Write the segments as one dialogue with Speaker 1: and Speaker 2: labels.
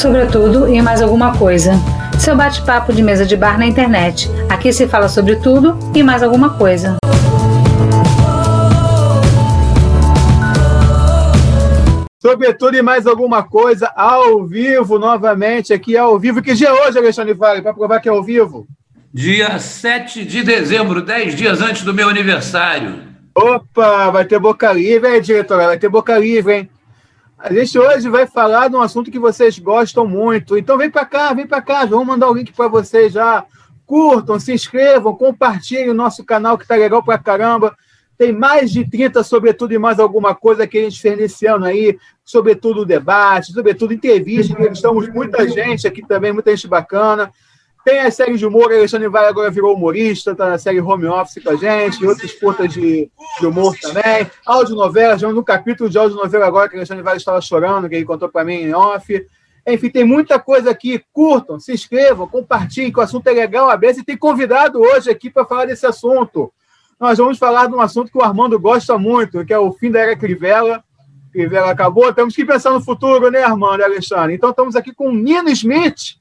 Speaker 1: Sobretudo e mais alguma coisa. Seu bate-papo de mesa de bar na internet. Aqui se fala sobre tudo e mais alguma coisa.
Speaker 2: Sobretudo e mais alguma coisa, ao vivo novamente, aqui ao vivo. Que dia é hoje, Alexandre Vale, para provar que é ao vivo?
Speaker 3: Dia 7 de dezembro, 10 dias antes do meu aniversário.
Speaker 2: Opa, vai ter boca livre, hein, diretora? Vai ter boca livre, hein? A gente hoje vai falar de um assunto que vocês gostam muito. Então vem para cá, vem para cá. Vamos mandar o link para vocês já. Curtam, se inscrevam, compartilhem o nosso canal que tá legal pra caramba. Tem mais de 30, sobretudo, e mais alguma coisa que a gente fez nesse ano aí, sobretudo debate, sobretudo entrevista. Entrevistamos muita gente aqui também, muita gente bacana. Tem a série de humor, Alexandre Vai agora virou humorista, tá na série Home Office com a gente, e outras curtas de, de humor também. Audionovela, já no capítulo de audionovela agora que o Alexandre Vai estava chorando, que ele contou para mim em off. Enfim, tem muita coisa aqui. Curtam, se inscrevam, compartilhem, que o assunto é legal a beça. E tem convidado hoje aqui para falar desse assunto. Nós vamos falar de um assunto que o Armando gosta muito, que é o fim da era Crivella. Crivella acabou, temos que pensar no futuro, né, Armando e Alexandre? Então estamos aqui com o Nino Smith,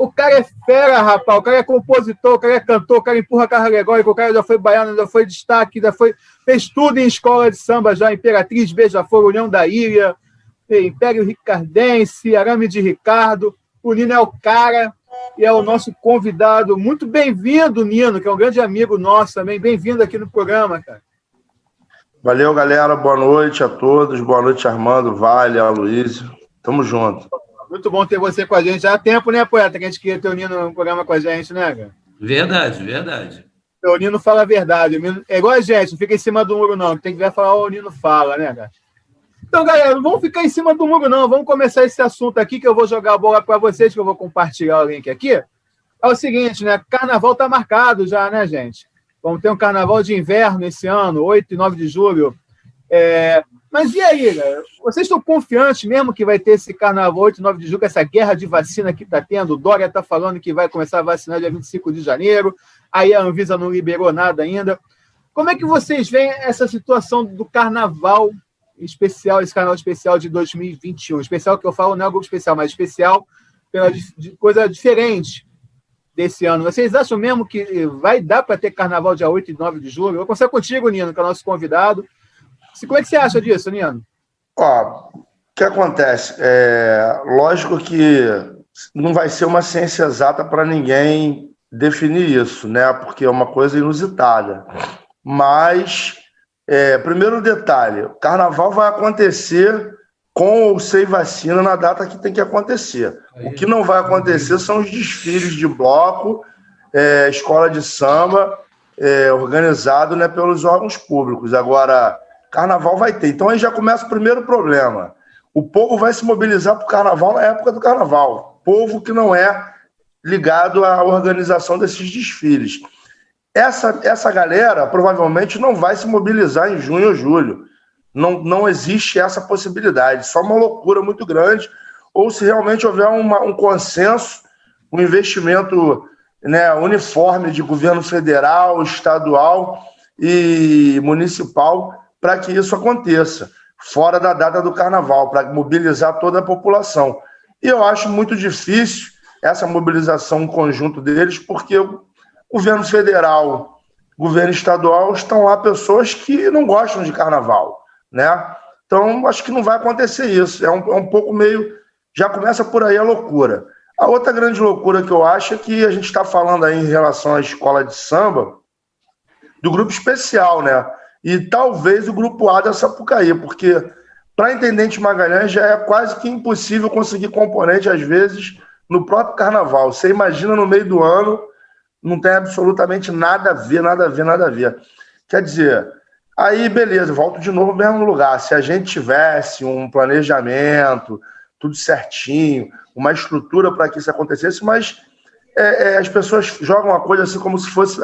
Speaker 2: o cara é fera, rapaz. O cara é compositor, o cara é cantor, o cara empurra carro alegórico, o cara já foi baiano, já foi destaque, já foi, fez tudo em escola de samba já, Imperatriz, Beija-Flor, União da Ilha, Império Ricardense, Arame de Ricardo. O Nino é o cara e é o nosso convidado. Muito bem-vindo, Nino, que é um grande amigo nosso também. Bem-vindo aqui no programa, cara.
Speaker 4: Valeu, galera. Boa noite a todos. Boa noite, Armando, Vale, Aloysio. Tamo junto.
Speaker 2: Muito bom ter você com a gente. Já há tempo, né, poeta, que a gente queria ter o Nino no programa com a gente, né, cara?
Speaker 3: Verdade, verdade.
Speaker 2: O Nino fala a verdade. É igual a gente, não fica em cima do muro, não. Tem que ver falar, o Nino fala, né, cara? Então, galera, não vamos ficar em cima do muro, não. Vamos começar esse assunto aqui, que eu vou jogar a bola para vocês, que eu vou compartilhar o link aqui. É o seguinte, né? Carnaval tá marcado já, né, gente? Vamos ter um carnaval de inverno esse ano, 8 e 9 de julho. É, mas e aí, galera? Vocês estão confiantes mesmo que vai ter esse carnaval 8 e 9 de julho, essa guerra de vacina que está tendo? O Dória está falando que vai começar a vacinar dia 25 de janeiro, aí a Anvisa não liberou nada ainda. Como é que vocês veem essa situação do carnaval especial, esse carnaval especial de 2021? Especial que eu falo não é grupo especial, mas especial pela coisa diferente desse ano. Vocês acham mesmo que vai dar para ter carnaval dia 8 e 9 de julho? Eu vou começar contigo, Nino, que é o nosso convidado. Como é que você acha disso, Niano?
Speaker 4: Ó, o que acontece? É, lógico que não vai ser uma ciência exata para ninguém definir isso, né? Porque é uma coisa inusitada. Mas, é, primeiro detalhe: o carnaval vai acontecer com ou sem vacina na data que tem que acontecer. O que não vai acontecer são os desfiles de bloco, é, escola de samba, é, organizado né, pelos órgãos públicos. Agora Carnaval vai ter. Então aí já começa o primeiro problema. O povo vai se mobilizar para o carnaval na época do carnaval. Povo que não é ligado à organização desses desfiles. Essa, essa galera provavelmente não vai se mobilizar em junho ou julho. Não, não existe essa possibilidade. Só uma loucura muito grande. Ou se realmente houver uma, um consenso, um investimento né, uniforme de governo federal, estadual e municipal para que isso aconteça, fora da data do carnaval, para mobilizar toda a população. E eu acho muito difícil essa mobilização em conjunto deles, porque o governo federal, governo estadual estão lá pessoas que não gostam de carnaval, né? Então, acho que não vai acontecer isso. É um, é um pouco meio. Já começa por aí a loucura. A outra grande loucura que eu acho é que a gente está falando aí em relação à escola de samba, do grupo especial, né? E talvez o grupo A da Sapucaí, porque para Intendente Magalhães já é quase que impossível conseguir componente, às vezes, no próprio carnaval. Você imagina no meio do ano, não tem absolutamente nada a ver, nada a ver, nada a ver. Quer dizer, aí beleza, volto de novo no mesmo lugar. Se a gente tivesse um planejamento, tudo certinho, uma estrutura para que isso acontecesse, mas é, é, as pessoas jogam a coisa assim como se fosse.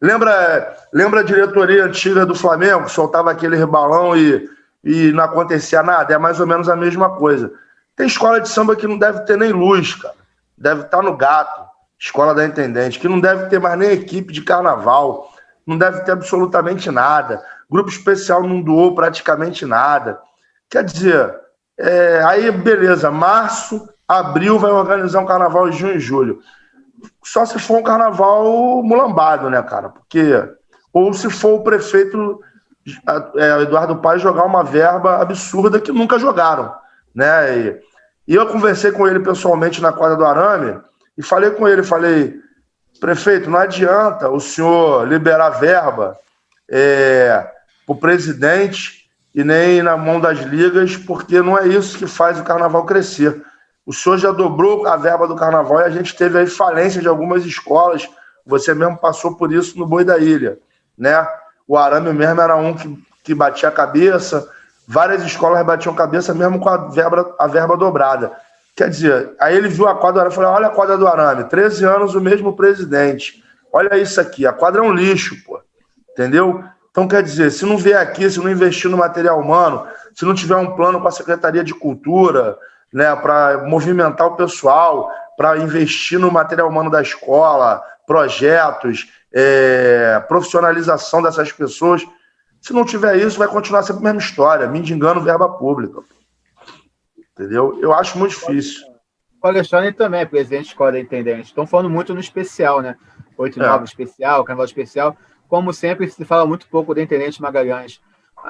Speaker 4: Lembra, lembra a diretoria antiga do Flamengo, soltava aquele balão e, e não acontecia nada? É mais ou menos a mesma coisa. Tem escola de samba que não deve ter nem luz, cara. Deve estar no gato, escola da intendente, que não deve ter mais nem equipe de carnaval, não deve ter absolutamente nada. Grupo especial não doou praticamente nada. Quer dizer, é, aí beleza, março, abril vai organizar um carnaval em junho e julho. Só se for um carnaval mulambado, né, cara? Porque. Ou se for o prefeito é, Eduardo Paes jogar uma verba absurda que nunca jogaram, né? E, e eu conversei com ele pessoalmente na quadra do Arame e falei com ele, falei, prefeito, não adianta o senhor liberar verba é, para o presidente e nem na mão das ligas, porque não é isso que faz o carnaval crescer. O senhor já dobrou a verba do carnaval e a gente teve aí falência de algumas escolas. Você mesmo passou por isso no Boi da Ilha, né? O Arame mesmo era um que, que batia a cabeça, várias escolas batiam cabeça mesmo com a verba, a verba dobrada. Quer dizer, aí ele viu a quadra do Arame falou: olha a quadra do Arame, 13 anos o mesmo presidente. Olha isso aqui, a quadra é um lixo, pô. Entendeu? Então, quer dizer, se não vier aqui, se não investir no material humano, se não tiver um plano com a Secretaria de Cultura, né, para movimentar o pessoal, para investir no material humano da escola, projetos, é, profissionalização dessas pessoas. Se não tiver isso, vai continuar sempre a mesma história, mendigando verba pública. Entendeu? Eu acho muito difícil.
Speaker 2: O Alexandre também é presidente de escola intendente. Estão falando muito no especial, né? 8 e 9 é. especial, carnaval especial. Como sempre, se fala muito pouco do intendente Magalhães.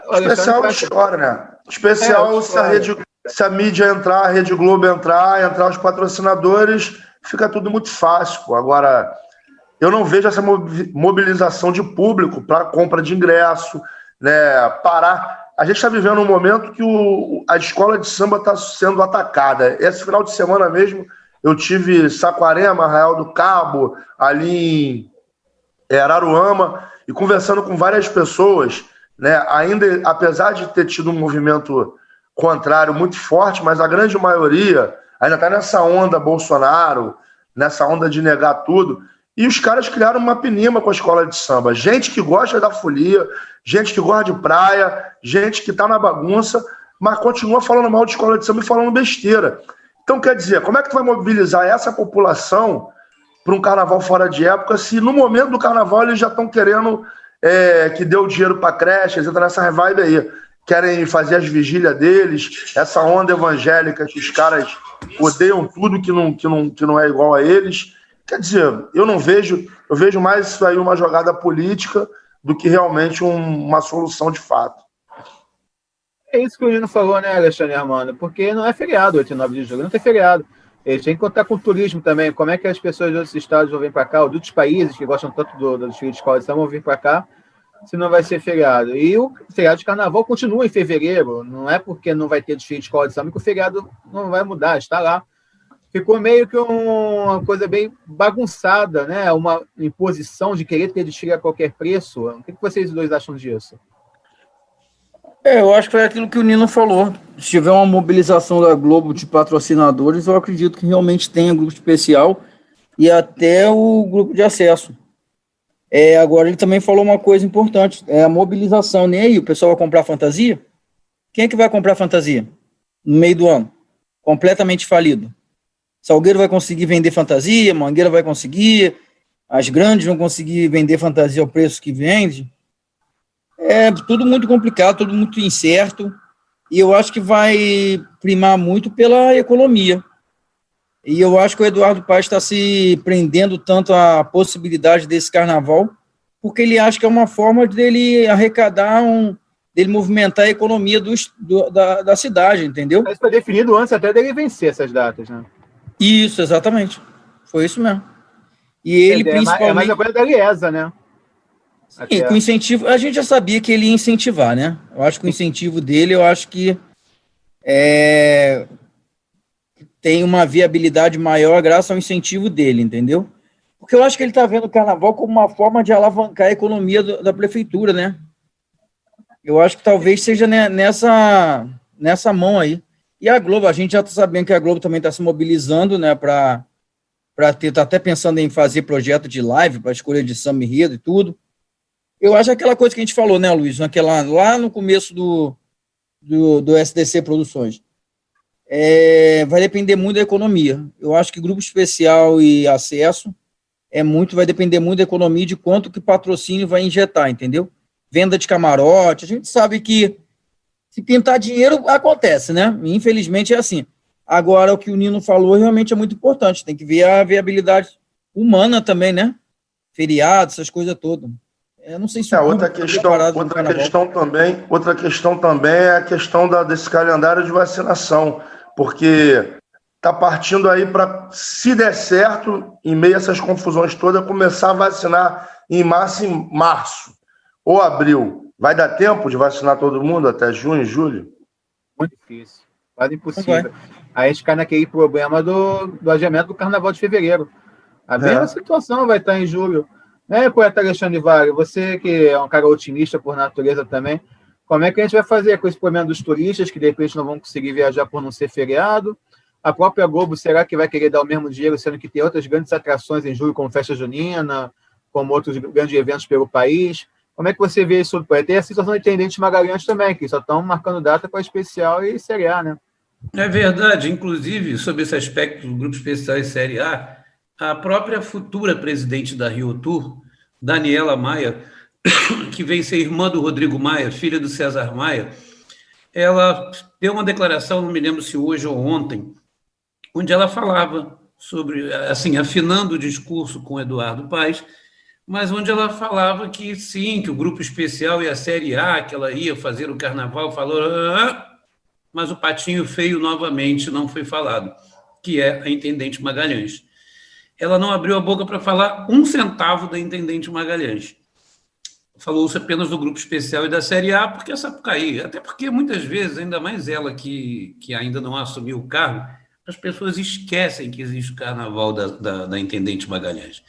Speaker 4: O especial é história, né? Especial, é, se, a rede, se a mídia entrar, a Rede Globo entrar, entrar os patrocinadores, fica tudo muito fácil. Pô. Agora, eu não vejo essa mobilização de público para compra de ingresso, né? Parar. A gente está vivendo um momento que o, a escola de samba está sendo atacada. Esse final de semana mesmo, eu tive Saquarema, Arraial do Cabo, ali em Araruama, e conversando com várias pessoas, né? Ainda, apesar de ter tido um movimento contrário muito forte, mas a grande maioria ainda está nessa onda Bolsonaro, nessa onda de negar tudo. E os caras criaram uma pinima com a escola de samba. Gente que gosta da folia, gente que gosta de praia, gente que tá na bagunça, mas continua falando mal de escola de samba e falando besteira. Então, quer dizer, como é que tu vai mobilizar essa população para um carnaval fora de época se no momento do carnaval eles já estão querendo é, que dê o dinheiro para creche, entra nessa vibe aí. Querem fazer as vigílias deles, essa onda evangélica que os caras odeiam tudo que não, que não, que não é igual a eles. Quer dizer, eu não vejo, eu vejo mais isso aí uma jogada política do que realmente um, uma solução de fato.
Speaker 2: É isso que o Nino falou, né, Alexandre Armando? Porque não é feriado, 8 e 9 de julho, não tem feriado. Eles têm que contar com o turismo também. Como é que as pessoas de outros estados vão vir para cá, ou de outros países que gostam tanto do, do desfile de escola vão vir para cá, se não vai ser feriado. E o feriado de carnaval continua em fevereiro. Não é porque não vai ter desfile de escola de samba que o feriado não vai mudar, está lá ficou meio que uma coisa bem bagunçada, né? Uma imposição de querer ter desfile a qualquer preço. O que vocês dois acham disso?
Speaker 5: É, eu acho que foi aquilo que o Nino falou. Se tiver uma mobilização da Globo de patrocinadores, eu acredito que realmente tenha grupo especial e até o grupo de acesso. É, agora ele também falou uma coisa importante, é a mobilização. Nem aí, o pessoal vai comprar fantasia? Quem é que vai comprar fantasia no meio do ano? Completamente falido. Salgueiro vai conseguir vender fantasia, Mangueira vai conseguir, as grandes vão conseguir vender fantasia ao preço que vende. É tudo muito complicado, tudo muito incerto, e eu acho que vai primar muito pela economia. E eu acho que o Eduardo Paz está se prendendo tanto à possibilidade desse carnaval, porque ele acha que é uma forma dele arrecadar um, dele movimentar a economia do, do da, da cidade, entendeu?
Speaker 2: Isso foi definido antes até dele vencer essas datas, né?
Speaker 5: Isso, exatamente. Foi isso mesmo. E ele, é, principalmente... É
Speaker 2: mais a coisa da Liesa, né?
Speaker 5: Sim, Até... com incentivo... A gente já sabia que ele ia incentivar, né? Eu acho que o incentivo dele, eu acho que é... tem uma viabilidade maior graças ao incentivo dele, entendeu? Porque eu acho que ele está vendo o carnaval como uma forma de alavancar a economia do, da prefeitura, né? Eu acho que talvez seja nessa, nessa mão aí. E a Globo, a gente já está sabendo que a Globo também está se mobilizando, né, para ter, tá até pensando em fazer projeto de live para escolha de samba enredo e tudo. Eu acho aquela coisa que a gente falou, né, Luiz, naquela, lá no começo do, do, do SDC Produções. É, vai depender muito da economia. Eu acho que grupo especial e acesso é muito, vai depender muito da economia de quanto que patrocínio vai injetar, entendeu? Venda de camarote, a gente sabe que se pintar dinheiro, acontece, né? Infelizmente é assim. Agora, o que o Nino falou realmente é muito importante. Tem que ver a viabilidade humana também, né? Feriado, essas coisas todas. Eu não sei se
Speaker 4: é, outra questão, outra questão também, outra questão também é a questão da, desse calendário de vacinação, porque está partindo aí para, se der certo, em meio a essas confusões todas, começar a vacinar em março, em março ou abril. Vai dar tempo de vacinar todo mundo até junho, julho?
Speaker 2: Muito difícil, quase impossível. Aí a gente cai naquele problema do, do adiamento do carnaval de fevereiro. A mesma é. situação vai estar em julho. Né, poeta Alexandre Vale, você que é um cara otimista por natureza também, como é que a gente vai fazer com esse problema dos turistas que de repente não vão conseguir viajar por não ser feriado? A própria Globo, será que vai querer dar o mesmo dinheiro, sendo que tem outras grandes atrações em julho, como Festa Junina, como outros grandes eventos pelo país? Como é que você vê isso? Tem a situação de Intendente Magalhães também, que só estão marcando data para especial e Série A, né?
Speaker 3: É verdade. Inclusive, sobre esse aspecto do Grupo Especial e Série A, a própria futura presidente da Rio Tour, Daniela Maia, que vem ser irmã do Rodrigo Maia, filha do César Maia, ela deu uma declaração, não me lembro se hoje ou ontem, onde ela falava sobre, assim, afinando o discurso com Eduardo Paes, mas onde ela falava que sim, que o grupo especial e a Série A, que ela ia fazer o carnaval, falou, ah, mas o patinho feio novamente não foi falado, que é a Intendente Magalhães ela não abriu a boca para falar um centavo da Intendente Magalhães. Falou-se apenas do grupo especial e da Série A, porque essa cair. Até porque muitas vezes, ainda mais ela que, que ainda não assumiu o cargo, as pessoas esquecem que existe o carnaval da, da, da Intendente Magalhães.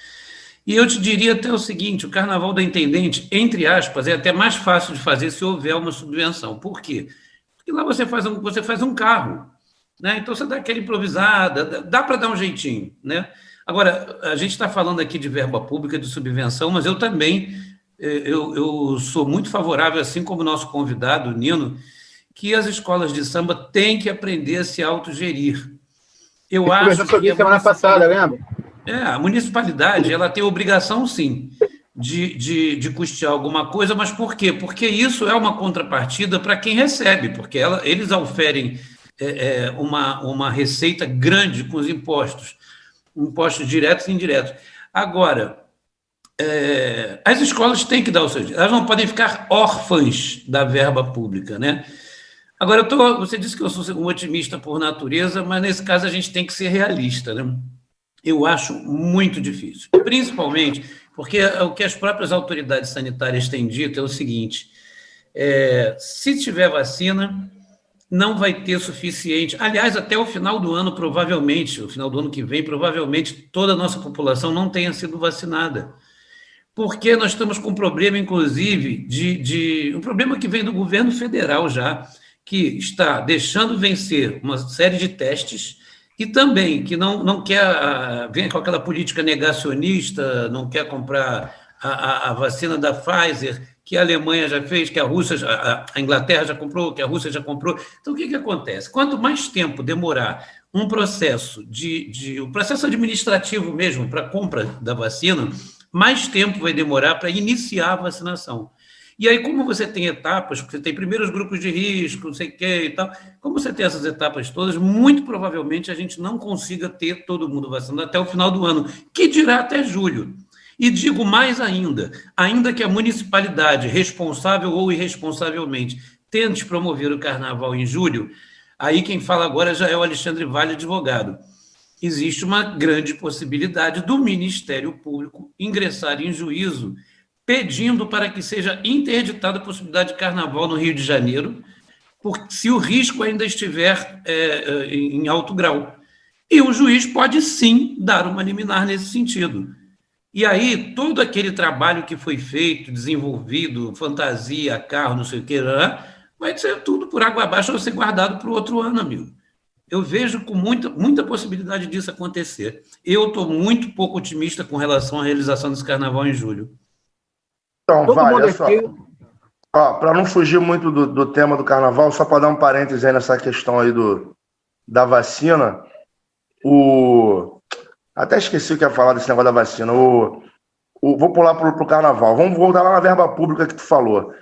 Speaker 3: E eu te diria até o seguinte: o carnaval da Intendente, entre aspas, é até mais fácil de fazer se houver uma subvenção. Por quê? Porque lá você faz um, você faz um carro. Né? Então você dá aquela improvisada, dá, dá para dar um jeitinho. Né? Agora, a gente está falando aqui de verba pública, de subvenção, mas eu também eu, eu sou muito favorável, assim como o nosso convidado, Nino, que as escolas de samba têm que aprender a se autogerir. Eu, eu acho que.
Speaker 2: A semana passada, lembra?
Speaker 3: É, a municipalidade ela tem obrigação, sim, de, de, de custear alguma coisa, mas por quê? Porque isso é uma contrapartida para quem recebe, porque ela, eles oferem é, é, uma, uma receita grande com os impostos impostos diretos e indiretos. Agora, é, as escolas têm que dar o seu jeito, elas não podem ficar órfãs da verba pública, né? Agora, eu tô, você disse que eu sou um otimista por natureza, mas nesse caso a gente tem que ser realista, né? Eu acho muito difícil, principalmente porque o que as próprias autoridades sanitárias têm dito é o seguinte: é, se tiver vacina, não vai ter suficiente. Aliás, até o final do ano, provavelmente, o final do ano que vem, provavelmente toda a nossa população não tenha sido vacinada. Porque nós estamos com um problema, inclusive, de, de um problema que vem do governo federal já, que está deixando vencer uma série de testes e também que não, não quer, ah, vem com aquela política negacionista, não quer comprar a, a, a vacina da Pfizer, que a Alemanha já fez, que a Rússia, a Inglaterra já comprou, que a Rússia já comprou. Então, o que, que acontece? Quanto mais tempo demorar um processo de, de um processo administrativo mesmo para compra da vacina, mais tempo vai demorar para iniciar a vacinação. E aí, como você tem etapas, você tem primeiros grupos de risco, não sei o quê e tal, como você tem essas etapas todas, muito provavelmente a gente não consiga ter todo mundo vacinado até o final do ano, que dirá até julho. E digo mais ainda: ainda que a municipalidade, responsável ou irresponsavelmente, tente promover o carnaval em julho, aí quem fala agora já é o Alexandre Vale, advogado. Existe uma grande possibilidade do Ministério Público ingressar em juízo pedindo para que seja interditada a possibilidade de carnaval no Rio de Janeiro, porque se o risco ainda estiver é, é em alto grau. E o juiz pode sim dar uma liminar nesse sentido. E aí, todo aquele trabalho que foi feito, desenvolvido, fantasia, carro, não sei o que, vai ser tudo por água abaixo ou ser guardado para o outro ano, amigo. Eu vejo com muita, muita possibilidade disso acontecer. Eu estou muito pouco otimista com relação à realização desse carnaval em julho.
Speaker 4: Então, Todo vai, olha só. Para não fugir muito do, do tema do carnaval, só para dar um parênteses aí nessa questão aí do, da vacina, o, até esqueci o que ia falar desse negócio da vacina. O, o, vou pular para o carnaval. Vamos voltar lá na verba pública que tu falou.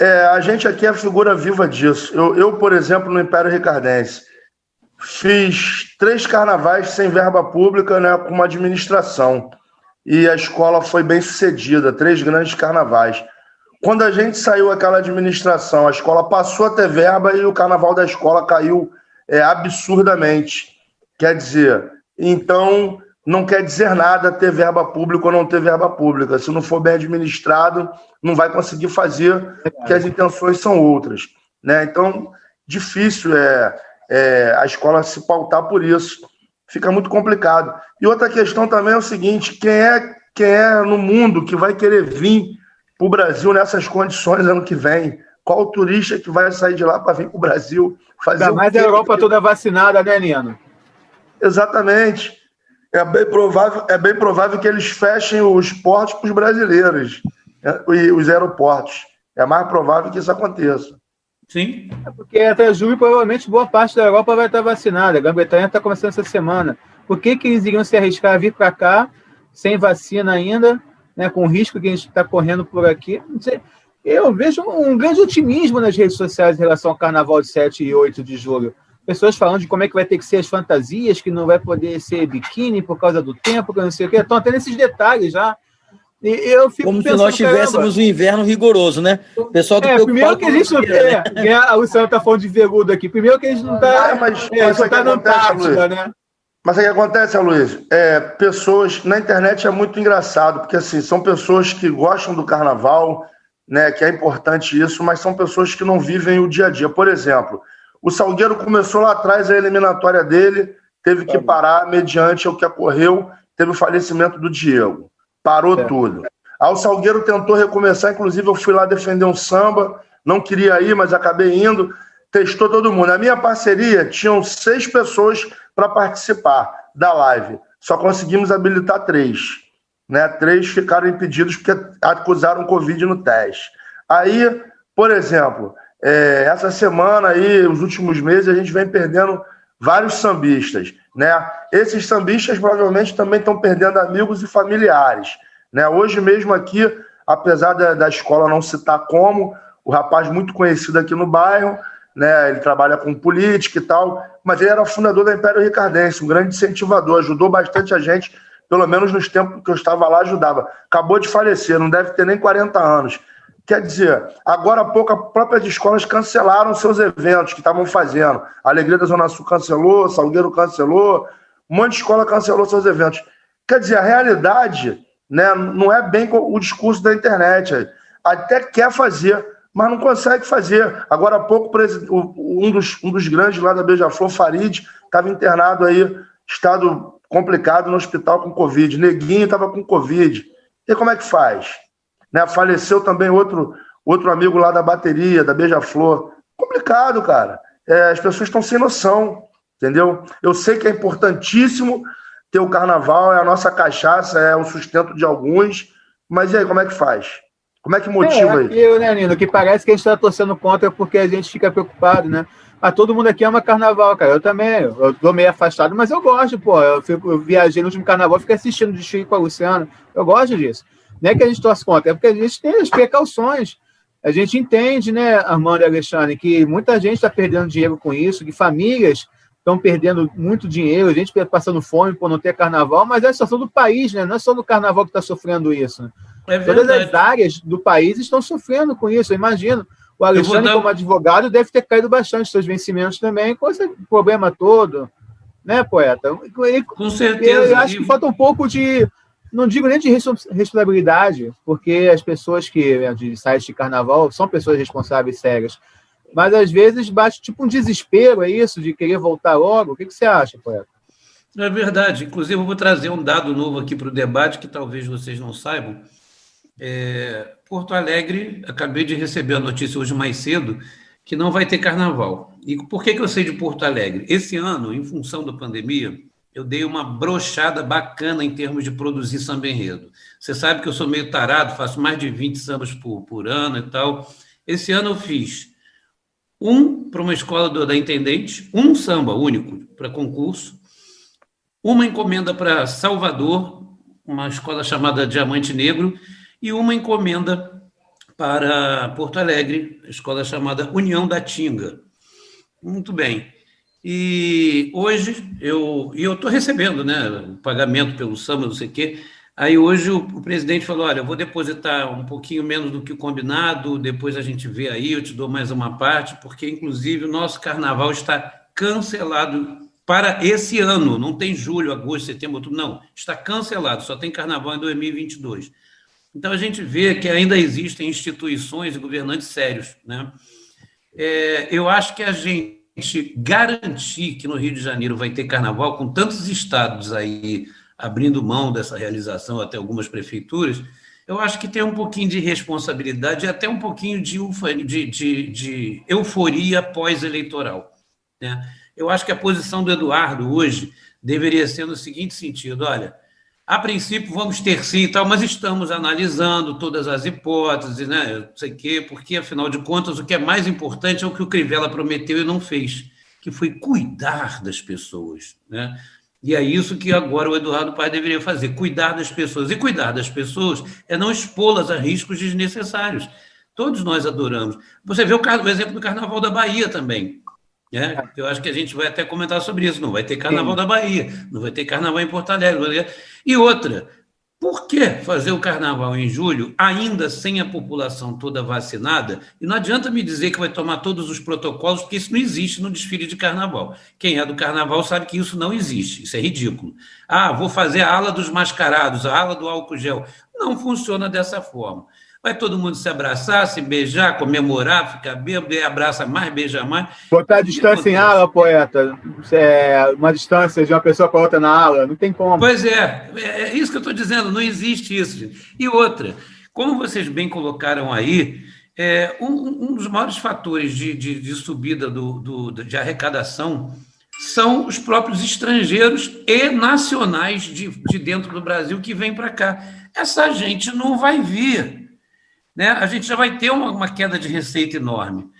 Speaker 4: É, a gente aqui é a figura viva disso. Eu, eu, por exemplo, no Império Ricardense, fiz três carnavais sem verba pública, né, com uma administração. E a escola foi bem sucedida, três grandes carnavais. Quando a gente saiu aquela administração, a escola passou a ter verba e o carnaval da escola caiu é, absurdamente. Quer dizer, então não quer dizer nada ter verba pública ou não ter verba pública. Se não for bem administrado, não vai conseguir fazer, porque as intenções são outras. Né? Então, difícil é, é a escola se pautar por isso. Fica muito complicado. E outra questão também é o seguinte: quem é, quem é no mundo que vai querer vir para o Brasil nessas condições ano que vem? Qual turista que vai sair de lá para vir para o Brasil
Speaker 2: fazer. Ainda mais a Europa toda vacinada, né, Nino?
Speaker 4: Exatamente é bem provável, é bem provável que eles fechem os portos para os brasileiros né, e os aeroportos. É mais provável que isso aconteça.
Speaker 2: Sim. É porque até julho, provavelmente, boa parte da Europa vai estar vacinada. A Grã-Bretanha está começando essa semana. Por que, que eles iriam se arriscar a vir para cá sem vacina ainda, né, com o risco que a gente está correndo por aqui? Eu vejo um grande otimismo nas redes sociais em relação ao carnaval de 7 e 8 de julho pessoas falando de como é que vai ter que ser as fantasias, que não vai poder ser biquíni por causa do tempo, que não sei o quê. Estão até nesses detalhes já.
Speaker 5: E eu fico Como pensando, se nós tivéssemos um inverno rigoroso, né?
Speaker 2: O pessoal é, primeiro que a gente não é, né? a Luciana está falando de veludo aqui. Primeiro que a gente não está.
Speaker 4: Ah, mas, é, mas tá na Antártida, né? Mas o que acontece, Luiz? É, pessoas na internet é muito engraçado, porque assim, são pessoas que gostam do carnaval, né? Que é importante isso, mas são pessoas que não vivem o dia a dia. Por exemplo, o Salgueiro começou lá atrás a eliminatória dele, teve que parar mediante o que ocorreu, teve o falecimento do Diego. Parou é. tudo. Aí o Salgueiro tentou recomeçar, inclusive eu fui lá defender um samba, não queria ir, mas acabei indo, testou todo mundo. A minha parceria tinham seis pessoas para participar da live, só conseguimos habilitar três. Né? Três ficaram impedidos porque acusaram Covid no teste. Aí, por exemplo, é, essa semana aí, os últimos meses, a gente vem perdendo vários sambistas, né? Esses sambistas provavelmente também estão perdendo amigos e familiares, né? Hoje mesmo aqui, apesar da, da escola não citar como, o rapaz muito conhecido aqui no bairro, né? Ele trabalha com política e tal, mas ele era fundador da Império Ricardense, um grande incentivador, ajudou bastante a gente, pelo menos nos tempos que eu estava lá, ajudava. Acabou de falecer, não deve ter nem 40 anos. Quer dizer, agora há pouco, as próprias escolas cancelaram seus eventos que estavam fazendo. A Alegria da Zona Sul cancelou, Salgueiro cancelou, um monte de escola cancelou seus eventos. Quer dizer, a realidade né, não é bem o discurso da internet. Até quer fazer, mas não consegue fazer. Agora há pouco, um dos, um dos grandes lá da Beija-Flor, Farid, estava internado aí, estado complicado no hospital com Covid. Neguinho estava com Covid. E como é que faz? Né? Faleceu também outro, outro amigo lá da bateria, da Beija-Flor. Complicado, cara. É, as pessoas estão sem noção, entendeu? Eu sei que é importantíssimo ter o carnaval, é a nossa cachaça, é o sustento de alguns, mas e aí, como é que faz? Como é que motiva
Speaker 2: é, isso? Eu, né, Nino, que parece que a gente está torcendo contra porque a gente fica preocupado, né? Ah, todo mundo aqui ama carnaval, cara. Eu também, eu tô meio afastado, mas eu gosto, pô. Eu, fico, eu viajei no último carnaval, fiquei assistindo o desfile com a Luciana. Eu gosto disso. Não é que a gente torce contra, é porque a gente tem as precauções. A gente entende, né, Armando e Alexandre, que muita gente está perdendo dinheiro com isso, que famílias estão perdendo muito dinheiro, a gente passando fome por não ter carnaval, mas é a situação do país, né? Não é só do carnaval que está sofrendo isso. É Todas as áreas do país estão sofrendo com isso. Eu imagino. O Alexandre, dar... como advogado, deve ter caído bastante seus vencimentos também, com esse problema todo, né, poeta?
Speaker 3: com certeza.
Speaker 2: Eu acho que falta um pouco de não digo nem de responsabilidade, porque as pessoas que né, de sites de carnaval são pessoas responsáveis sérias, mas às vezes bate tipo um desespero, é isso, de querer voltar logo. O que, que você acha, poeta?
Speaker 3: É verdade. Inclusive, eu vou trazer um dado novo aqui para o debate que talvez vocês não saibam. É, Porto Alegre, acabei de receber a notícia hoje mais cedo que não vai ter carnaval. E por que, que eu sei de Porto Alegre? Esse ano, em função da pandemia, eu dei uma brochada bacana em termos de produzir samba enredo. Você sabe que eu sou meio tarado, faço mais de 20 sambas por, por ano e tal. Esse ano eu fiz um para uma escola do, da Intendente, um samba único para concurso, uma encomenda para Salvador, uma escola chamada Diamante Negro, e uma encomenda para Porto Alegre, escola chamada União da Tinga. Muito bem. E hoje eu e eu estou recebendo, né, pagamento pelo samba, não sei o quê. Aí hoje o, o, presidente falou: olha, eu vou depositar um pouquinho menos do que o combinado, depois a gente vê aí, eu te dou mais uma parte, porque inclusive o nosso carnaval está cancelado para esse ano, não tem julho, agosto, setembro, outubro, não, está cancelado, só tem carnaval em 2022. Então a gente vê que ainda existem instituições e governantes sérios, né? É, eu acho que a gente garantir que no Rio de Janeiro vai ter carnaval, com tantos estados aí abrindo mão dessa realização, até algumas prefeituras, eu acho que tem um pouquinho de responsabilidade e até um pouquinho de, de, de, de euforia pós-eleitoral. Né? Eu acho que a posição do Eduardo hoje deveria ser no seguinte sentido: olha, a princípio vamos ter sim tal, mas estamos analisando todas as hipóteses, né? Não sei quê, porque, afinal de contas, o que é mais importante é o que o Crivella prometeu e não fez, que foi cuidar das pessoas, né? E é isso que agora o Eduardo Paes deveria fazer: cuidar das pessoas. E cuidar das pessoas é não expô-las a riscos desnecessários. Todos nós adoramos. Você vê o exemplo do Carnaval da Bahia também. Né? Eu acho que a gente vai até comentar sobre isso. Não vai ter Carnaval Sim. da Bahia, não vai ter Carnaval em Porto Alegre. E outra, por que fazer o carnaval em julho, ainda sem a população toda vacinada? E não adianta me dizer que vai tomar todos os protocolos, porque isso não existe no desfile de carnaval. Quem é do carnaval sabe que isso não existe, isso é ridículo. Ah, vou fazer a ala dos mascarados, a ala do álcool gel. Não funciona dessa forma. Vai todo mundo se abraçar, se beijar, comemorar, ficar bêbado, abraça mais, beija mais.
Speaker 2: Botar a distância em ala, poeta. É uma distância de uma pessoa para outra na ala, não tem como.
Speaker 3: Pois é, é, é isso que eu estou dizendo, não existe isso. E outra, como vocês bem colocaram aí, é, um, um dos maiores fatores de, de, de subida do, do, de arrecadação são os próprios estrangeiros e nacionais de, de dentro do Brasil que vêm para cá. Essa gente não vai vir né, a gente já vai ter uma, uma queda de receita enorme.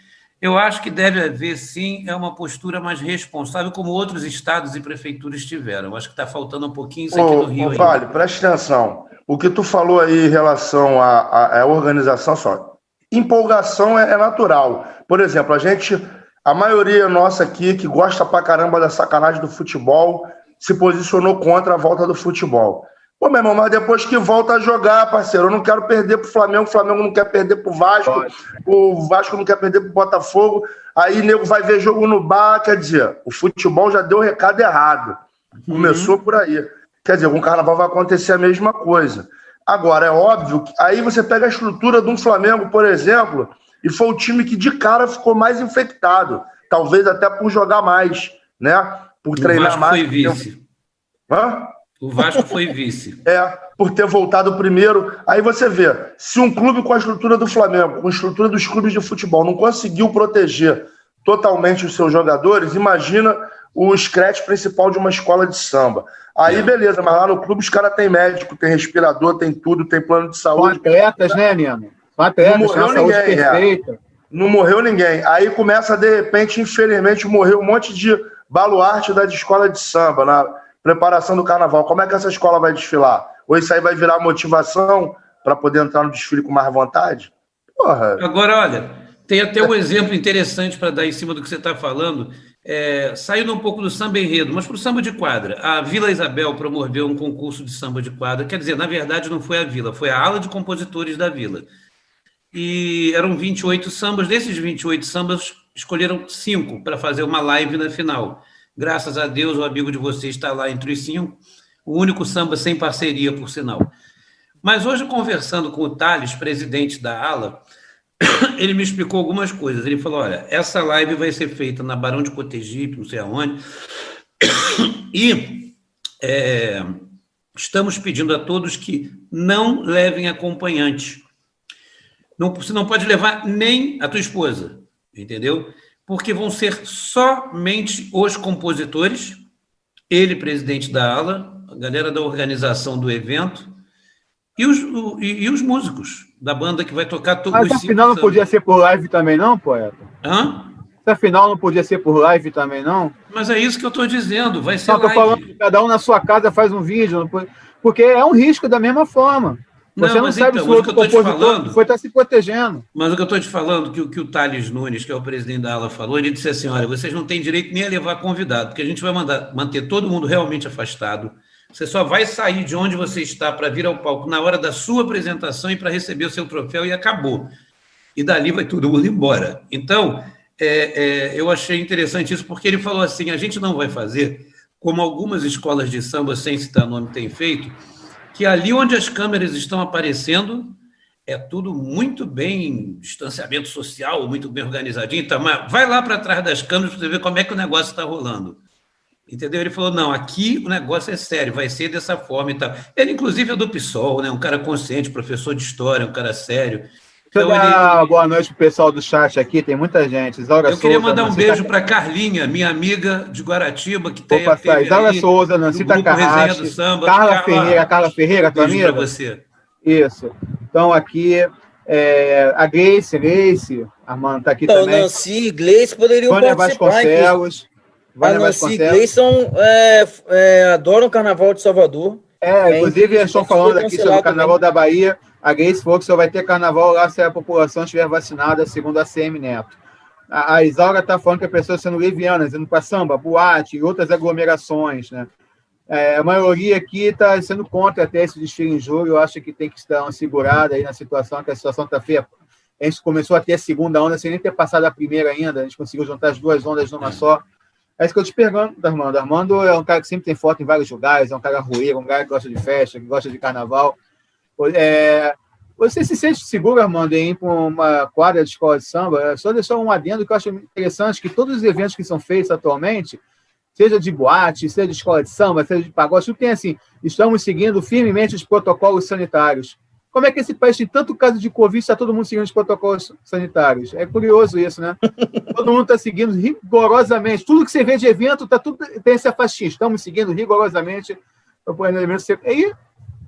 Speaker 3: Eu acho que deve haver, sim, é uma postura mais responsável, como outros estados e prefeituras tiveram. Acho que está faltando um pouquinho isso aqui no Rio. Ô,
Speaker 4: vale, preste atenção. O que tu falou aí em relação à, à organização, só. Empolgação é, é, natural. Por exemplo, a gente, a maioria nossa aqui, que gosta pra caramba da sacanagem do futebol, se posicionou contra a volta do futebol. Pô, meu irmão, mas depois que volta a jogar, parceiro, eu não quero perder pro Flamengo, o Flamengo não quer perder pro Vasco, Pode. o Vasco não quer perder pro Botafogo, aí nego vai ver jogo no bar, quer dizer, o futebol já deu o recado errado. Uhum. Começou uhum. por aí. Quer dizer, com o carnaval vai acontecer a mesma coisa. Agora, é óbvio que aí você pega a estrutura de um Flamengo, por exemplo, e foi o time que de cara ficou mais infectado. Talvez até por jogar mais, né? Por treinar mais.
Speaker 3: Foi vice. Hã? O Vasco foi vice.
Speaker 4: É, por ter voltado primeiro. Aí você vê, se um clube com a estrutura do Flamengo, com a estrutura dos clubes de futebol, não conseguiu proteger totalmente os seus jogadores, imagina o scratch principal de uma escola de samba. Aí, é. beleza, mas lá no clube os caras têm médico, tem respirador, tem tudo, tem plano de saúde.
Speaker 2: São atletas, né, Nino? São atletas, não morreu ninguém, é. perfeita. É.
Speaker 4: Não morreu ninguém. Aí começa, de repente, infelizmente, morreu um monte de baluarte da escola de samba. Na preparação do carnaval. Como é que essa escola vai desfilar? Ou isso aí vai virar motivação para poder entrar no desfile com mais vontade?
Speaker 3: Porra. Agora, olha, tem até um exemplo interessante para dar em cima do que você está falando. É, saindo um pouco do samba enredo, mas para o samba de quadra. A Vila Isabel promoveu um concurso de samba de quadra. Quer dizer, na verdade, não foi a Vila, foi a ala de compositores da Vila. E eram 28 sambas. Desses 28 sambas, escolheram cinco para fazer uma live na final. Graças a Deus, o amigo de vocês está lá entre os cinco. O único samba sem parceria, por sinal. Mas hoje, conversando com o Thales, presidente da ALA, ele me explicou algumas coisas. Ele falou: olha, essa live vai ser feita na Barão de Cotegipe, não sei aonde, e é, estamos pedindo a todos que não levem acompanhante. Não, você não pode levar nem a tua esposa, entendeu? Porque vão ser somente os compositores, ele, presidente da ala, a galera da organização do evento, e os, e, e os músicos da banda que vai tocar todos
Speaker 2: Mas
Speaker 3: os
Speaker 2: afinal não podia ser por live também, não, poeta? Hã? Afinal não podia ser por live também, não?
Speaker 3: Mas é isso que eu estou dizendo, vai ser
Speaker 2: não, live. falando que cada um na sua casa faz um vídeo, porque é um risco da mesma forma. Você não, não sabe então, se o outro compositor falando, foi estar tá se protegendo.
Speaker 3: Mas o que eu estou te falando, que, que o Thales Nunes, que é o presidente da ala, falou, ele disse assim: olha, vocês não têm direito nem a levar convidado, porque a gente vai mandar, manter todo mundo realmente afastado. Você só vai sair de onde você está para vir ao palco na hora da sua apresentação e para receber o seu troféu e acabou. E dali vai todo mundo embora. Então, é, é, eu achei interessante isso, porque ele falou assim: a gente não vai fazer como algumas escolas de samba, sem citar nome, têm feito, que ali onde as câmeras estão aparecendo é tudo muito bem, distanciamento social, muito bem organizadinho, tá, mas vai lá para trás das câmeras para você ver como é que o negócio está rolando. Entendeu? Ele falou: não, aqui o negócio é sério, vai ser dessa forma e tal. Ele, inclusive, é do PSOL, né? um cara consciente, professor de história, um cara sério.
Speaker 2: Então, Deixa eu dar ele... boa noite pro pessoal do chat aqui, tem muita gente.
Speaker 3: Isaura eu queria mandar um beijo para Carlinha, minha amiga de Guaratiba, que tem
Speaker 2: Vou passar. Isaura Souza, Nancita Carrasco, Carla Carla Ferreira, Carla Ferreira, tua amiga? para você. Isso. Então, aqui, é, a Grace, Grace, Armando está aqui então, também.
Speaker 5: Nancy, Gleice poderiam
Speaker 2: Vânia participar. Vasconcelos.
Speaker 5: Vânia a Nancy e Gleice são, é, é, adoram o Carnaval de Salvador.
Speaker 2: É, inclusive, eles estão falando aqui sobre o Carnaval também. da Bahia. A Grace falou que só vai ter carnaval lá se a população estiver vacinada, segundo a CM Neto. A, a Isaura está falando que as pessoas sendo levianas, indo para samba, boate e outras aglomerações, né? É, a maioria aqui está sendo contra até esse desfile em julho. Eu acho que tem que estar uma segurada aí na situação, que a situação está feia. A gente começou a ter a segunda onda sem nem ter passado a primeira ainda. A gente conseguiu juntar as duas ondas numa só. É isso que eu te pergunto, Armando. Armando é um cara que sempre tem foto em vários lugares, é um cara ruim, um cara que gosta de festa, que gosta de carnaval. É, você se sente seguro, Armando, em ir para uma quadra de escola de samba? É só deixar um adendo que eu acho interessante, que todos os eventos que são feitos atualmente, seja de boate, seja de escola de samba, seja de pagode, tudo tem assim, estamos seguindo firmemente os protocolos sanitários. Como é que esse país tem tanto caso de Covid está todo mundo seguindo os protocolos sanitários? É curioso isso, né? todo mundo está seguindo rigorosamente. Tudo que você vê de evento tá tudo, tem essa faixinha. Estamos seguindo rigorosamente o planejamento. E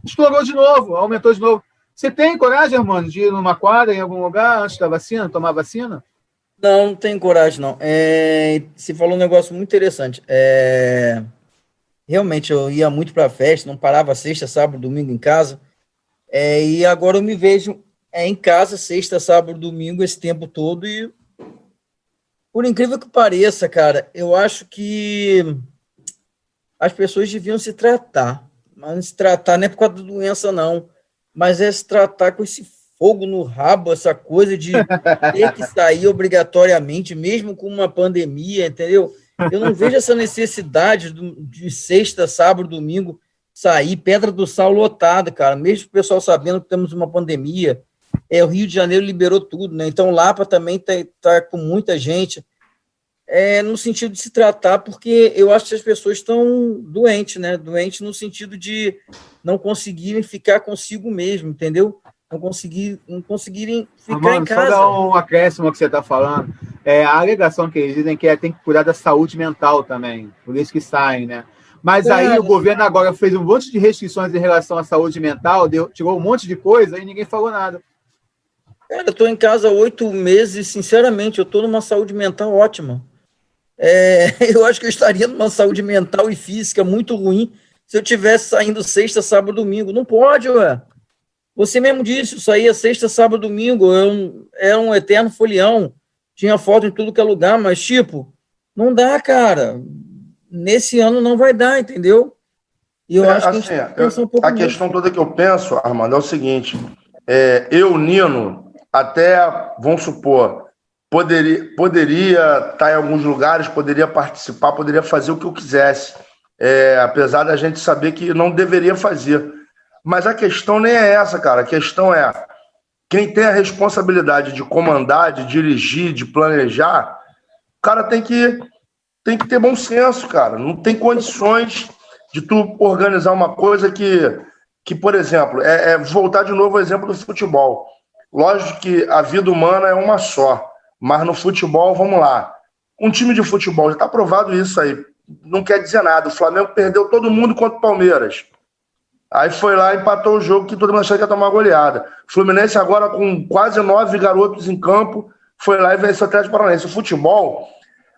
Speaker 2: estourou de novo, aumentou de novo. Você tem coragem, Armando, de ir numa quadra, em algum lugar, antes da vacina, tomar vacina?
Speaker 5: Não, não tenho coragem, não. É, você falou um negócio muito interessante. É, realmente, eu ia muito para festa, não parava sexta, sábado, domingo em casa. É, e agora eu me vejo é, em casa, sexta, sábado, domingo, esse tempo todo. E, por incrível que pareça, cara, eu acho que as pessoas deviam se tratar. Mas se tratar não é por causa da doença, não. Mas é se tratar com esse fogo no rabo, essa coisa de ter que sair obrigatoriamente, mesmo com uma pandemia, entendeu? Eu não vejo essa necessidade de sexta, sábado, domingo sair, Pedra do Sal lotada, cara, mesmo o pessoal sabendo que temos uma pandemia. É, o Rio de Janeiro liberou tudo, né? Então, Lapa também está tá com muita gente. É, no sentido de se tratar, porque eu acho que as pessoas estão doentes, né? Doentes no sentido de não conseguirem ficar consigo mesmo, entendeu? não, conseguir, não conseguirem ficar Mano, em casa. Só
Speaker 2: dar um acréscimo que você está falando. É, a alegação que eles dizem que é tem que cuidar da saúde mental também, por isso que saem, né? Mas é, aí o governo agora fez um monte de restrições em relação à saúde mental, deu, tirou um monte de coisa e ninguém falou nada.
Speaker 5: Cara, eu estou em casa há oito meses, sinceramente, eu estou numa saúde mental ótima. É, eu acho que eu estaria numa saúde mental e física muito ruim se eu tivesse saindo sexta, sábado, domingo. Não pode, ué. Você mesmo disse, isso aí é sexta, sábado, domingo, é um, é um eterno folião. Tinha foto em tudo que é lugar, mas, tipo, não dá, cara. Nesse ano não vai dar, entendeu?
Speaker 4: E eu é, acho assim, que a, gente eu, um a questão toda que eu penso, Armando, é o seguinte: é, eu, Nino, até, vamos supor, poderia, poderia estar em alguns lugares, poderia participar, poderia fazer o que eu quisesse, é, apesar da gente saber que não deveria fazer. Mas a questão nem é essa, cara. A questão é quem tem a responsabilidade de comandar, de dirigir, de planejar, o cara tem que, tem que ter bom senso, cara. Não tem condições de tu organizar uma coisa que, que por exemplo, é, é voltar de novo ao exemplo do futebol. Lógico que a vida humana é uma só, mas no futebol, vamos lá. Um time de futebol, já está provado isso aí, não quer dizer nada. O Flamengo perdeu todo mundo contra o Palmeiras. Aí foi lá empatou o jogo que todo mundo achava que ia tomar uma goleada. Fluminense agora com quase nove garotos em campo, foi lá e venceu o Atlético Paranaense. O futebol,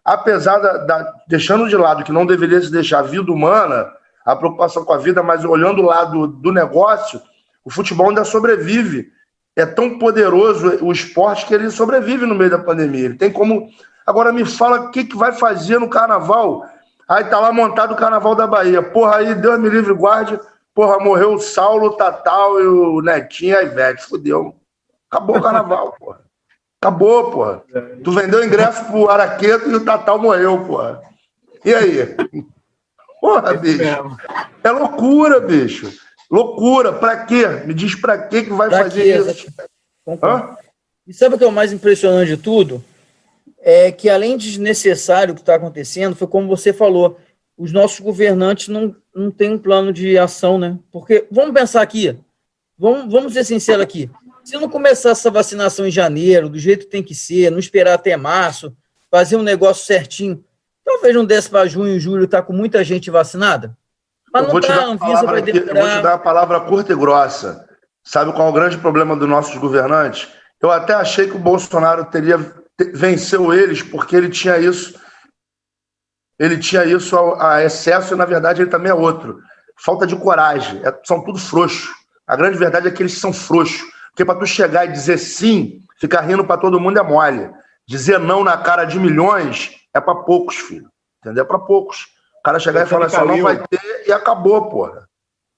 Speaker 4: apesar da, da, deixando de lado que não deveria se deixar a vida humana, a preocupação com a vida, mas olhando o lado do negócio, O futebol ainda sobrevive. É tão poderoso o esporte que ele sobrevive no meio da pandemia. Ele tem como. Agora me fala o que, que vai fazer no carnaval. Aí tá lá montado o carnaval da Bahia. Porra, aí Deus me livre, guarde. Porra, morreu o Saulo, o Tatal e o Netinho a Ivete. Fudeu. Acabou o carnaval, porra. Acabou, porra. Tu vendeu ingresso pro Araqueto e o Tatal morreu, porra. E aí? Porra, bicho. É loucura, bicho. Loucura. Pra quê? Me diz pra quê que vai pra fazer quê? isso.
Speaker 5: Hã? E sabe o que é o mais impressionante de tudo? É que, além de desnecessário o que está acontecendo, foi como você falou, os nossos governantes não, não têm um plano de ação, né? Porque, vamos pensar aqui, vamos, vamos ser sinceros aqui, se não começar essa vacinação em janeiro, do jeito que tem que ser, não esperar até março, fazer um negócio certinho, talvez não desse para junho, julho, tá com muita gente vacinada?
Speaker 4: Mas não tá, a Anvisa vai demorar. Eu vou te dar a palavra curta e grossa. Sabe qual é o grande problema dos nossos governantes? Eu até achei que o Bolsonaro teria venceu eles porque ele tinha isso ele tinha isso a, a excesso e na verdade ele também é outro falta de coragem é, são tudo frouxos a grande verdade é que eles são frouxos porque para tu chegar e dizer sim, ficar rindo para todo mundo é mole. Dizer não na cara de milhões é para poucos, filho. Entendeu? É para poucos. O cara chegar e falar assim, não vai ter e acabou, porra.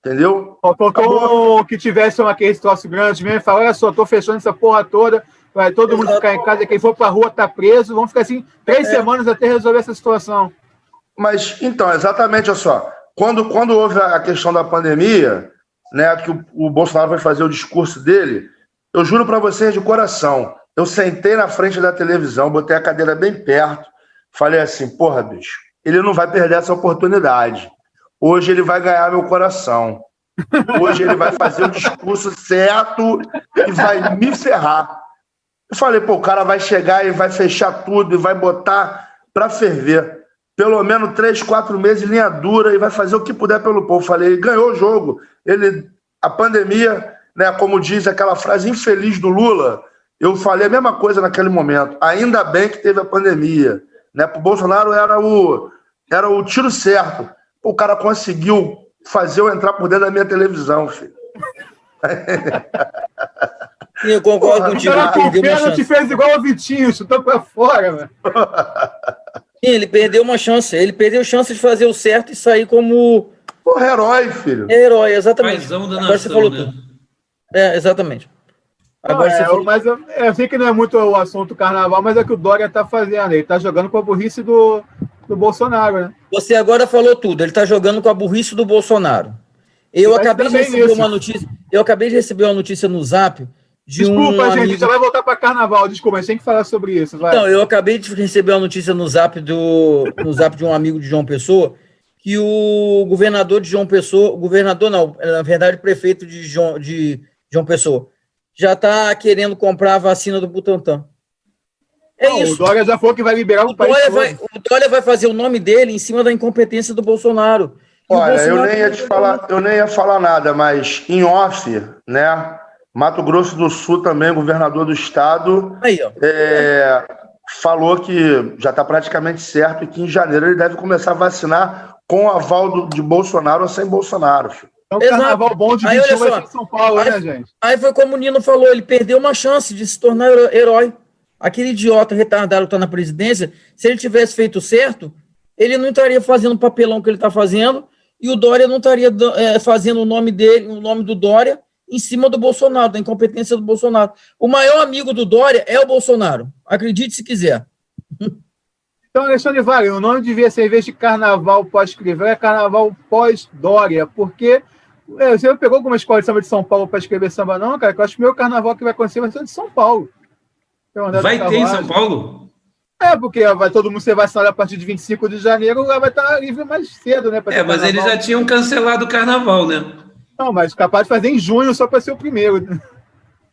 Speaker 4: Entendeu?
Speaker 2: Faltou que tivesse uma aquele troço grande mesmo, falar, olha só, tô fechando essa porra toda, vai todo Exato. mundo ficar em casa, quem for pra rua tá preso, vamos ficar assim três é. semanas até resolver essa situação.
Speaker 4: Mas, então, exatamente, olha só, quando, quando houve a questão da pandemia, né, que o, o Bolsonaro vai fazer o discurso dele, eu juro para vocês de coração, eu sentei na frente da televisão, botei a cadeira bem perto, falei assim, porra, bicho, ele não vai perder essa oportunidade. Hoje ele vai ganhar meu coração. Hoje ele vai fazer o discurso certo e vai me ferrar. Eu falei, pô, o cara vai chegar e vai fechar tudo e vai botar para ferver pelo menos três, quatro meses linha dura e vai fazer o que puder pelo povo. Falei, ganhou o jogo. Ele, a pandemia, né, como diz aquela frase infeliz do Lula, eu falei a mesma coisa naquele momento. Ainda bem que teve a pandemia. Né? Para o Bolsonaro era o, era o tiro certo. O cara conseguiu fazer eu entrar por dentro da minha televisão, filho.
Speaker 5: Sim, eu concordo Porra, contigo.
Speaker 2: O cara te fez igual o Vitinho, chutou para fora, velho.
Speaker 5: Sim, ele perdeu uma chance. Ele perdeu a chance de fazer o certo e sair como.
Speaker 4: Porra, herói, filho.
Speaker 5: É herói, exatamente. Paizão da Agora nação, você falou né? tudo. É, exatamente.
Speaker 2: Agora não, é, falou... Mas eu, eu, sei que não é muito o assunto carnaval, mas é o que o Dória tá fazendo. Ele tá jogando com a burrice do, do Bolsonaro, né?
Speaker 5: Você agora falou tudo. Ele tá jogando com a burrice do Bolsonaro. Eu acabei de receber uma notícia. Eu acabei de receber uma notícia no zap de
Speaker 2: Desculpa,
Speaker 5: um
Speaker 2: gente, amigo... já vai voltar para carnaval. Desculpa, gente tem que falar sobre isso. Vai.
Speaker 5: Então, eu acabei de receber uma notícia no zap, do, no zap de um amigo de João Pessoa que o governador de João Pessoa, governador não, na verdade, prefeito de João, de João Pessoa, já está querendo comprar a vacina do Butantan.
Speaker 2: É não, isso. O Dória já falou que vai liberar o, o país.
Speaker 5: Dória vai, o Dória vai fazer o nome dele em cima da incompetência do Bolsonaro.
Speaker 4: Olha, Bolsonaro eu nem ia te falar, eu nem ia falar nada, mas em off, né? Mato Grosso do Sul também, governador do estado, Aí, é, falou que já está praticamente certo e que em janeiro ele deve começar a vacinar com o aval do, de Bolsonaro ou sem Bolsonaro. Filho.
Speaker 2: É um carnaval bom de 21 vai em São Paulo,
Speaker 5: aí,
Speaker 2: né, gente?
Speaker 5: Aí foi como o Nino falou, ele perdeu uma chance de se tornar herói. Aquele idiota retardado que está na presidência, se ele tivesse feito certo, ele não estaria fazendo o papelão que ele está fazendo e o Dória não estaria é, fazendo o nome dele, o nome do Dória, em cima do Bolsonaro, da incompetência do Bolsonaro. O maior amigo do Dória é o Bolsonaro. Acredite se quiser.
Speaker 2: Então, Alexandre Vale, o nome devia ser, em vez de carnaval pós-escrever, é carnaval pós-Dória, porque é, você pegou alguma escola de samba de São Paulo para escrever samba, não, cara? Eu acho que o meu carnaval que vai acontecer vai ser de São Paulo.
Speaker 3: Vai ter em São Paulo?
Speaker 2: É, porque vai todo mundo ser vacinado a partir de 25 de janeiro, lá vai estar livre mais cedo, né?
Speaker 3: É, mas eles já tinham cancelado o carnaval, né?
Speaker 2: Não, mas capaz de fazer em junho só para ser o primeiro.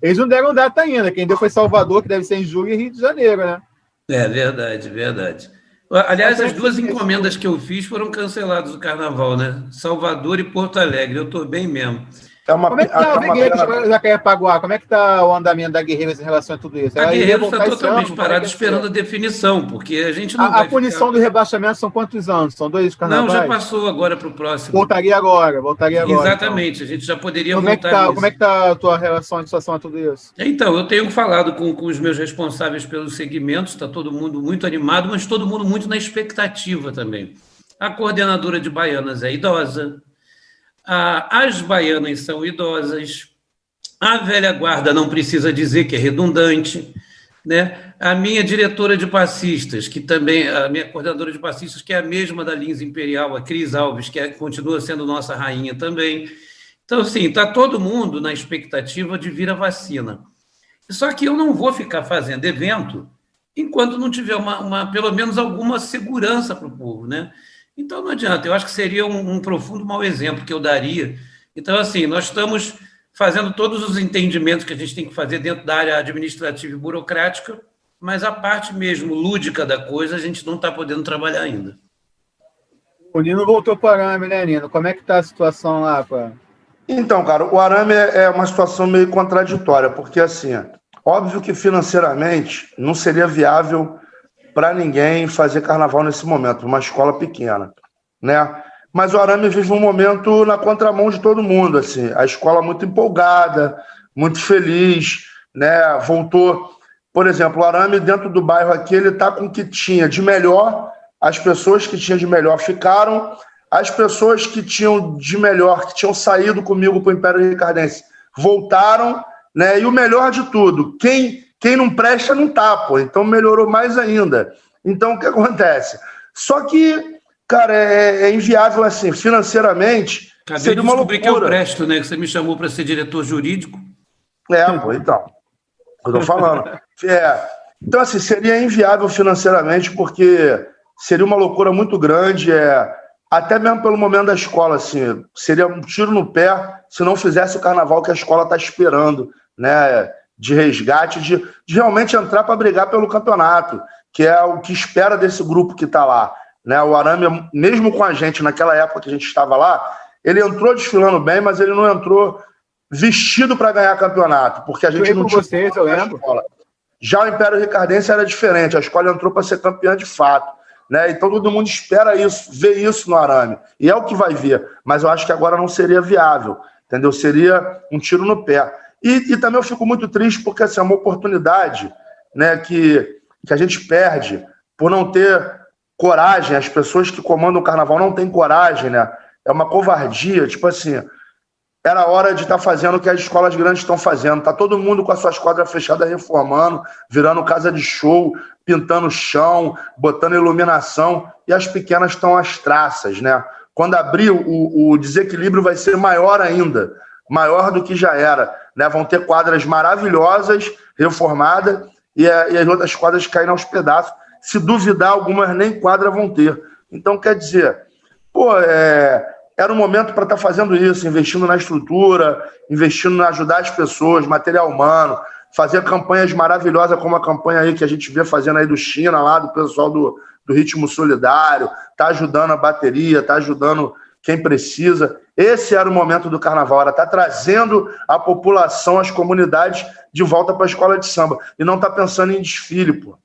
Speaker 2: Eles não deram data ainda. Quem deu foi Salvador, que deve ser em julho, e Rio de Janeiro, né?
Speaker 3: É verdade, verdade. Aliás, as duas encomendas que eu fiz foram canceladas do carnaval, né? Salvador e Porto Alegre. Eu estou bem mesmo.
Speaker 2: É uma, Como é que tá o Guerreiros já quer Paguá? Como é que está o andamento da Guerreiros em relação a tudo isso?
Speaker 3: A Guerreiros está totalmente parada esperando a definição, porque a gente não
Speaker 2: A, a punição ficar... do rebaixamento são quantos anos? São dois carnavais?
Speaker 3: Não, já passou agora para o próximo.
Speaker 2: Voltaria agora, voltaria agora.
Speaker 3: Exatamente, então. a gente já poderia
Speaker 2: como
Speaker 3: voltar
Speaker 2: é que tá, Como é que está a tua relação em relação a tudo isso?
Speaker 3: Então, eu tenho falado com, com os meus responsáveis pelos segmentos, está todo mundo muito animado, mas todo mundo muito na expectativa também. A coordenadora de Baianas é idosa, as baianas são idosas, a velha guarda não precisa dizer que é redundante, né? A minha diretora de passistas, que também, a minha coordenadora de passistas, que é a mesma da Lins Imperial, a Cris Alves, que é, continua sendo nossa rainha também. Então, assim, está todo mundo na expectativa de vir a vacina. Só que eu não vou ficar fazendo evento enquanto não tiver uma, uma pelo menos alguma segurança para o povo, né? Então não adianta, eu acho que seria um, um profundo mau exemplo que eu daria. Então, assim, nós estamos fazendo todos os entendimentos que a gente tem que fazer dentro da área administrativa e burocrática, mas a parte mesmo lúdica da coisa a gente não está podendo trabalhar ainda.
Speaker 2: O Nino voltou para o Arame, né, Nino? Como é que está a situação lá? Pra...
Speaker 4: Então, cara, o Arame é uma situação meio contraditória, porque, assim, óbvio que financeiramente não seria viável para ninguém fazer carnaval nesse momento, uma escola pequena, né? Mas o Arame vive um momento na contramão de todo mundo, assim, a escola muito empolgada, muito feliz, né? Voltou, por exemplo, o Arame dentro do bairro aqui, ele tá com o que tinha de melhor, as pessoas que tinham de melhor ficaram, as pessoas que tinham de melhor, que tinham saído comigo para o Império Ricardense, voltaram, né? E o melhor de tudo, quem quem não presta não tá, pô. Então melhorou mais ainda. Então o que acontece? Só que, cara, é, é inviável assim, financeiramente.
Speaker 3: Acabei seria de uma loucura. que eu presto, né? Que você me chamou para ser diretor jurídico.
Speaker 4: É, pô, então. Eu tô falando. é, então, assim, seria inviável financeiramente, porque seria uma loucura muito grande. É, até mesmo pelo momento da escola, assim, seria um tiro no pé se não fizesse o carnaval que a escola está esperando, né? De resgate, de, de realmente entrar para brigar pelo campeonato, que é o que espera desse grupo que está lá. Né? O Arame, mesmo com a gente naquela época que a gente estava lá, ele entrou desfilando bem, mas ele não entrou vestido para ganhar campeonato, porque a gente eu não
Speaker 2: tinha. Vocês, eu lembro. Escola.
Speaker 4: Já o Império Ricardense era diferente, a escola entrou para ser campeã de fato. Né? Então todo mundo espera isso, ver isso no Arame. E é o que vai ver. Mas eu acho que agora não seria viável. Entendeu? Seria um tiro no pé. E, e, também eu fico muito triste porque assim, é uma oportunidade né, que, que a gente perde por não ter coragem. As pessoas que comandam o carnaval não têm coragem, né? É uma covardia. Tipo assim, era hora de estar tá fazendo o que as escolas grandes estão fazendo. Tá todo mundo com a sua esquadra fechada reformando, virando casa de show, pintando chão, botando iluminação, e as pequenas estão às traças, né? Quando abrir, o, o desequilíbrio vai ser maior ainda maior do que já era. Né? Vão ter quadras maravilhosas, reformadas, e, a, e as outras quadras caírem aos pedaços. Se duvidar, algumas nem quadra vão ter. Então, quer dizer, pô, é, era o momento para estar tá fazendo isso, investindo na estrutura, investindo em ajudar as pessoas, material humano, fazer campanhas maravilhosas como a campanha aí que a gente vê fazendo aí do China, lá do pessoal do, do Ritmo Solidário, tá ajudando a bateria, tá ajudando quem precisa. Esse era o momento do carnaval, era estar tá trazendo a população, as comunidades de volta para a escola de samba. E não tá pensando em desfile, pô.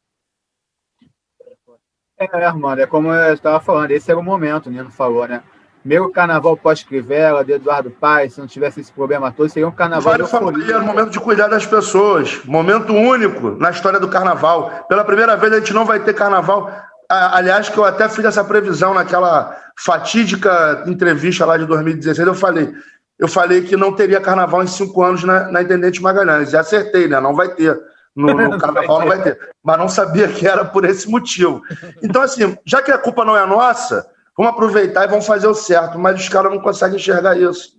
Speaker 2: É, mano, é como eu estava falando, esse era o momento, o Nino falou, né? Meu carnaval pós-Crivella, de Eduardo Paes, se não tivesse esse problema todo, seria um carnaval.
Speaker 4: Vário falou, era o momento de cuidar das pessoas. Momento único na história do carnaval. Pela primeira vez a gente não vai ter carnaval Aliás, que eu até fiz essa previsão naquela fatídica entrevista lá de 2016, eu falei, eu falei que não teria carnaval em cinco anos na, na Intendente Magalhães. E acertei, né? Não vai ter. No, no carnaval não vai ter. Mas não sabia que era por esse motivo. Então, assim, já que a culpa não é nossa, vamos aproveitar e vamos fazer o certo. Mas os caras não conseguem enxergar isso.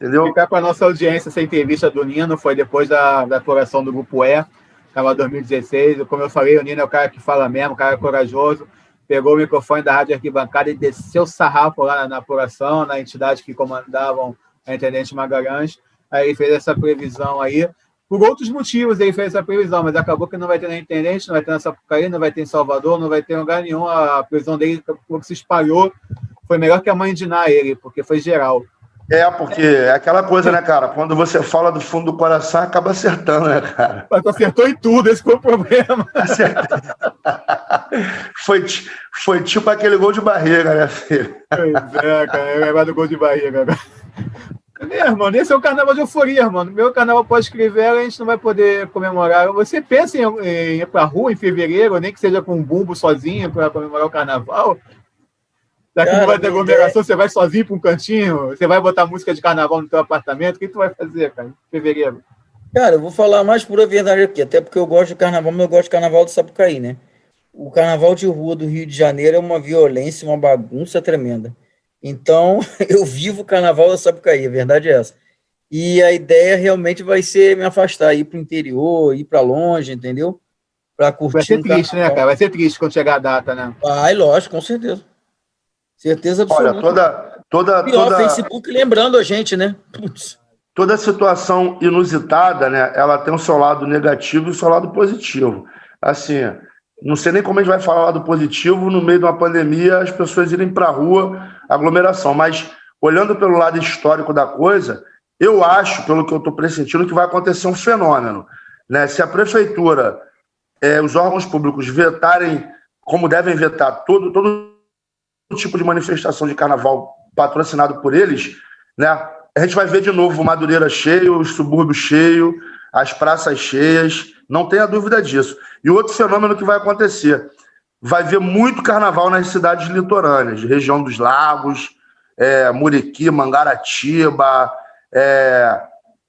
Speaker 4: Entendeu?
Speaker 2: Ficar para a nossa audiência essa entrevista do Nino foi depois da, da apuração do Grupo E estava 2016. Como eu falei, o Nino é o cara que fala mesmo, o cara é corajoso. Pegou o microfone da Rádio Arquibancada e desceu sarrafo lá na, apuração, na entidade que comandavam a Intendente Magalhães. Aí fez essa previsão aí. Por outros motivos ele fez essa previsão, mas acabou que não vai ter na Intendente, não vai ter na Sapucaí, não vai ter em Salvador, não vai ter em lugar nenhum. A previsão dele, se espalhou, foi melhor que a mãe de Ná ele, porque foi geral.
Speaker 4: É, porque é aquela coisa, né, cara? Quando você fala do fundo do coração, acaba acertando, né, cara?
Speaker 2: Mas acertou em tudo, esse foi o problema.
Speaker 4: foi, foi tipo aquele gol de barriga, né, filho?
Speaker 2: Pois é, cara, é lembrar do gol de barriga. É, irmão, esse é o carnaval de euforia, irmão. Meu carnaval pós-escrever, a gente não vai poder comemorar. Você pensa em, em ir pra rua em fevereiro, nem que seja com um bumbo sozinho para comemorar o carnaval? Daqui Cara, não vai ter aglomeração, você vai sozinho para um cantinho, você vai botar música de carnaval no teu apartamento, o que tu vai fazer, cara, em fevereiro?
Speaker 5: Cara, eu vou falar mais pura verdade aqui, até porque eu gosto de carnaval, mas eu gosto de carnaval do Sapucaí, né? O carnaval de rua do Rio de Janeiro é uma violência, uma bagunça tremenda. Então, eu vivo o carnaval da Sapucaí, a verdade é essa. E a ideia realmente vai ser me afastar, ir para o interior, ir para longe, entendeu?
Speaker 2: Para curtir. Vai ser um triste, carnaval. né, cara? Vai ser triste quando chegar a data, né?
Speaker 5: Vai, lógico, com certeza. Certeza absoluta.
Speaker 4: Olha, toda. toda, Pior, toda...
Speaker 5: Facebook lembrando a gente, né?
Speaker 4: Putz. Toda situação inusitada, né? Ela tem o seu lado negativo e o seu lado positivo. Assim, não sei nem como a gente vai falar do positivo no meio de uma pandemia, as pessoas irem para a rua, aglomeração. Mas, olhando pelo lado histórico da coisa, eu acho, pelo que eu estou pressentindo, que vai acontecer um fenômeno. Né? Se a prefeitura, é, os órgãos públicos vetarem, como devem vetar, todo, todo tipo de manifestação de carnaval patrocinado por eles, né? A gente vai ver de novo Madureira cheio, os subúrbios cheios, as praças cheias, não tenha dúvida disso. E outro fenômeno que vai acontecer, vai ver muito carnaval nas cidades litorâneas, região dos lagos, é, Muriqui, Mangaratiba, é,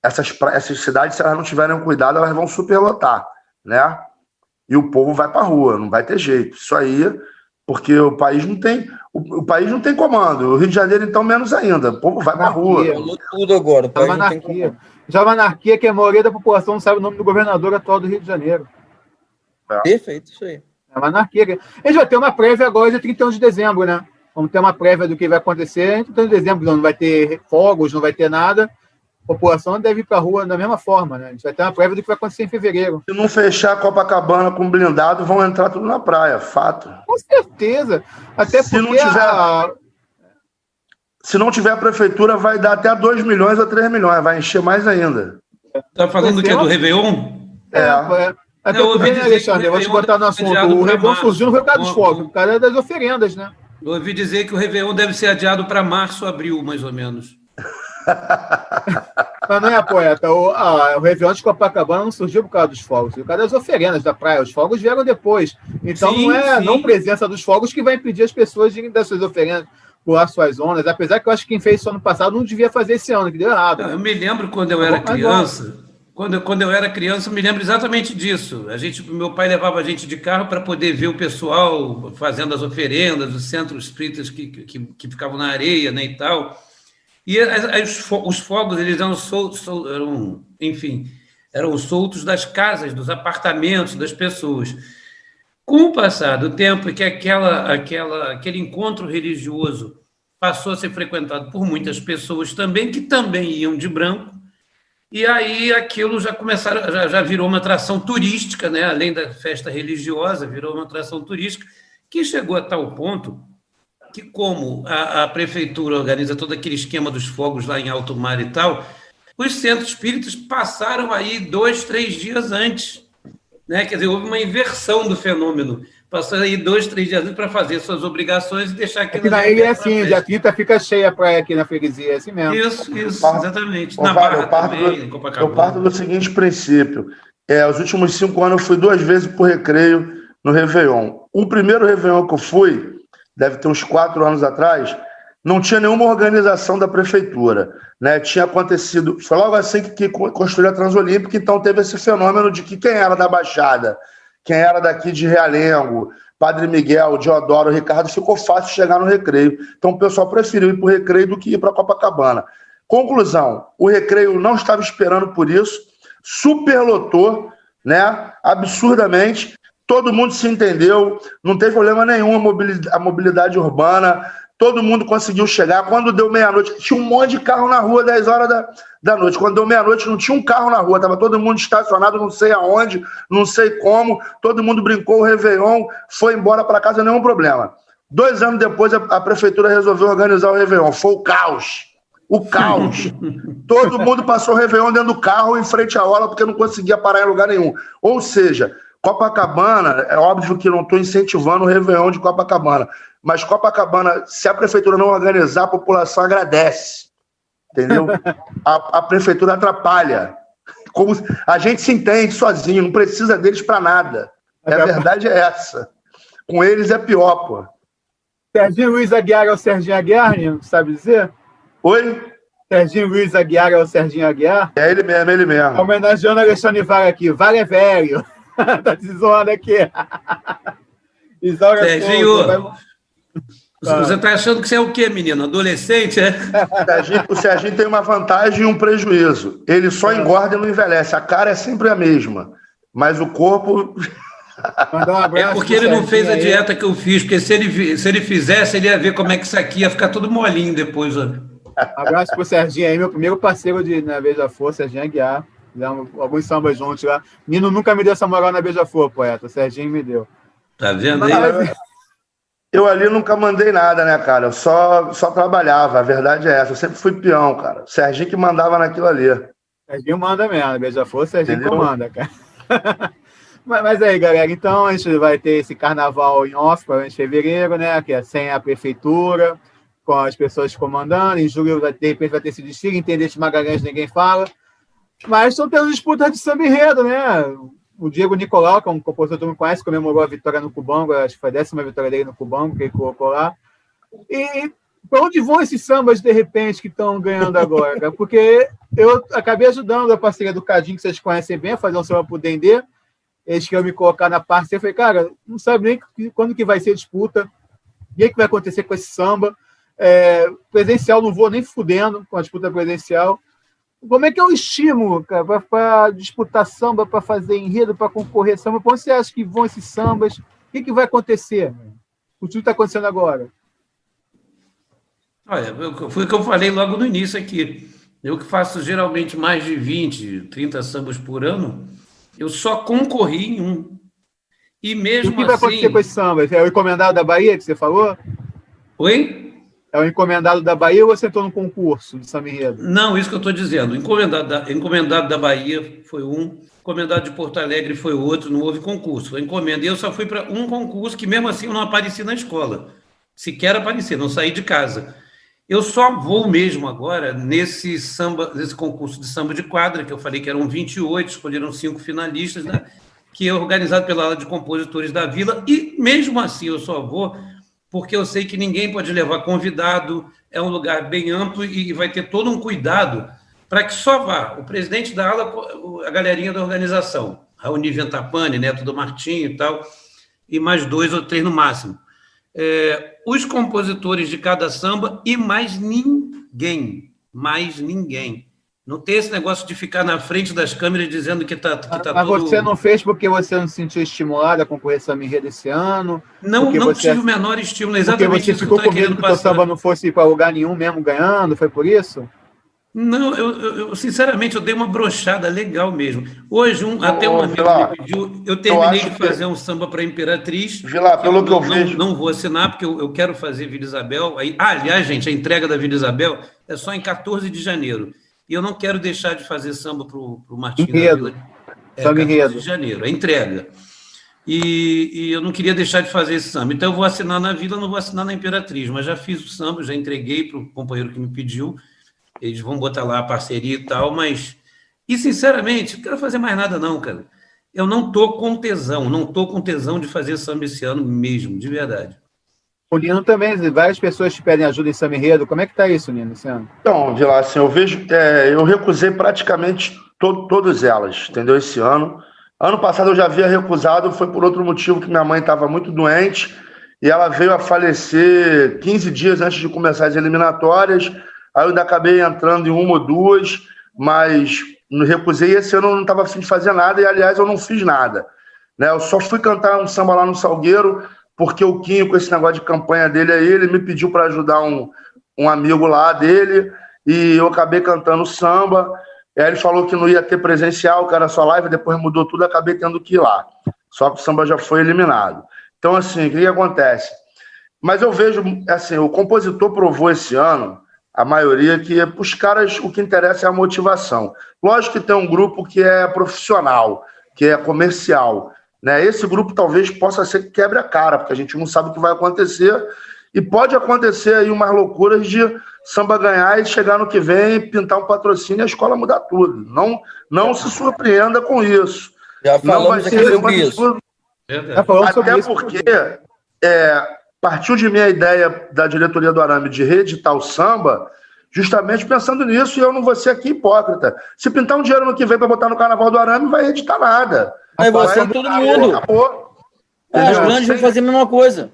Speaker 4: essas, essas cidades, se elas não tiverem cuidado, elas vão superlotar, né? E o povo vai para rua, não vai ter jeito. Isso aí porque o país não tem o, o, país não tem comando. O Rio de Janeiro, então, menos ainda. O povo vai para rua.
Speaker 5: Falou tudo agora. O
Speaker 2: país não tem Já uma anarquia que a maioria da população não sabe o nome do governador atual do Rio de Janeiro.
Speaker 5: É. Perfeito, isso aí.
Speaker 2: É uma anarquia. A gente vai ter uma prévia agora de 31 de dezembro, né? Vamos ter uma prévia do que vai acontecer. 31 de dezembro não vai ter fogos, não vai ter nada população deve ir para a rua da mesma forma, né? A gente vai ter uma prévia do que vai acontecer em fevereiro.
Speaker 4: Se não fechar a Copacabana com blindado, vão entrar tudo na praia, fato.
Speaker 2: Com certeza. Até
Speaker 4: se porque não tiver, a... Se não tiver a prefeitura, vai dar até 2 milhões a 3 milhões, vai encher mais ainda.
Speaker 3: Tá falando do que? Do Réveillon?
Speaker 2: É. é. Até eu porque, né, Alexandre, vou te botar no assunto. O Réveillon surgiu no Rio Cabo dos Fogos, por causa das oferendas, né?
Speaker 3: Eu ouvi dizer que o Réveillon deve ser adiado para março, abril, mais ou menos.
Speaker 2: Mas não é, poeta. O, a, o Réveillon de Copacabana não surgiu por causa dos fogos, por causa das oferendas da praia. Os fogos vieram depois. Então sim, não é a não presença dos fogos que vai impedir as pessoas de irem das suas oferendas pular suas ondas. Apesar que eu acho que quem fez isso ano passado não devia fazer esse ano, que deu errado.
Speaker 3: Né? Eu me lembro quando eu era criança. Quando, quando eu era criança, eu me lembro exatamente disso. A gente, meu pai levava a gente de carro para poder ver o pessoal fazendo as oferendas, os centros espíritas que, que, que ficavam na areia né, e tal. E os fogos, eles eram soltos, eram, enfim, eram soltos das casas, dos apartamentos das pessoas. Com o passar do tempo que aquela, aquela, aquele encontro religioso passou a ser frequentado por muitas pessoas também, que também iam de branco, e aí aquilo já começaram, já, já virou uma atração turística, né? além da festa religiosa, virou uma atração turística, que chegou a tal ponto que como a, a, prefeitura organiza todo aquele esquema dos fogos lá em alto mar e tal, os centros espíritas passaram aí dois, três dias antes. Né? Quer dizer, houve uma inversão do fenômeno. Passaram aí dois, três dias antes para fazer suas obrigações e deixar aquilo.
Speaker 2: Aqui na ilha é assim, dia 30 fica cheia a praia aqui na freguesia, é assim mesmo.
Speaker 3: Isso, isso, exatamente.
Speaker 4: na Barra eu parto, também, do, eu parto do seguinte princípio. É, os últimos cinco anos eu fui duas vezes por recreio no Réveillon. O primeiro Réveillon que eu fui, deve ter uns quatro anos atrás, não tinha nenhuma organização da prefeitura. Né? Tinha acontecido, foi logo assim que, que construiu a Transolímpica, então teve esse fenômeno de que quem era da Baixada, quem era daqui de Realengo, Padre Miguel, Diodoro, Ricardo, ficou fácil chegar no recreio. Então o pessoal preferiu ir para o recreio do que ir para Copacabana. Conclusão: o recreio não estava esperando por isso, superlotou, né? Absurdamente todo mundo se entendeu, não teve problema nenhum a mobilidade, a mobilidade urbana, todo mundo conseguiu chegar. Quando deu meia-noite, tinha um monte de carro na rua, 10 horas da, da noite. Quando deu meia-noite, não tinha um carro na rua, estava todo mundo estacionado, não sei aonde, não sei como, todo mundo brincou o Réveillon, foi embora para casa, nenhum problema. Dois anos depois, a, a, prefeitura resolveu organizar o Réveillon, foi o caos. O caos. Todo mundo passou o Réveillon dentro do carro em frente à hora porque não conseguia parar em lugar nenhum. Ou seja, Copacabana, é óbvio que não estou incentivando o Réveillon de Copacabana, mas Copacabana, se a prefeitura não organizar, a população agradece. Entendeu? A, a prefeitura atrapalha. Como a gente se entende sozinho, não precisa deles para nada. É, a verdade é essa. Com eles é pior, pô.
Speaker 2: Serginho Luiz Aguiar é o Serginho Aguiar, sabe dizer?
Speaker 4: Oi?
Speaker 2: Serginho Luiz Aguiar é o Serginho Aguiar?
Speaker 4: É ele mesmo, é ele mesmo.
Speaker 2: Homenageando Alexandre Vara aqui. Vara é velho. tá te zoando aqui.
Speaker 3: Isaura Serginho, vai... você está achando que você é o quê, menino? Adolescente, é?
Speaker 4: O Serginho, o Serginho tem uma vantagem e um prejuízo. Ele só é. engorda e não envelhece. A cara é sempre a mesma, mas o corpo...
Speaker 3: Um é porque ele não fez a dieta que eu fiz, porque se ele, se ele fizesse, ele ia ver como é que isso aqui ia ficar tudo molinho depois. Ó.
Speaker 2: Abraço pro Serginho aí, meu primeiro parceiro de, na Beija-Flor, Serginho Aguiar. Fizemos alguns sambas juntos lá. Nino nunca me deu essa moral na Beija-Flor, poeta. Serginho me deu.
Speaker 3: Tá vendo aí? Mas,
Speaker 4: eu ali nunca mandei nada, né, cara? Eu só, só trabalhava, a verdade é essa. Eu sempre fui peão, cara. Serginho que mandava naquilo ali.
Speaker 2: Serginho manda mesmo, Beija-Flor, Serginho Entendeu? comanda, cara. mas, mas aí, galera, então a gente vai ter esse carnaval em off, provavelmente em fevereiro, né? Que é sem a prefeitura, com as pessoas comandando. Em julho, de repente, vai ter esse desfile. Entender de Magalhães, ninguém fala. Mas estão tendo disputas de samba enredo, né? O Diego Nicolau, que é um compositor que mundo conhece, comemorou a vitória no Cubango, acho que foi a décima vitória dele no Cubango, que ele colocou lá. E para onde vão esses sambas, de repente, que estão ganhando agora? Cara? Porque eu acabei ajudando a parceria do Cadinho, que vocês conhecem bem, a fazer um samba para o Dendê. Eles queriam me colocar na parte. Eu falei, cara, não sabe nem quando que vai ser a disputa, o que, que vai acontecer com esse samba. É, presencial, não vou nem fudendo com a disputa presencial. Como é que é o estímulo, cara, para disputar samba, para fazer enredo, para concorrer samba? Para onde você acha que vão esses sambas? O que, que vai acontecer? O que está acontecendo agora?
Speaker 3: Olha, foi o que eu falei logo no início aqui. Eu que faço geralmente mais de 20, 30 sambas por ano, eu só concorri em um. E mesmo assim. O que vai acontecer
Speaker 2: assim com esse samba? É o encomendado da Bahia que você falou?
Speaker 3: Oi?
Speaker 2: É o encomendado da Bahia ou você entrou no concurso de Samba Enredo?
Speaker 3: Não, isso que eu estou dizendo. Encomendado da, encomendado da Bahia foi um, encomendado de Porto Alegre foi outro, não houve concurso. Foi encomenda. E eu só fui para um concurso que, mesmo assim, eu não apareci na escola. Sequer apareci, não saí de casa. Eu só vou mesmo agora nesse samba, nesse concurso de samba de quadra, que eu falei que eram 28, escolheram cinco finalistas, né? que é organizado pela ala de compositores da Vila, e mesmo assim eu só vou porque eu sei que ninguém pode levar convidado, é um lugar bem amplo e vai ter todo um cuidado para que só vá o presidente da ala, a galerinha da organização, a Univentapane, Neto do Martinho e tal, e mais dois ou três no máximo. É, os compositores de cada samba e mais ninguém, mais ninguém. Não tem esse negócio de ficar na frente das câmeras dizendo que está que tá
Speaker 2: Mas todo... você não fez porque você não se sentiu estimulado a concorrer essa Enredo esse ano?
Speaker 3: Não, não você... tive o menor estímulo, exatamente
Speaker 2: porque você ficou com medo que o samba não fosse para lugar nenhum mesmo ganhando, foi por isso?
Speaker 3: Não, eu, eu, sinceramente eu dei uma brochada legal mesmo. Hoje, um, até um amigo me pediu, eu terminei de fazer que... um samba para Imperatriz.
Speaker 4: Vila, pelo que eu,
Speaker 3: não,
Speaker 4: vejo.
Speaker 3: Não vou assinar, porque eu, eu quero fazer Vila Isabel. Aí, ah, aliás, gente, a entrega da Vila Isabel é só em 14 de janeiro. E eu não quero deixar de fazer samba para o Martins
Speaker 2: enredo.
Speaker 3: É, samba enredo. de janeiro, a entrega. E, e, eu não queria deixar de fazer esse samba. Então eu vou assinar na Vila, não vou assinar na Imperatriz, mas já fiz o samba, já entreguei para o companheiro que me pediu. Eles vão botar lá a parceria e tal, mas. E sinceramente, não quero fazer mais nada, não, cara. Eu não tô com tesão, não tô com tesão de fazer samba esse ano mesmo, de verdade.
Speaker 2: O Nino também, várias pessoas te pedem ajuda em Samba Enredo. Como é que tá isso, Nino, esse ano?
Speaker 4: Então, Vilar, assim, eu vejo, é, eu recusei praticamente to todas elas, entendeu, esse ano. Ano passado eu já havia recusado, foi por outro motivo que minha mãe estava muito doente e ela veio a falecer 15 dias antes de começar as eliminatórias. Aí eu ainda acabei entrando em uma ou duas, mas me recusei. Esse ano eu não estava afim de fazer nada e, aliás, eu não fiz nada. Né? Eu só fui cantar um samba lá no Salgueiro porque o Quinho, com esse negócio de campanha dele aí, ele me pediu para ajudar um, um amigo lá dele, e eu acabei cantando samba. Aí ele falou que não ia ter presencial, que era só live, depois mudou tudo, acabei tendo que ir lá. Só que o samba já foi eliminado. Então, assim, o que, que acontece? Mas eu vejo, assim, o compositor provou esse ano a maioria que os caras o que interessa é a motivação. Lógico que tem um grupo que é profissional, que é comercial. Né? Esse grupo talvez possa ser que quebre a cara, porque a gente não sabe o que vai acontecer. E pode acontecer aí umas loucuras de samba ganhar e chegar no que vem, pintar um patrocínio e a escola mudar tudo. Não, não se surpreenda com isso.
Speaker 5: Já não vai ser sobre isso.
Speaker 4: Até porque é, partiu de mim a ideia da diretoria do Arame de reeditar o samba, justamente pensando nisso, e eu não vou ser aqui hipócrita. Se pintar um dinheiro no que vem para botar no Carnaval do Arame, não vai editar nada.
Speaker 5: Aí você é todo mundo. Acabou. É, os grandes vão fazer a mesma coisa.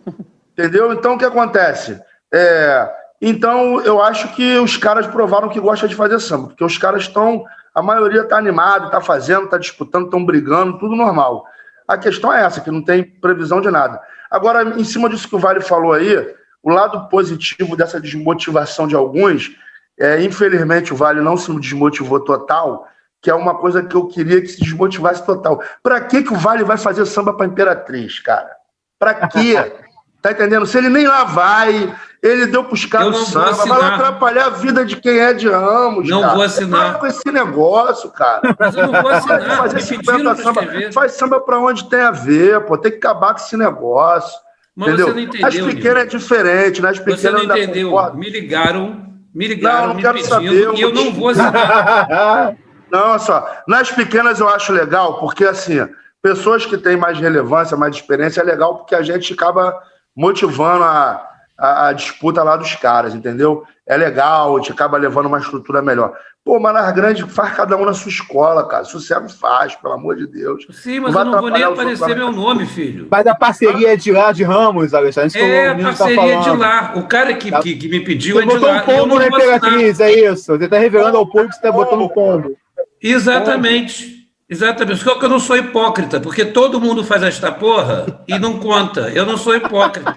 Speaker 4: Entendeu? Então, o que acontece? É, então, eu acho que os caras provaram que gostam de fazer samba, porque os caras estão, a maioria está animado, está fazendo, está disputando, estão brigando, tudo normal. A questão é essa, que não tem previsão de nada. Agora, em cima disso que o Vale falou aí, o lado positivo dessa desmotivação de alguns, é, infelizmente o Vale não se desmotivou total, que é uma coisa que eu queria que se desmotivasse total. Para que, que o Vale vai fazer samba para Imperatriz, cara? Para quê? tá entendendo? Se ele nem lá vai, ele deu pros caras do samba, vai atrapalhar a vida de quem é de Ramos.
Speaker 3: Não
Speaker 4: cara.
Speaker 3: vou assinar.
Speaker 4: Para com esse negócio, cara.
Speaker 3: Mas eu não vou assinar.
Speaker 4: Fazer 50 samba. Faz samba para onde tem a ver, pô. Tem que acabar com esse negócio. Mas entendeu? Você não entendeu, As pequenas é diferente, né? As pequenas
Speaker 3: você não entendeu. Me ligaram, me ligaram, não, não me quero pedindo, saber, e eu não vou assinar.
Speaker 4: não, só. Nas pequenas eu acho legal, porque assim, pessoas que têm mais relevância, mais experiência, é legal porque a gente acaba motivando a, a, a, disputa lá dos caras, entendeu? É legal, te acaba levando uma estrutura melhor. Pô, mas nas grandes, faz cada um na sua escola, cara. Sucesso faz, pelo amor de Deus.
Speaker 3: Sim, mas não eu não vou nem aparecer meu nome, filho.
Speaker 2: Mas a parceria é de lá, de Ramos, Alexandre.
Speaker 3: É, a tá parceria tá de lá. O cara que, que, que me pediu
Speaker 2: você
Speaker 3: é de
Speaker 2: lá. Você botou um pombo na Imperatriz, é isso? Você tá revelando ao público que você tá botando um pombo.
Speaker 3: Exatamente. Exatamente, porque eu não sou hipócrita, porque todo mundo faz esta porra e não conta. Eu não sou hipócrita.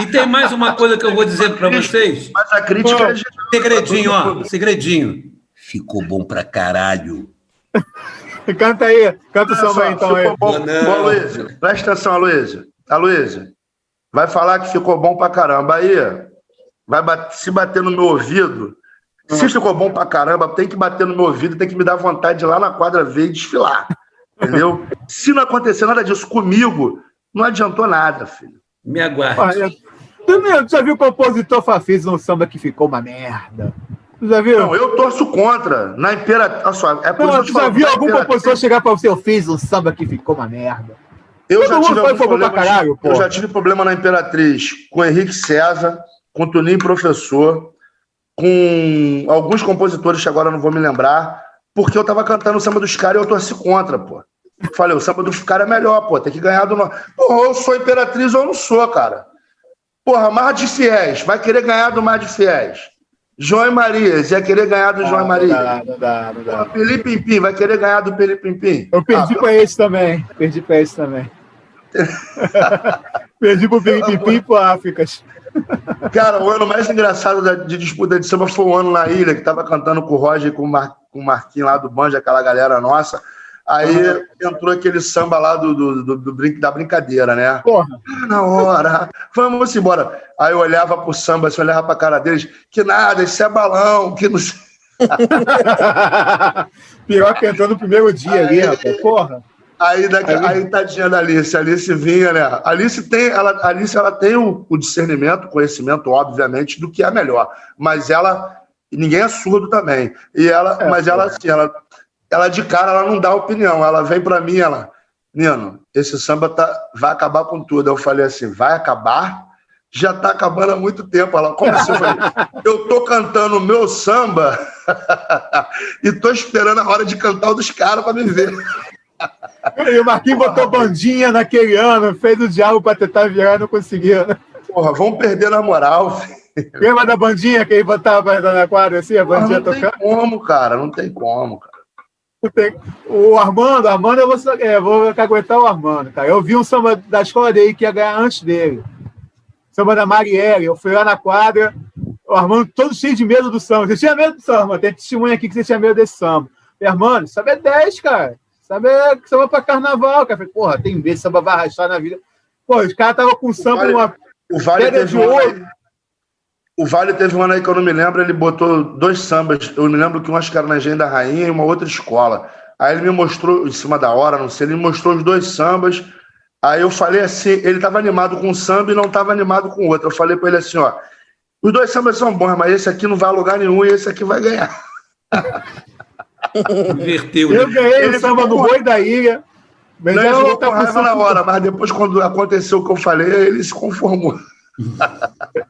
Speaker 3: E tem mais uma coisa que eu vou dizer para vocês.
Speaker 4: Mas a crítica é
Speaker 3: Segredinho, ó, segredinho. Ficou bom pra caralho.
Speaker 2: canta aí, canta o samba então aí.
Speaker 4: Bom, bom Aloysio, presta atenção, Aloysio. Aloysio, vai falar que ficou bom pra caramba. Aí, vai se bater no meu ouvido se ficou bom pra caramba, tem que bater no meu ouvido, tem que me dar vontade de ir lá na quadra ver e desfilar. Entendeu? Se não acontecer nada disso comigo, não adiantou nada, filho.
Speaker 3: Me aguarde.
Speaker 2: tu já viu o compositor Fafis no samba que ficou uma merda? Tu já viu?
Speaker 4: Não, eu torço contra. Na Imperatriz. É
Speaker 2: por não, tu já viu algum compositor chegar pra você, eu fiz um samba que ficou uma merda?
Speaker 4: Eu já, tive caralho, eu já tive problema na Imperatriz com Henrique César, com Toninho Professor, com alguns compositores que agora não vou me lembrar, porque eu tava cantando o samba dos caras e eu torci contra, pô. Falei, o samba dos caras é melhor, pô, tem que ganhar do nosso. Porra, eu sou imperatriz ou eu não sou, cara. Porra, Mar de Fiéis, vai querer ganhar do Mar de Fiéis. João e Marias, ia querer ganhar do ah, João e Maria. Não dá, não dá, não dá. Felipe Pimpim, vai querer ganhar do Felipe Pimpim.
Speaker 2: Eu perdi ah, pra esse também. Perdi pra esse também. perdi pro Felipe Pimpim e pro Áfricas.
Speaker 4: Cara, o ano mais engraçado de disputa de samba foi o ano na ilha, que tava cantando com o Roger e com o, Mar, com o Marquinhos lá do Banjo, aquela galera nossa. Aí entrou aquele samba lá do, do, do, do brin da brincadeira, né?
Speaker 2: Porra.
Speaker 4: Na hora, vamos embora. Aí eu olhava pro samba, assim, olhava pra cara deles, que nada, isso é balão, que não sei.
Speaker 2: Pior que entrou no primeiro dia aí, ali, rapaz. Porra.
Speaker 4: Aí, daqui, aí... aí tadinha da Alice, a Alice vinha, né? A Alice tem, ela, Alice, ela tem o, o discernimento, o conhecimento, obviamente, do que é melhor. Mas ela, ninguém é surdo também. E ela, é, mas ela, assim, ela, ela de cara, ela não dá opinião. Ela vem para mim, ela, Nino, esse samba tá, vai acabar com tudo. Eu falei assim, vai acabar? Já tá acabando há muito tempo. Ela começou, eu falei, eu tô cantando o meu samba e tô esperando a hora de cantar o dos caras para me ver.
Speaker 2: E o Marquinhos botou bandinha naquele ano, fez o diabo para tentar virar, não conseguiu, né?
Speaker 4: Porra, vamos perder na moral.
Speaker 2: Lembra da bandinha que ele botava na quadra assim, a bandinha
Speaker 4: não tocando? Não tem como, cara, não tem como, cara.
Speaker 2: O Armando, Armando, eu vou, é, vou aguentar o Armando, cara. Eu vi um samba da escola dele que ia ganhar antes dele. Samba da Marielle. Eu fui lá na quadra, o Armando todo cheio de medo do samba. Você tinha medo do samba? Tem testemunha aqui que você tinha medo desse samba. E, Armando, samba é 10, cara. Sabe, é samba pra carnaval, cara. Falei, porra, tem vezes samba vai arrastar na vida. Pô, os caras estavam com samba vale,
Speaker 4: uma o vale pedra de ouro. O Vale teve um ano aí que eu não me lembro, ele botou dois sambas. Eu me lembro que um acho que era na Engenho da Rainha e uma outra escola. Aí ele me mostrou, em cima da hora, não sei, ele me mostrou os dois sambas. Aí eu falei assim, ele estava animado com um samba e não estava animado com o outro. Eu falei para ele assim, ó, os dois sambas são bons, mas esse aqui não vai a lugar nenhum e esse aqui vai ganhar.
Speaker 3: Inverteu.
Speaker 2: Eu ganhei ele o samba no Boi da Ilha.
Speaker 4: Mas não, ele ficou com raiva na hora, mas depois, quando aconteceu o que eu falei, ele se conformou.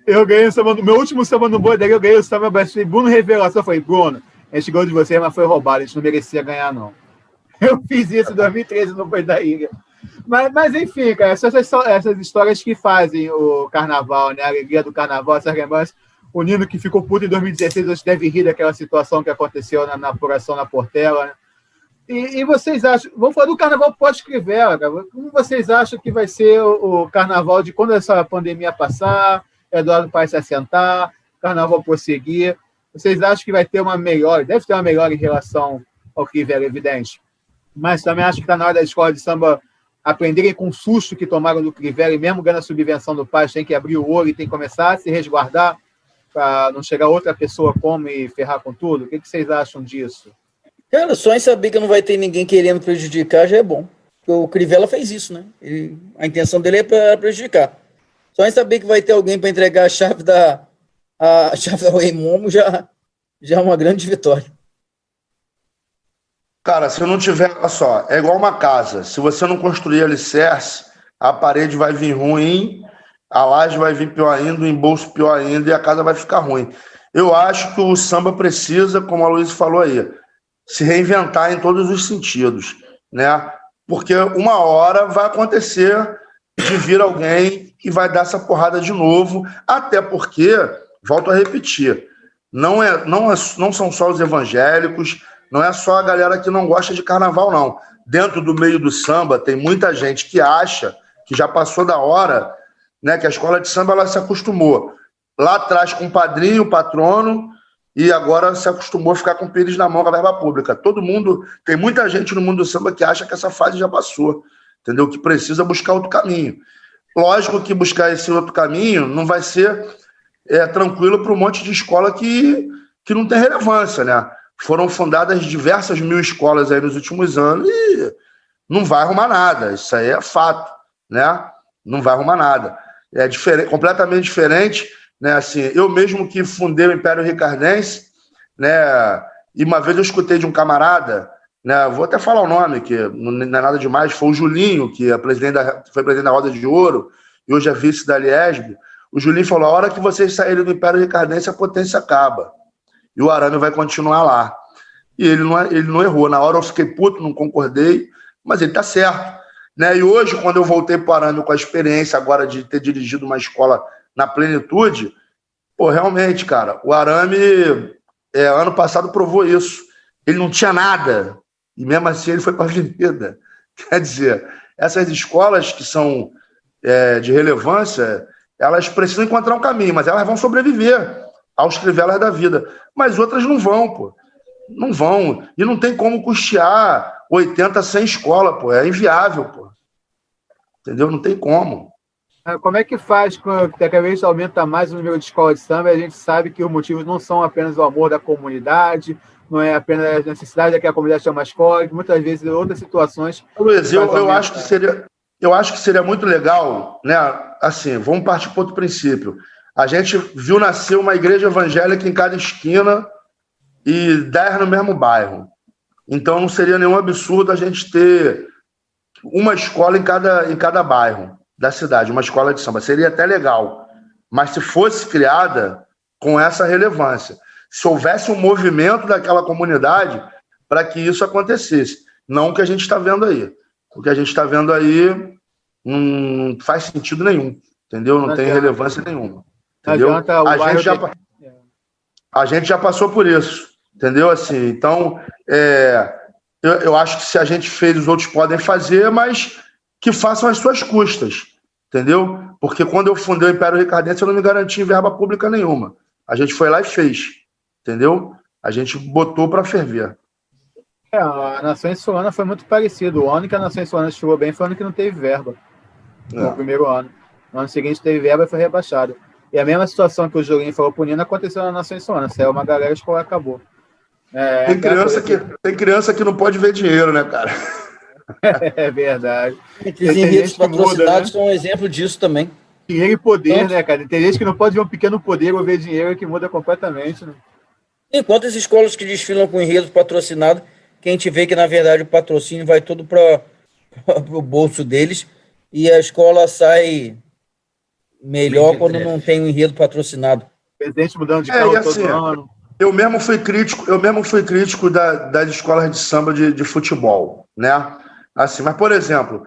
Speaker 2: eu ganhei o samba, no meu último samba no Boi da Ilha, eu ganhei o samba, baixei Bruno Revelação. Eu falei, Bruno, a gente ganhou de você, mas foi roubado, a gente não merecia ganhar, não. Eu fiz isso em 2013 no Boi da Ilha. Mas, mas enfim, cara, essas, essas histórias que fazem o carnaval, né? A alegria do carnaval, essas lembranças. O Nino que ficou puto em 2016, hoje deve rir daquela situação que aconteceu na, na apuração na Portela, né? E, e, vocês acham, vamos falar do carnaval pós-Crivella, como vocês acham que vai ser o, o, carnaval de quando essa pandemia passar, Eduardo Paes se assentar, carnaval prosseguir? Vocês acham que vai ter uma melhor, deve ter uma melhor em relação ao Crivella, evidente, mas também acho que está na hora da escola de samba aprenderem com o susto que tomaram do Crivella e mesmo ganhando a subvenção do Paes, tem que abrir o olho e tem que começar a se resguardar para não chegar outra pessoa como e ferrar com tudo? O que, que vocês acham disso?
Speaker 5: Cara, só em saber que não vai ter ninguém querendo prejudicar já é bom. O Crivella fez isso, né? Ele, a intenção dele é para prejudicar. Só em saber que vai ter alguém para entregar a chave da a chave da Rei Momo já, já é uma grande vitória.
Speaker 4: Cara, se eu não tiver, olha só, é igual uma casa. Se você não construir alicerce, a parede vai vir ruim, a laje vai vir pior ainda, o embolso pior ainda e a casa vai ficar ruim. Eu acho que o samba precisa, como a Luiz falou aí, se reinventar em todos os sentidos, né? Porque uma hora vai acontecer de vir alguém e vai dar essa porrada de novo, até porque, volto a repetir, não, é, não, é, não são só os evangélicos, não é só a galera que não gosta de carnaval, não. Dentro do meio do samba, tem muita gente que acha que já passou da hora, né? Que a escola de samba ela se acostumou lá atrás com o padrinho, o patrono, e agora se acostumou a ficar com o pires na mão com a verba pública. Todo mundo, tem muita gente no mundo do samba que acha que essa fase já passou, entendeu? Que precisa buscar outro caminho. Lógico que buscar esse outro caminho não vai ser é, tranquilo para um monte de escola que, que não tem relevância, né? Foram fundadas diversas mil escolas aí nos últimos anos e não vai arrumar nada. Isso aí é fato, né? Não vai arrumar nada. É diferente, completamente diferente né? Assim, eu mesmo que fundei o Império Ricardense, né? E uma vez eu escutei de um camarada, né? Vou até falar o nome, que não é nada demais, foi o Julinho, que é presidente da, foi presidente da Roda de Ouro e hoje é vice da Liesb. O Julinho falou: a hora que vocês saírem do Império Ricardense, a potência acaba. E o arame vai continuar lá. E ele não, ele não errou. Na hora eu fiquei puto, não concordei, mas ele tá certo. Né? E hoje, quando eu voltei para o arame com a experiência agora de ter dirigido uma escola na plenitude, pô, realmente, cara, o Arame, é, ano passado, provou isso. Ele não tinha nada, e mesmo assim ele foi para a avenida. Quer dizer, essas escolas que são é, de relevância, elas precisam encontrar um caminho, mas elas vão sobreviver aos crivelas da vida. Mas outras não vão, pô. Não vão. E não tem como custear 80 sem escola, pô. É inviável, pô. Entendeu? Não tem como.
Speaker 2: Ah, como é que faz quando cada vez aumenta mais o número de escola de samba? A gente sabe que os motivos não são apenas o amor da comunidade, não é apenas a necessidade de que a comunidade tenha uma escola, muitas vezes outras situações.
Speaker 4: Luiz, eu, eu acho que seria, eu acho que seria muito legal, né? Assim, vamos partir para outro princípio. A gente viu nascer uma igreja evangélica em cada esquina e dez no mesmo bairro. Então não seria nenhum absurdo a gente ter uma escola em cada, em cada bairro da cidade, uma escola de samba. Seria até legal, mas se fosse criada com essa relevância, se houvesse um movimento daquela comunidade para que isso acontecesse, não o que a gente está vendo aí. O que a gente está vendo aí não faz sentido nenhum, entendeu? Não, não tem relevância nenhuma. Entendeu? A gente, já, a gente já passou por isso, entendeu? Assim, então, é, eu, eu acho que se a gente fez, os outros podem fazer, mas que façam as suas custas, entendeu? Porque quando eu fundei o Império Ricardense, eu não me garanti verba pública nenhuma. A gente foi lá e fez, entendeu? A gente botou para ferver.
Speaker 2: É, a Nação Insulana foi muito parecido. O ano que a Nação Insulana chegou bem foi o ano que não teve verba. É. No primeiro ano. No ano seguinte teve verba e foi rebaixado. E a mesma situação que o Julinho falou pro Nino aconteceu na Nação Insônia. Saiu uma galera, a escola acabou.
Speaker 4: É, tem, criança que, tem criança que não pode ver dinheiro, né, cara?
Speaker 2: é verdade.
Speaker 5: Esses enredos patrocinados né? são um exemplo disso também.
Speaker 2: Dinheiro e poder, então, né, cara? Tem gente que não pode ver um pequeno poder ou ver dinheiro que muda completamente, né?
Speaker 5: Enquanto as escolas que desfilam com enredos patrocinados, que a gente vê que, na verdade, o patrocínio vai todo para o bolso deles e a escola sai melhor quando não tem um enredo patrocinado.
Speaker 2: Presidente mudando de é, carro assim, todo ano.
Speaker 4: Eu mesmo fui crítico, eu mesmo fui crítico da, das escolas de samba de, de futebol, né? Assim, mas, por exemplo,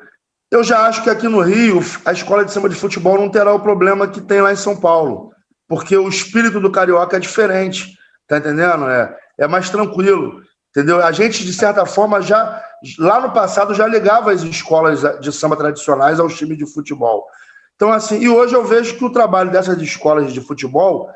Speaker 4: eu já acho que aqui no Rio, a escola de samba de futebol não terá o problema que tem lá em São Paulo, porque o espírito do carioca é diferente, tá entendendo? É, é mais tranquilo, entendeu? A gente, de certa forma, já, lá no passado, já ligava as escolas de samba tradicionais aos times de futebol. Então, assim, e hoje eu vejo que o trabalho dessas escolas de futebol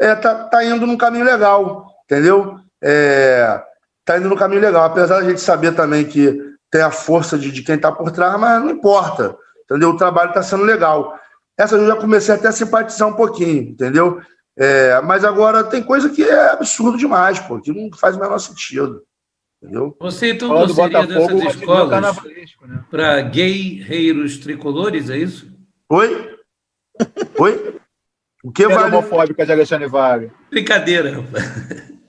Speaker 4: é, tá, tá indo num caminho legal, entendeu? É, tá indo num caminho legal, apesar da gente saber também que tem a força de, de quem está por trás, mas não importa, entendeu? O trabalho está sendo legal. Essa eu já comecei até a simpatizar um pouquinho, entendeu? É, mas agora tem coisa que é absurdo demais, pô, que não faz o menor sentido. Entendeu?
Speaker 3: Você então torceria dessas escolas né? para guerreiros tricolores, é isso?
Speaker 4: Oi? Oi?
Speaker 2: O que vale? homofóbica de Alexandre Vargas.
Speaker 3: Brincadeira,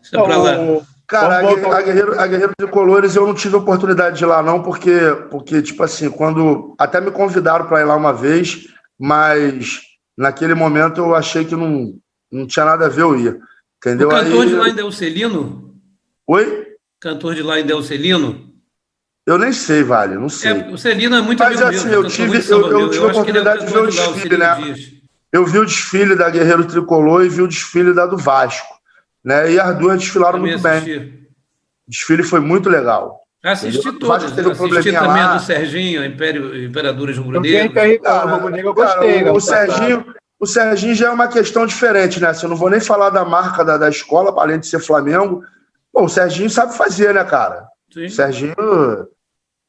Speaker 3: Deixa
Speaker 4: pra lá. Cara, a, a, Guerreiro, a Guerreiro de Colores eu não tive oportunidade de ir lá, não, porque, porque tipo assim, quando. Até me convidaram para ir lá uma vez, mas naquele momento eu achei que não, não tinha nada a ver eu ir. Entendeu? O
Speaker 3: cantor Aí, de lá em Delcelino?
Speaker 4: Oi?
Speaker 3: Cantor de lá em Delcelino?
Speaker 4: Eu nem sei, Vale, não sei. É,
Speaker 3: o Celino é muito
Speaker 4: Mas assim, meu, eu tive, eu, eu, tive a oportunidade de ver o desfile, o né? Eu vi o desfile da Guerreiro Tricolor e vi o desfile da do Vasco. Né? E as duas desfilaram muito assisti. bem. O desfile foi muito legal.
Speaker 3: Assisti todos. Teve um assisti também lá. a do Serginho, Império, Imperadores Rubro Negro.
Speaker 2: eu gostei.
Speaker 4: Cara, o, Serginho, o Serginho já é uma questão diferente, né? Assim, eu não vou nem falar da marca da, da escola, além de ser Flamengo. Pô, o Serginho sabe fazer, né, cara? Sim. O Serginho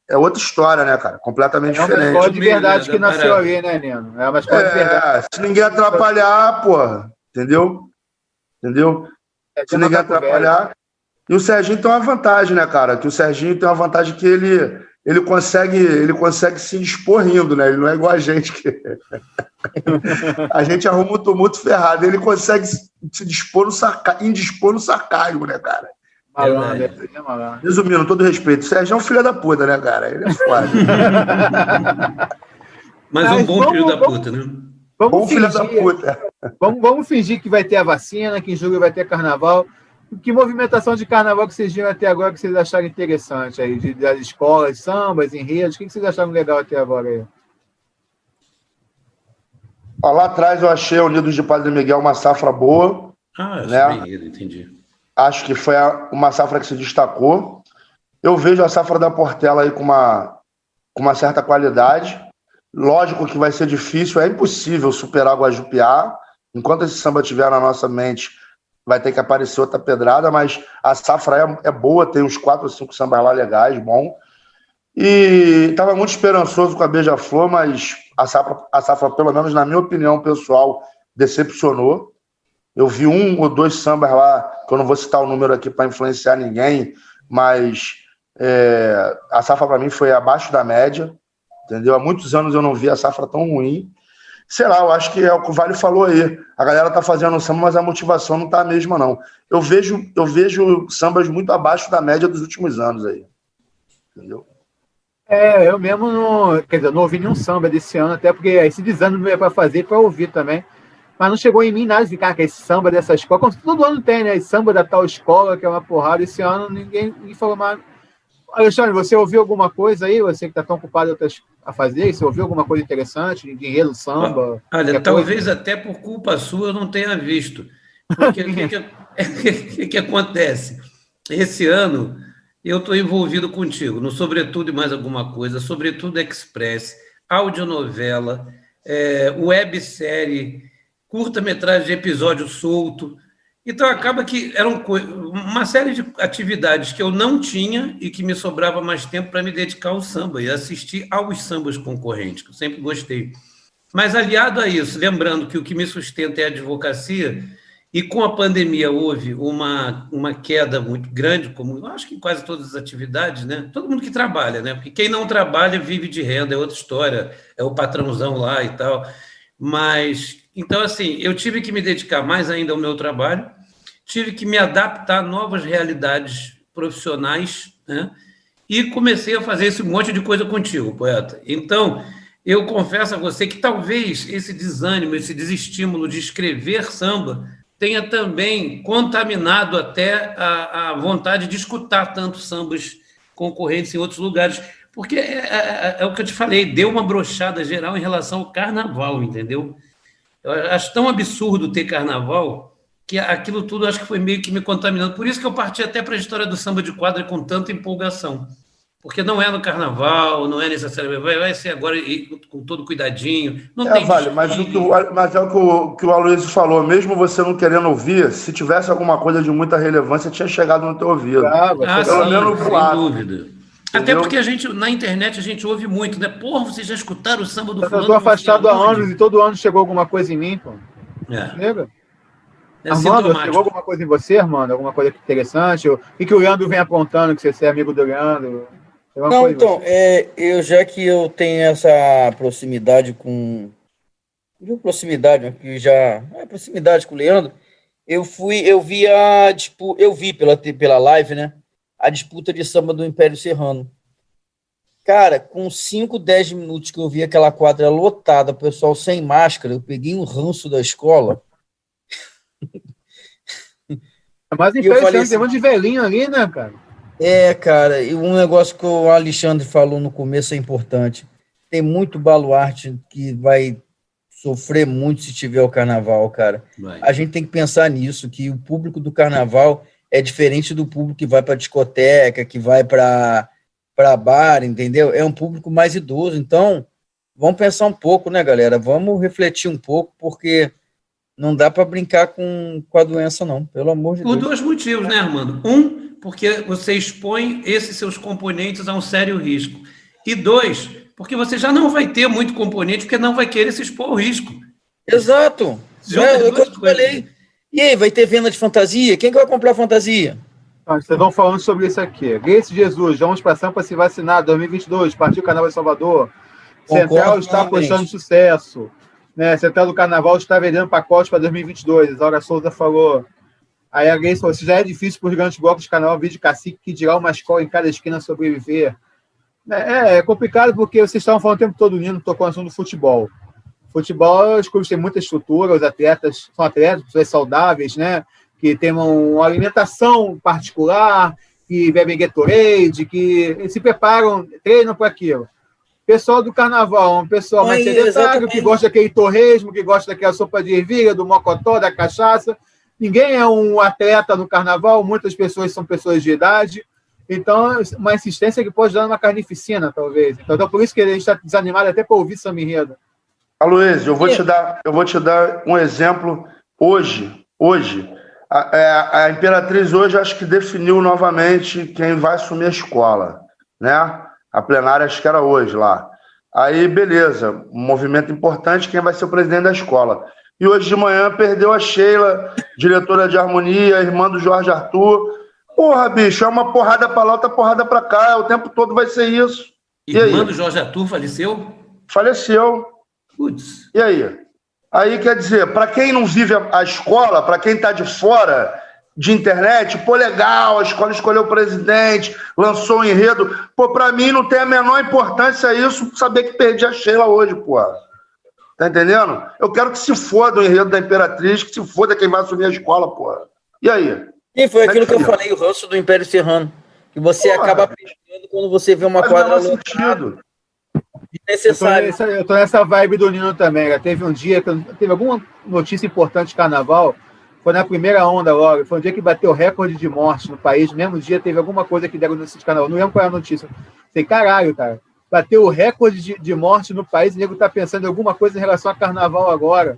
Speaker 4: é outra história, né, cara? Completamente diferente. É uma
Speaker 2: escola de verdade que nasceu ali, né, Nino? É uma escola é, de verdade.
Speaker 4: Se ninguém atrapalhar, porra, entendeu? Entendeu? É, se ninguém atrapalhar. E o Serginho tem uma vantagem, né, cara? Que o Serginho tem uma vantagem que ele, ele, consegue, ele consegue se expor rindo, né? Ele não é igual a gente. Que... a gente arruma um tumulto ferrado. Ele consegue se dispor no sarca... indispor no sarcasmo, né, cara? Malandro, é malandro. Resumindo, todo respeito, o Sérgio é um filho da puta, né, cara? Ele é foda.
Speaker 3: Mas, Mas um bom vamos, filho da puta, né?
Speaker 2: Vamos bom fingir, filho da puta. Vamos, vamos fingir que vai ter a vacina, que em julho vai ter carnaval. Que movimentação de carnaval que vocês viram até agora que vocês acharam interessante aí? De, das escolas, sambas, enredos, o que vocês acharam legal até agora aí?
Speaker 4: lá atrás eu achei a Unidos de Padre Miguel uma safra boa.
Speaker 3: Ah, né? enredo, entendi.
Speaker 4: Acho que foi uma safra que se destacou. Eu vejo a safra da Portela aí com uma, com uma certa qualidade. Lógico que vai ser difícil, é impossível superar Guajupiá. Enquanto esse samba estiver na nossa mente, vai ter que aparecer outra pedrada, mas a safra é, é boa, tem uns quatro ou cinco sambas lá legais, bom. E estava muito esperançoso com a Beija-Flor, mas a safra, a safra, pelo menos na minha opinião pessoal, decepcionou. Eu vi um ou dois sambas lá, que eu não vou citar o número aqui para influenciar ninguém, mas é, a safra para mim foi abaixo da média, entendeu? Há muitos anos eu não vi a safra tão ruim. Sei lá, eu acho que é o que o Vale falou aí. A galera tá fazendo samba, mas a motivação não tá a mesma, não. Eu vejo, eu vejo sambas muito abaixo da média dos últimos anos aí. Entendeu?
Speaker 2: É, eu mesmo não. Quer dizer, não ouvi nenhum samba desse ano, até porque esse desânimo é para fazer para ouvir também mas não chegou em mim nada de cara, que é esse samba dessa escola, como todo ano tem, né? Esse samba da tal escola, que é uma porrada. Esse ano ninguém, ninguém falou mais. Alexandre, você ouviu alguma coisa aí? Você que está tão ocupado a fazer, você ouviu alguma coisa interessante? Enredo, samba?
Speaker 3: Olha, talvez coisa? até por culpa sua eu não tenha visto. Porque o que, que, que, que acontece? Esse ano eu estou envolvido contigo, no Sobretudo e mais alguma coisa, Sobretudo Express, audionovela, é, websérie curta-metragem de episódio solto. Então acaba que era uma série de atividades que eu não tinha e que me sobrava mais tempo para me dedicar ao samba e assistir aos sambas concorrentes, que eu sempre gostei. Mas aliado a isso, lembrando que o que me sustenta é a advocacia, e com a pandemia houve uma, uma queda muito grande, como acho que em quase todas as atividades, né? Todo mundo que trabalha, né? Porque quem não trabalha vive de renda, é outra história, é o patrãozão lá e tal. Mas, então, assim, eu tive que me dedicar mais ainda ao meu trabalho, tive que me adaptar a novas realidades profissionais, né? E comecei a fazer esse monte de coisa contigo, poeta. Então, eu confesso a você que talvez esse desânimo, esse desestímulo de escrever samba tenha também contaminado até a, a vontade de escutar tantos sambas concorrentes em outros lugares. Porque é, é, é, é, o que eu te falei, deu uma brochada geral em relação ao carnaval, entendeu? Eu acho tão absurdo ter carnaval que aquilo tudo acho que foi meio que me contaminando. Por isso que eu parti até para a história do samba de quadra com tanta empolgação porque não é no carnaval, não é necessariamente, vai, vai ser agora com todo cuidadinho. Não
Speaker 4: é,
Speaker 3: tem
Speaker 4: vale, mas, o que o, mas é o que o, que o Aloysio falou, mesmo você não querendo ouvir, se tivesse alguma coisa de muita relevância, tinha chegado no teu ouvido.
Speaker 3: Ah, ah pelo sim, menos sem dúvida. Entendeu? Até porque a gente, na internet, a gente ouve muito, né? Porra, vocês já escutaram o samba do
Speaker 2: fulano? Eu tô afastado há anos e todo ano chegou alguma coisa em mim, pô. É. Lembra? É Armando, chegou alguma coisa em você, Armando? Alguma coisa interessante? O que, que o Leandro vem apontando, que você é amigo do Leandro?
Speaker 5: Não, então, é, eu já que eu tenho essa proximidade com. Não proximidade, mas que já. É proximidade com o Leandro. Eu fui, eu vi a tipo, eu vi pela, pela live, né? A disputa de samba do Império Serrano. Cara, com 5, 10 minutos que eu vi aquela quadra lotada, o pessoal sem máscara, eu peguei um ranço da escola.
Speaker 2: É mais impressionante, assim, tem um monte de velhinho ali, né, cara?
Speaker 5: É, cara, e um negócio que o Alexandre falou no começo é importante. Tem muito baluarte que vai sofrer muito se tiver o carnaval, cara. Vai. A gente tem que pensar nisso, que o público do carnaval é diferente do público que vai para discoteca, que vai para para bar, entendeu? É um público mais idoso. Então, vamos pensar um pouco, né, galera? Vamos refletir um pouco, porque não dá para brincar com, com a doença, não, pelo amor de
Speaker 3: Por Deus. Por dois motivos, né, Armando? Um, porque você expõe esses seus componentes a um sério risco. E dois, porque você já não vai ter muito componente, porque não vai querer se expor ao risco.
Speaker 5: Exato. É, é o que eu falei. E aí, vai ter venda de fantasia? Quem que vai comprar fantasia?
Speaker 2: Ah, vocês vão falando sobre isso aqui. Grace Jesus, vamos para se vacinar 2022, partiu Carnaval de Salvador. Concordo, Central está apostando sucesso. Né? Central do Carnaval está vendendo pacotes para 2022. A Laura Souza falou. Aí a Grace falou: se já é difícil para os grandes blocos de canal vídeo cacique que dirá uma escola em cada esquina sobreviver. É, é complicado porque vocês estavam falando o tempo todo, Nino tocou no assunto do futebol. Futebol, os clubes têm muita estrutura, os atletas são atletas, pessoas saudáveis, né? Que têm uma alimentação particular, que bebem Gatorade, que se preparam, treinam para aquilo. Pessoal do carnaval, um pessoal mais sedentário, que gosta daquele torresmo, que gosta daquela sopa de ervilha, do mocotó, da cachaça. Ninguém é um atleta no carnaval, muitas pessoas são pessoas de idade. Então, uma insistência que pode dar uma carnificina, talvez. Então, por isso que ele está desanimado até para ouvir Samba Enredo.
Speaker 4: Aloysio, eu vou te dar, eu vou te dar um exemplo hoje. Hoje, a, a, a Imperatriz hoje acho que definiu novamente quem vai assumir a escola, né? A plenária acho que era hoje lá. Aí, beleza, um movimento importante, quem vai ser o presidente da escola. E hoje de manhã perdeu a Sheila, diretora de harmonia, irmã do Jorge Arthur. Porra, bicho, é uma porrada pra lá, outra porrada pra cá. O tempo todo vai ser isso.
Speaker 3: Irmã do Jorge Arthur faleceu?
Speaker 4: Faleceu. Putz. E aí? Aí quer dizer, para quem não vive a escola, para quem está de fora de internet, pô, legal, a escola escolheu o presidente, lançou o um enredo. Pô, para mim não tem a menor importância isso, saber que perdi a Sheila hoje, porra. Tá entendendo? Eu quero que se foda o enredo da Imperatriz, que se foda quem vai assumir a escola, porra. E aí?
Speaker 5: E foi aquilo que eu falei, o ranço do Império Serrano. Que você porra, acaba pensando quando você vê uma quadra
Speaker 2: lotada. Necessário. Eu tô, nessa, eu tô nessa vibe do Nino também. Teve um dia, teve alguma notícia importante de carnaval, foi na primeira onda logo. Foi um dia que bateu recorde de morte no país. Mesmo dia teve alguma coisa que deram notícia de carnaval. Não lembro qual é a notícia. Sei, caralho, cara bateu o recorde de, de morte no país, o nego está pensando em alguma coisa em relação a carnaval agora.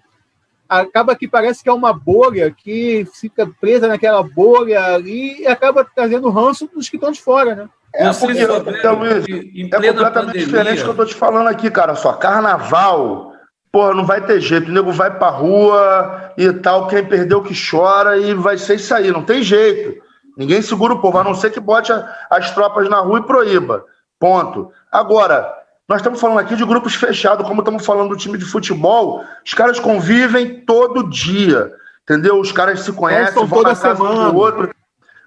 Speaker 2: Acaba que parece que é uma bolha que fica presa naquela bolha ali e acaba trazendo ranço dos que estão de fora, né?
Speaker 4: É, porque, então, é completamente pandemia. diferente do que eu estou te falando aqui, cara. Só carnaval porra, não vai ter jeito. O nego vai pra rua e tal, quem perdeu que chora e vai ser isso aí, não tem jeito. Ninguém segura o povo, a não ser que bote a, as tropas na rua e proíba. Ponto. Agora, nós estamos falando aqui de grupos fechados, como estamos falando do time de futebol, os caras convivem todo dia, entendeu? Os caras se conhecem, vão
Speaker 2: toda
Speaker 4: na casa
Speaker 2: semana.
Speaker 4: um do outro.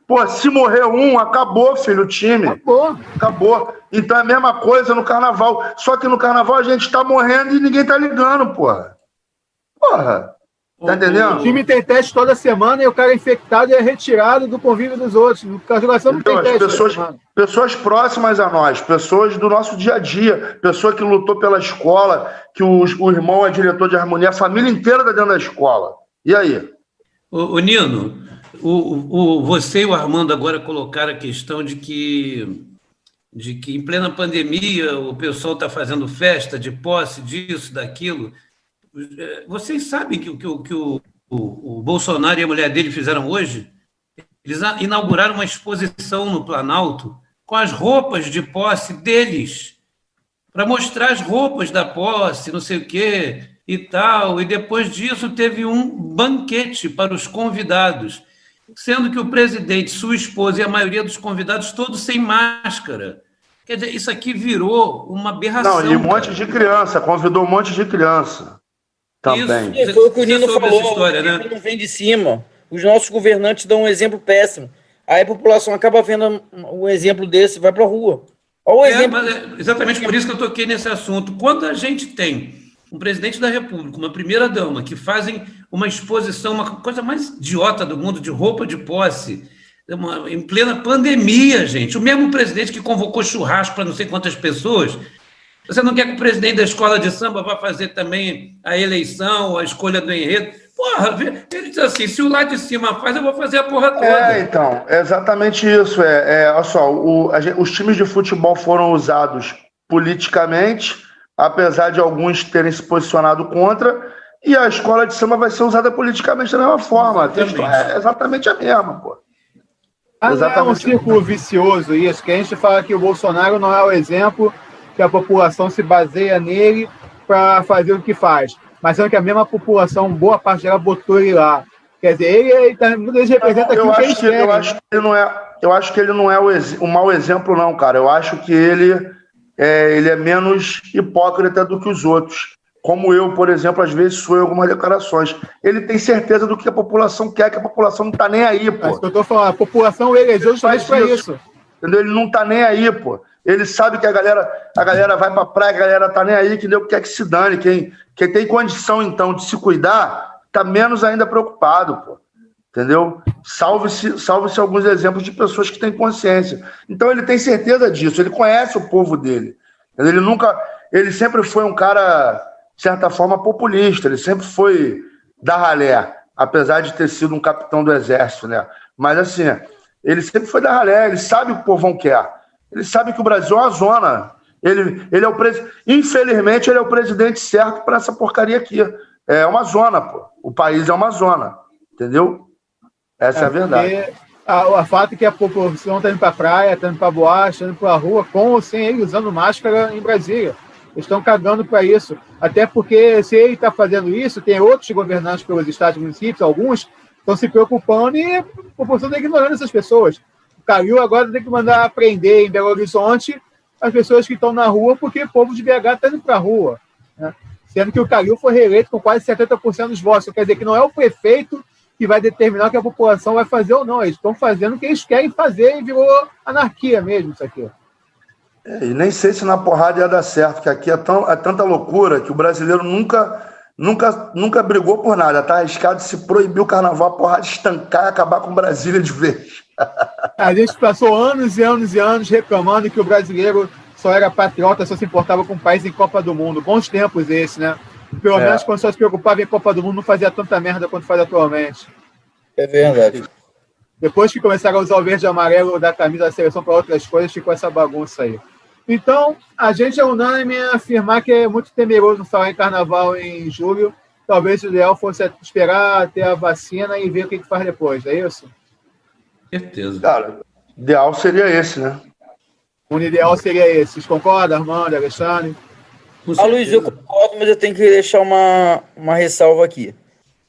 Speaker 4: Pô, se morrer um, acabou, filho, o time.
Speaker 2: Acabou.
Speaker 4: Acabou. Então é a mesma coisa no carnaval. Só que no carnaval a gente tá morrendo e ninguém tá ligando, porra. Porra. Tá
Speaker 2: O
Speaker 4: entendendo?
Speaker 2: time tem teste toda semana e o cara infectado é retirado do convívio dos outros. A jogação não tem
Speaker 4: Entendeu? As
Speaker 2: teste.
Speaker 4: pessoas, pessoas próximas a nós, pessoas do nosso dia a dia, pessoa que lutou pela escola, que o, o irmão é diretor de harmonia, a família inteira tá dentro da escola. E aí?
Speaker 3: O, o Nino, o, o, você e o Armando agora colocaram a questão de que, de que em plena pandemia o pessoal está fazendo festa de posse disso, daquilo. Eh, Vocês sabem que, o- que, que o, o, o Bolsonaro e a mulher dele fizeram hoje? Eles inauguraram uma exposição no Planalto com as roupas de posse deles, para mostrar as roupas da posse, não sei o quê e tal. E depois disso teve um banquete para os convidados, sendo que o presidente, sua esposa e a maioria dos convidados todos sem máscara. Quer dizer, isso aqui virou uma aberração.
Speaker 4: Não, e um monte
Speaker 3: cara.
Speaker 4: de criança, convidou um monte de criança. Também.
Speaker 3: Isso.
Speaker 5: Foi o que o
Speaker 3: Você
Speaker 5: Nino falou,
Speaker 3: história,
Speaker 5: o
Speaker 3: né?
Speaker 5: Nino não vem de cima. Os nossos governantes dão um exemplo péssimo. Aí a população acaba vendo um exemplo desse e vai para a rua. Olha o
Speaker 3: É,
Speaker 5: exemplo.
Speaker 3: mas é exatamente por isso que eu toquei nesse assunto. Quando a gente tem um presidente da República, uma primeira-dama, que fazem uma exposição, uma coisa mais idiota do mundo, de roupa de posse, uma- em plena pandemia, gente. O mesmo presidente que convocou churrasco para não sei quantas pessoas. Você não quer que o presidente da escola de samba vá fazer também a eleição, a escolha do enredo? Porra, ele diz assim: se o lá de cima faz, eu vou fazer a porra toda.
Speaker 4: É, então, é exatamente isso. É, é, olha só, o- gente- os times de futebol foram usados politicamente, apesar de alguns terem se posicionado contra, e a escola de samba vai ser usada politicamente da mesma forma.
Speaker 3: Exatamente.
Speaker 4: É exatamente a mesma, pô.
Speaker 2: Ah, é um círculo vicioso isso, que a gente fala que o Bolsonaro não é o exemplo, que a população se baseia nele para fazer o que faz. Mas sendo que a mesma população, boa parte dela, botou ele lá. Quer dizer, ele, ele, tá, ele representa
Speaker 4: eu
Speaker 2: que
Speaker 4: acho
Speaker 2: eles
Speaker 4: que, eu
Speaker 2: querem.
Speaker 4: acho que ele não é, eu acho que ele não é o, o mau exemplo, não, cara. Eu acho que ele é, ele é menos hipócrita do que os outros. Como eu, por exemplo, às vezes sou em algumas declarações. Ele tem certeza do que a população quer, que a população não tá nem aí,
Speaker 2: É
Speaker 4: pô.
Speaker 2: isso que eu tô falando. A população elegeu justamente
Speaker 4: Faz
Speaker 2: para
Speaker 4: isso.
Speaker 2: isso.
Speaker 4: Entendeu? Ele não tá nem aí, pô. Ele sabe que a galera, a galera vai pra praia, a galera tá nem aí, que nego quer que se dane. Quem, quem tem condição, então, de se cuidar, tá menos ainda preocupado, pô. Entendeu? Salve-se salve alguns exemplos de pessoas que têm consciência. Então ele tem certeza disso, ele conhece o povo dele. Entendeu? Ele nunca. Ele sempre foi um cara, de certa forma, populista, ele sempre foi da ralé, apesar de ter sido um capitão do exército, né? Mas assim, ele sempre foi da ralé, ele sabe o que o povão quer. Ele sabe que o Brasil é uma zona. Ele, ele é o pres... Infelizmente, ele é o presidente certo para essa porcaria aqui. É uma zona, pô. O país é uma zona. Entendeu? Essa é, a verdade.
Speaker 2: A, a fato é que a população está indo para a praia, está indo para a boate, está indo para a rua, com ou sem ele usando máscara em Brasília. Estão cagando para isso. Até porque, se ele está fazendo isso, tem outros governantes pelos estados e municípios, alguns, estão se preocupando e a população está ignorando essas pessoas. O agora tem que mandar prender em Belo Horizonte as pessoas que estão na rua, porque o povo de BH está indo para a rua. Né? Sendo que o Calil foi reeleito com quase 70% dos votos. Quer dizer que não é o prefeito que vai determinar o que a população vai fazer ou não. Eles estão fazendo o que eles querem fazer e virou anarquia mesmo isso aqui.
Speaker 4: É, e nem sei se na porrada ia dar certo, que aqui é, tão, é tanta loucura que o brasileiro nunca, nunca, nunca brigou por nada. Tá arriscado se proibir o carnaval, a porrada estancar e acabar com Brasília de vez.
Speaker 2: A gente passou anos e anos e anos reclamando que o brasileiro só era patriota, só se importava com o país em Copa do Mundo. Bons tempos esse, né? Pelo
Speaker 4: É.
Speaker 2: menos quando só se preocupava em Copa do Mundo, não fazia tanta merda quanto faz atualmente.
Speaker 5: É verdade.
Speaker 2: Depois que começaram a usar o verde e amarelo da camisa da seleção para outras coisas, ficou essa bagunça aí. Então, a gente é unânime em afirmar que é muito temeroso falar em carnaval em julho. Talvez o ideal fosse esperar ter a vacina e ver o que, que faz depois, é isso?
Speaker 3: Certeza.
Speaker 4: Cara, ideal seria esse, né?
Speaker 2: O ideal seria esse. Vocês concordam, Armando, Alexandre?
Speaker 5: Ah, Luiz, eu concordo, mas eu tenho que deixar uma, uma ressalva aqui.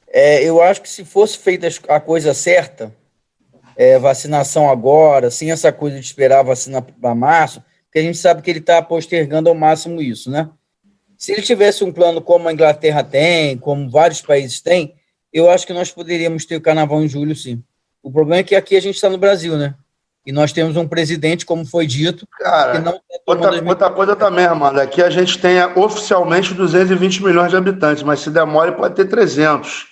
Speaker 5: É, eu acho que se fosse feita a coisa certa, é, vacinação agora, sem essa coisa de esperar a vacina para março, porque a gente sabe que ele está postergando ao máximo isso, né? Se ele tivesse um plano como a Inglaterra tem, como vários países têm, eu acho que nós poderíamos ter o carnaval em julho, sim. O problema é que aqui a gente está no Brasil, né? E nós temos um presidente, como foi dito,
Speaker 4: Cara, que não tá outra, outra coisa também, Armando, aqui a gente tem oficialmente 220 milhões de habitantes, mas se demora pode ter 300.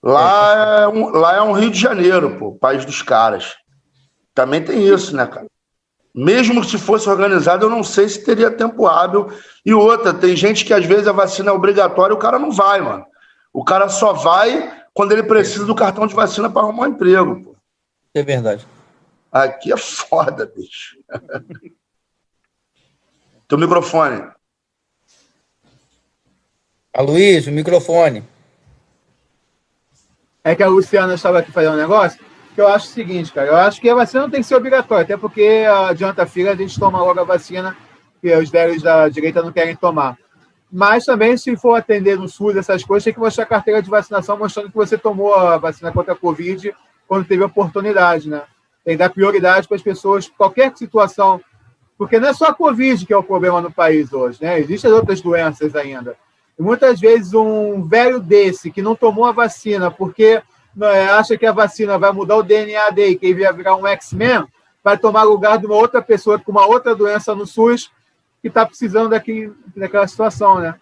Speaker 4: Lá é, um, lá é um Rio de Janeiro, pô, país dos caras. Também tem isso, né, cara? Mesmo se fosse organizado, eu não sei se teria tempo hábil. E outra, tem gente que às vezes a vacina é obrigatória e o cara não vai, mano. O cara só vai quando ele precisa do cartão de vacina para arrumar um emprego. Pô.
Speaker 5: É verdade.
Speaker 4: Aqui é foda, bicho. Teu microfone.
Speaker 5: Aloysio, o microfone.
Speaker 2: É que a Luciana estava aqui fazendo um negócio que eu acho o seguinte, cara. Eu acho que a vacina não tem que ser obrigatória, até porque adianta fila, a gente toma logo a vacina que os velhos da direita não querem tomar. Mas também, se for atender no SUS, essas coisas, tem que mostrar a carteira de vacinação mostrando que você tomou a vacina contra a Covid quando teve oportunidade, né? Tem que dar prioridade para as pessoas, qualquer situação. Porque não é só a Covid que é o problema no país hoje, né? Existem outras doenças ainda. E muitas vezes um velho desse que não tomou a vacina porque é, acha que a vacina vai mudar o DNA dele, que ele vai virar um X-Men, vai tomar lugar de uma outra pessoa com uma outra doença no SUS que está precisando daqui, daquela situação, né?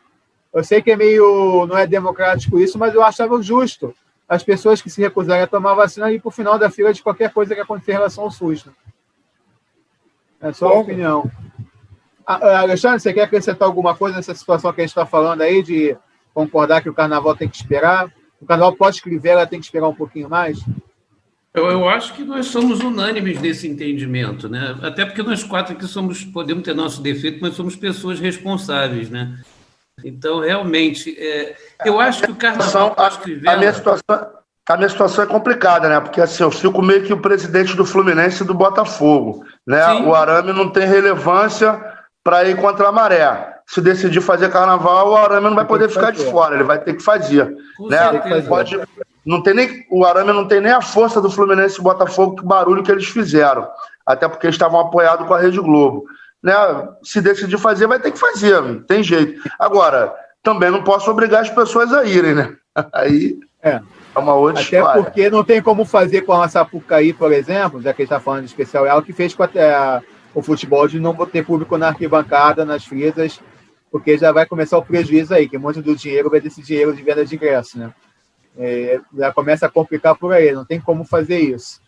Speaker 2: Eu sei que é meio, não é democrático isso, mas eu achava justo as pessoas que se recusarem a tomar a vacina ir para o final da fila de qualquer coisa que acontecer em relação ao SUS. Né? É só a opinião. Ah, ah, Alexandre, você quer acrescentar alguma coisa nessa situação que a gente está falando aí, de concordar que o carnaval tem que esperar? O carnaval pós-Crivella ela tem que esperar um pouquinho mais?
Speaker 3: Eu, eu, acho que nós somos unânimes nesse entendimento, né? Até porque nós quatro aqui somos, podemos ter nosso defeito, mas somos pessoas responsáveis, né? Então, realmente, é, eu acho que o carnaval
Speaker 4: a, a, minha situação, a minha situação é complicada, né? Porque assim, eu fico meio que o presidente do Fluminense e do Botafogo, né? Sim. O Arame não tem relevância para ir contra a maré. Se decidir fazer carnaval, o Arame não vai poder ficar de fora, ele vai ter que fazer, Com né? Pode, não tem nem, o Arame não tem nem a força do Fluminense e Botafogo, que barulho que eles fizeram. Até porque eles estavam apoiados com a Rede Globo. Né? Se decidir fazer, vai ter que fazer, não tem jeito. Agora, também não posso obrigar as pessoas a irem, né? Aí é, é uma outra
Speaker 2: Até
Speaker 4: história.
Speaker 2: porque não tem como fazer com a Sapucaí, por exemplo, já que a gente está falando de especial, é ela que fez com a, é, o futebol de não ter público na arquibancada, nas frisas, porque já vai começar o prejuízo aí, que muito do dinheiro vai desse dinheiro de venda de ingresso, né? É, já começa a complicar por aí, não tem como fazer isso.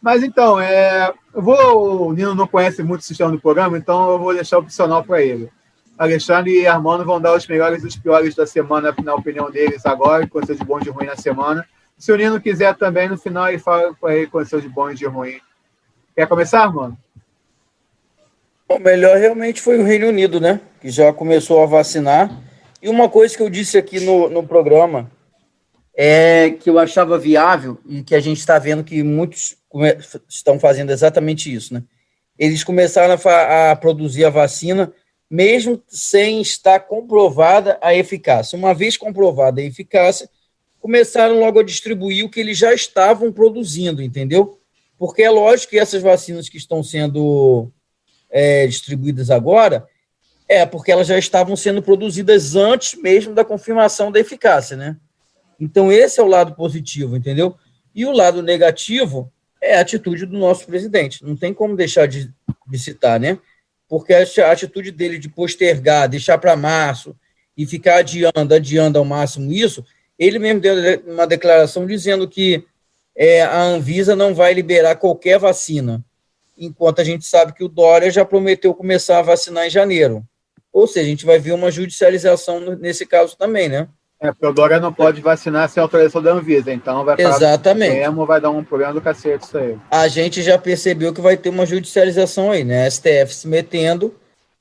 Speaker 2: Mas então, é, eu vou, o Nino não conhece muito o sistema do programa, então eu vou deixar opcional para ele. Alexandre e Armando vão dar os melhores e os piores da semana, na opinião deles agora, e coisas de bom e de ruim na semana. Se o Nino quiser também, no final, ele fala para ele coisas de bom e de ruim. Quer começar, Armando?
Speaker 5: O melhor realmente foi o Reino Unido, né? Que já começou a vacinar. E uma coisa que eu disse aqui no, no programa, é, que eu achava viável e que a gente está vendo que muitos estão fazendo exatamente isso, né? Eles começaram a, a, produzir a vacina mesmo sem estar comprovada a eficácia. Uma vez comprovada a eficácia, começaram logo a distribuir o que eles já estavam produzindo, entendeu? Porque é lógico que essas vacinas que estão sendo é, distribuídas agora é porque elas já estavam sendo produzidas antes mesmo da confirmação da eficácia, né? Então, esse é o lado positivo, entendeu? E o lado negativo é a atitude do nosso presidente. Não tem como deixar de, de citar, né? Porque a atitude dele de postergar, deixar para março e ficar adiando, adiando ao máximo isso, ele mesmo deu uma declaração dizendo que é, a Anvisa não vai liberar qualquer vacina, enquanto a gente sabe que o Dória já prometeu começar a vacinar em janeiro. Ou seja, a gente vai ver uma judicialização nesse caso também, né?
Speaker 2: É, porque Dória não pode vacinar sem autorização da Anvisa, então vai
Speaker 5: Exatamente.
Speaker 2: Mesmo, vai dar um problema do cacete isso aí.
Speaker 5: A gente já percebeu que vai ter uma judicialização aí, né? STF se metendo,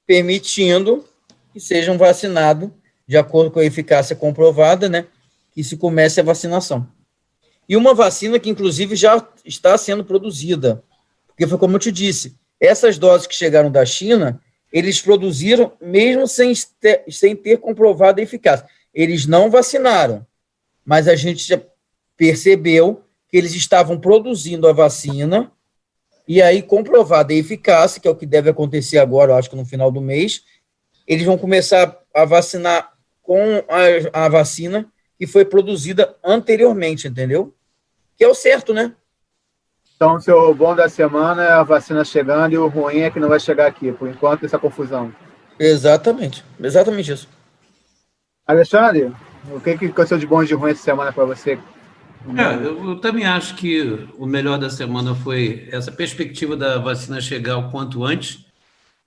Speaker 5: permitindo que sejam vacinados, de acordo com a eficácia comprovada, né? Que se comece a vacinação. E uma vacina que, inclusive, já está sendo produzida. Porque foi como eu te disse, essas doses que chegaram da China, eles produziram mesmo sem ter, sem ter comprovado a eficácia. Eles não vacinaram, mas a gente já percebeu que eles estavam produzindo a vacina e aí comprovada a eficácia, que é o que deve acontecer agora, eu acho que no final do mês, eles vão começar a vacinar com a, a vacina que foi produzida anteriormente, entendeu? Que é o certo, né?
Speaker 2: Então, o seu bom da semana é a vacina chegando e o ruim é que não vai chegar aqui. Por enquanto, essa confusão.
Speaker 5: Exatamente. Exatamente isso.
Speaker 2: Alexandre, o que, que aconteceu de bom e de ruim essa semana para você?
Speaker 3: É, eu, eu, também acho que o melhor da semana foi essa perspectiva da vacina chegar o quanto antes,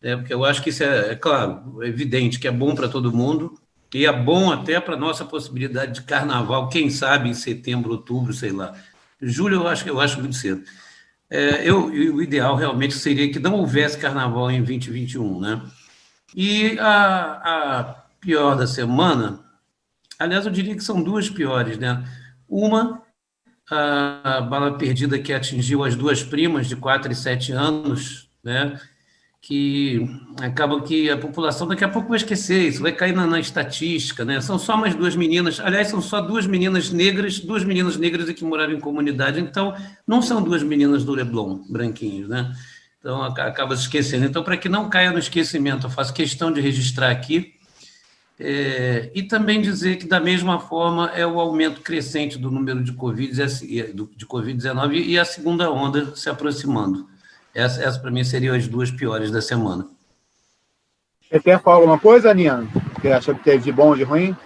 Speaker 3: né, porque eu acho que isso é, é claro, é evidente que é bom para todo mundo, e é bom até para a nossa possibilidade de carnaval, quem sabe em setembro, outubro, sei lá. Julho eu acho, eu acho muito cedo. É, eu, o ideal realmente seria que não houvesse carnaval em 2021, né? E a, a pior da semana, aliás, eu diria que são duas piores, né? Uma, a bala perdida que atingiu as duas primas de 4 e 7 anos, né? Que acaba que a população daqui a pouco vai esquecer isso, vai cair na, na, estatística, né? São só mais duas meninas, aliás, são só duas meninas negras, duas meninas negras e que moraram em comunidade, então não são duas meninas do Leblon, branquinhos, né? Então acaba se esquecendo. Então, para que não caia no esquecimento, eu faço questão de registrar aqui é, e também dizer que, da mesma forma, é o aumento crescente do número de Covid-19 de COVID e a segunda onda se aproximando. Essa, essa para mim seriam as duas piores da semana.
Speaker 2: Você quer falar alguma coisa, Aninha? Que achou que teve de bom ou de ruim?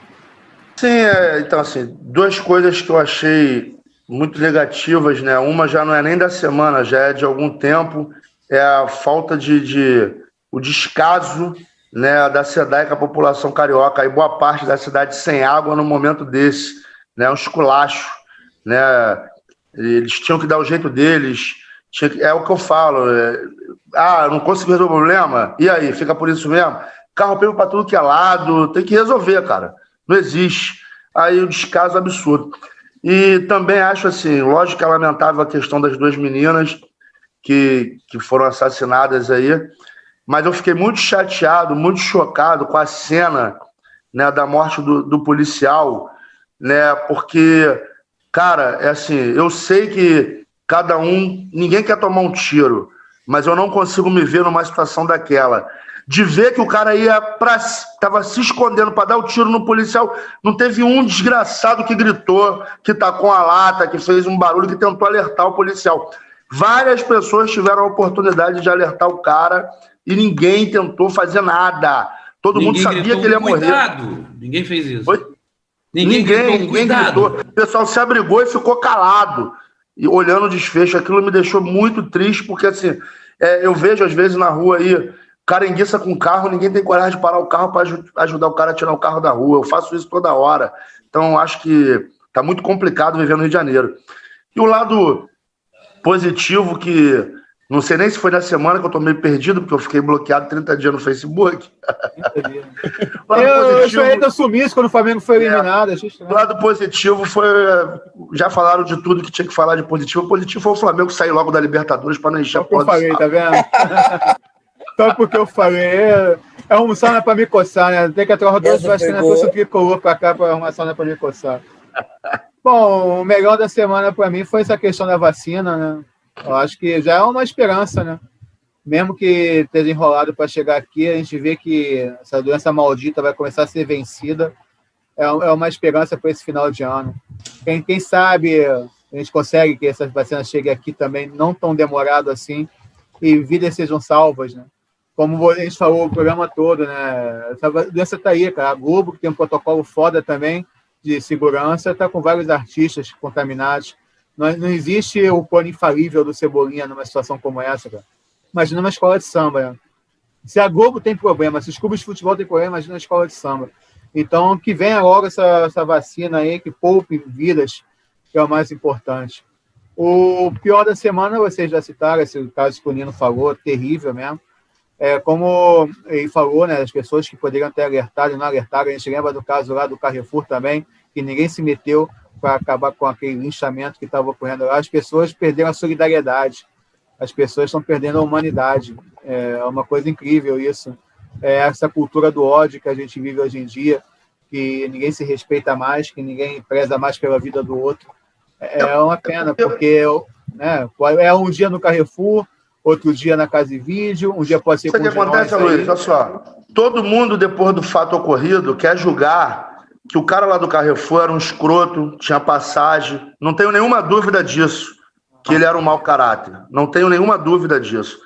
Speaker 4: Sim, é, então assim, duas coisas que eu achei muito negativas, né? Uma já não é nem da semana, já é de algum tempo, é a falta de, de o descaso né, da cidade com a população carioca e boa parte da cidade sem água no momento desse, né? Um esculacho, né? Eles tinham que dar o jeito deles, é o que eu falo. É, ah, não consegui resolver o problema? E aí, fica por isso mesmo? Carro pego para tudo que é lado, tem que resolver, cara. Não existe. Aí o descaso absurdo. E também acho assim, lógico que é lamentável a questão das duas meninas que, que foram assassinadas aí, mas eu fiquei muito chateado, muito chocado com a cena né, da morte do, do policial, né? Porque, cara, é assim, eu sei que cada um, ninguém quer tomar um tiro, mas eu não consigo me ver numa situação daquela. De ver que o cara ia para tava se escondendo para dar o tiro no policial, não teve um desgraçado que gritou, que tacou a lata, que fez um barulho, que tentou alertar o policial. Várias pessoas tiveram a oportunidade de alertar o cara e ninguém tentou fazer nada. Todo ninguém mundo sabia que ele ia cuidado. morrer.
Speaker 3: Ninguém fez isso.
Speaker 4: Foi? Ninguém, ninguém, ninguém gritou. O pessoal se abrigou e ficou calado e olhando o desfecho, aquilo me deixou muito triste, porque assim, é, eu vejo às vezes na rua aí, cara enguiça com carro, ninguém tem coragem de parar o carro para ajudar o cara a tirar o carro da rua. Eu faço isso toda hora. Então, acho que tá muito complicado viver no Rio de Janeiro. E o lado positivo que não sei nem se foi na semana que eu tô meio perdido, porque eu fiquei bloqueado 30 dias no Facebook.
Speaker 2: eu, eu aí que eu sumisse quando o Flamengo foi é. eliminado. É,
Speaker 4: o lado positivo foi. Já falaram de tudo que tinha que falar de positivo. O positivo foi o Flamengo sair logo da Libertadores para não encher
Speaker 2: a porta. Eu falei, tá vendo? Só porque eu falei. É, é um sauna para me coçar, né? Tem que Vascaína trouxe o tricolor para cá para arrumar sauna para me coçar. Bom, o melhor da semana para mim foi essa questão da vacina, né? Eu acho que já é uma esperança, né? Mesmo que esteja enrolado para chegar aqui, a gente vê que essa doença maldita vai começar a ser vencida. É, é uma esperança para esse final de ano. Quem, quem sabe a gente consegue que essas vacinas cheguem aqui também, não tão demorado assim, e vidas sejam salvas, né? Como a gente falou o programa todo, né? Essa doença está aí, cara. A Globo, que tem um protocolo foda também de segurança, está com vários artistas contaminados. Não, não existe o plano infalível do Cebolinha numa situação como essa, cara. Imagina uma escola de samba. Né? Se a Globo tem problema, se os clubes de futebol têm problema, imagina a escola de samba. Então, que venha logo essa, essa vacina aí, que poupe vidas, que é o mais importante. O pior da semana, vocês já citaram, esse caso que o Nino falou, terrível mesmo. É, como ele falou, né, as pessoas que poderiam ter alertado e não alertaram, a gente lembra do caso lá do Carrefour também, que ninguém se meteu, para acabar com aquele linchamento que estava ocorrendo lá, as pessoas perderam a solidariedade. As pessoas estão perdendo a humanidade. É uma coisa incrível isso. É essa cultura do ódio que a gente vive hoje em dia, que ninguém se respeita mais, que ninguém preza mais pela vida do outro. É uma pena, porque né, é um dia no Carrefour, outro dia na casa de vídeo, um dia pode ser
Speaker 4: Isso que acontece, Luiz, olha só. Todo mundo, depois do fato ocorrido, quer julgar que o cara lá do Carrefour era um escroto, tinha passagem. Não tenho nenhuma dúvida disso, que ele era um mau caráter. Não tenho nenhuma dúvida disso.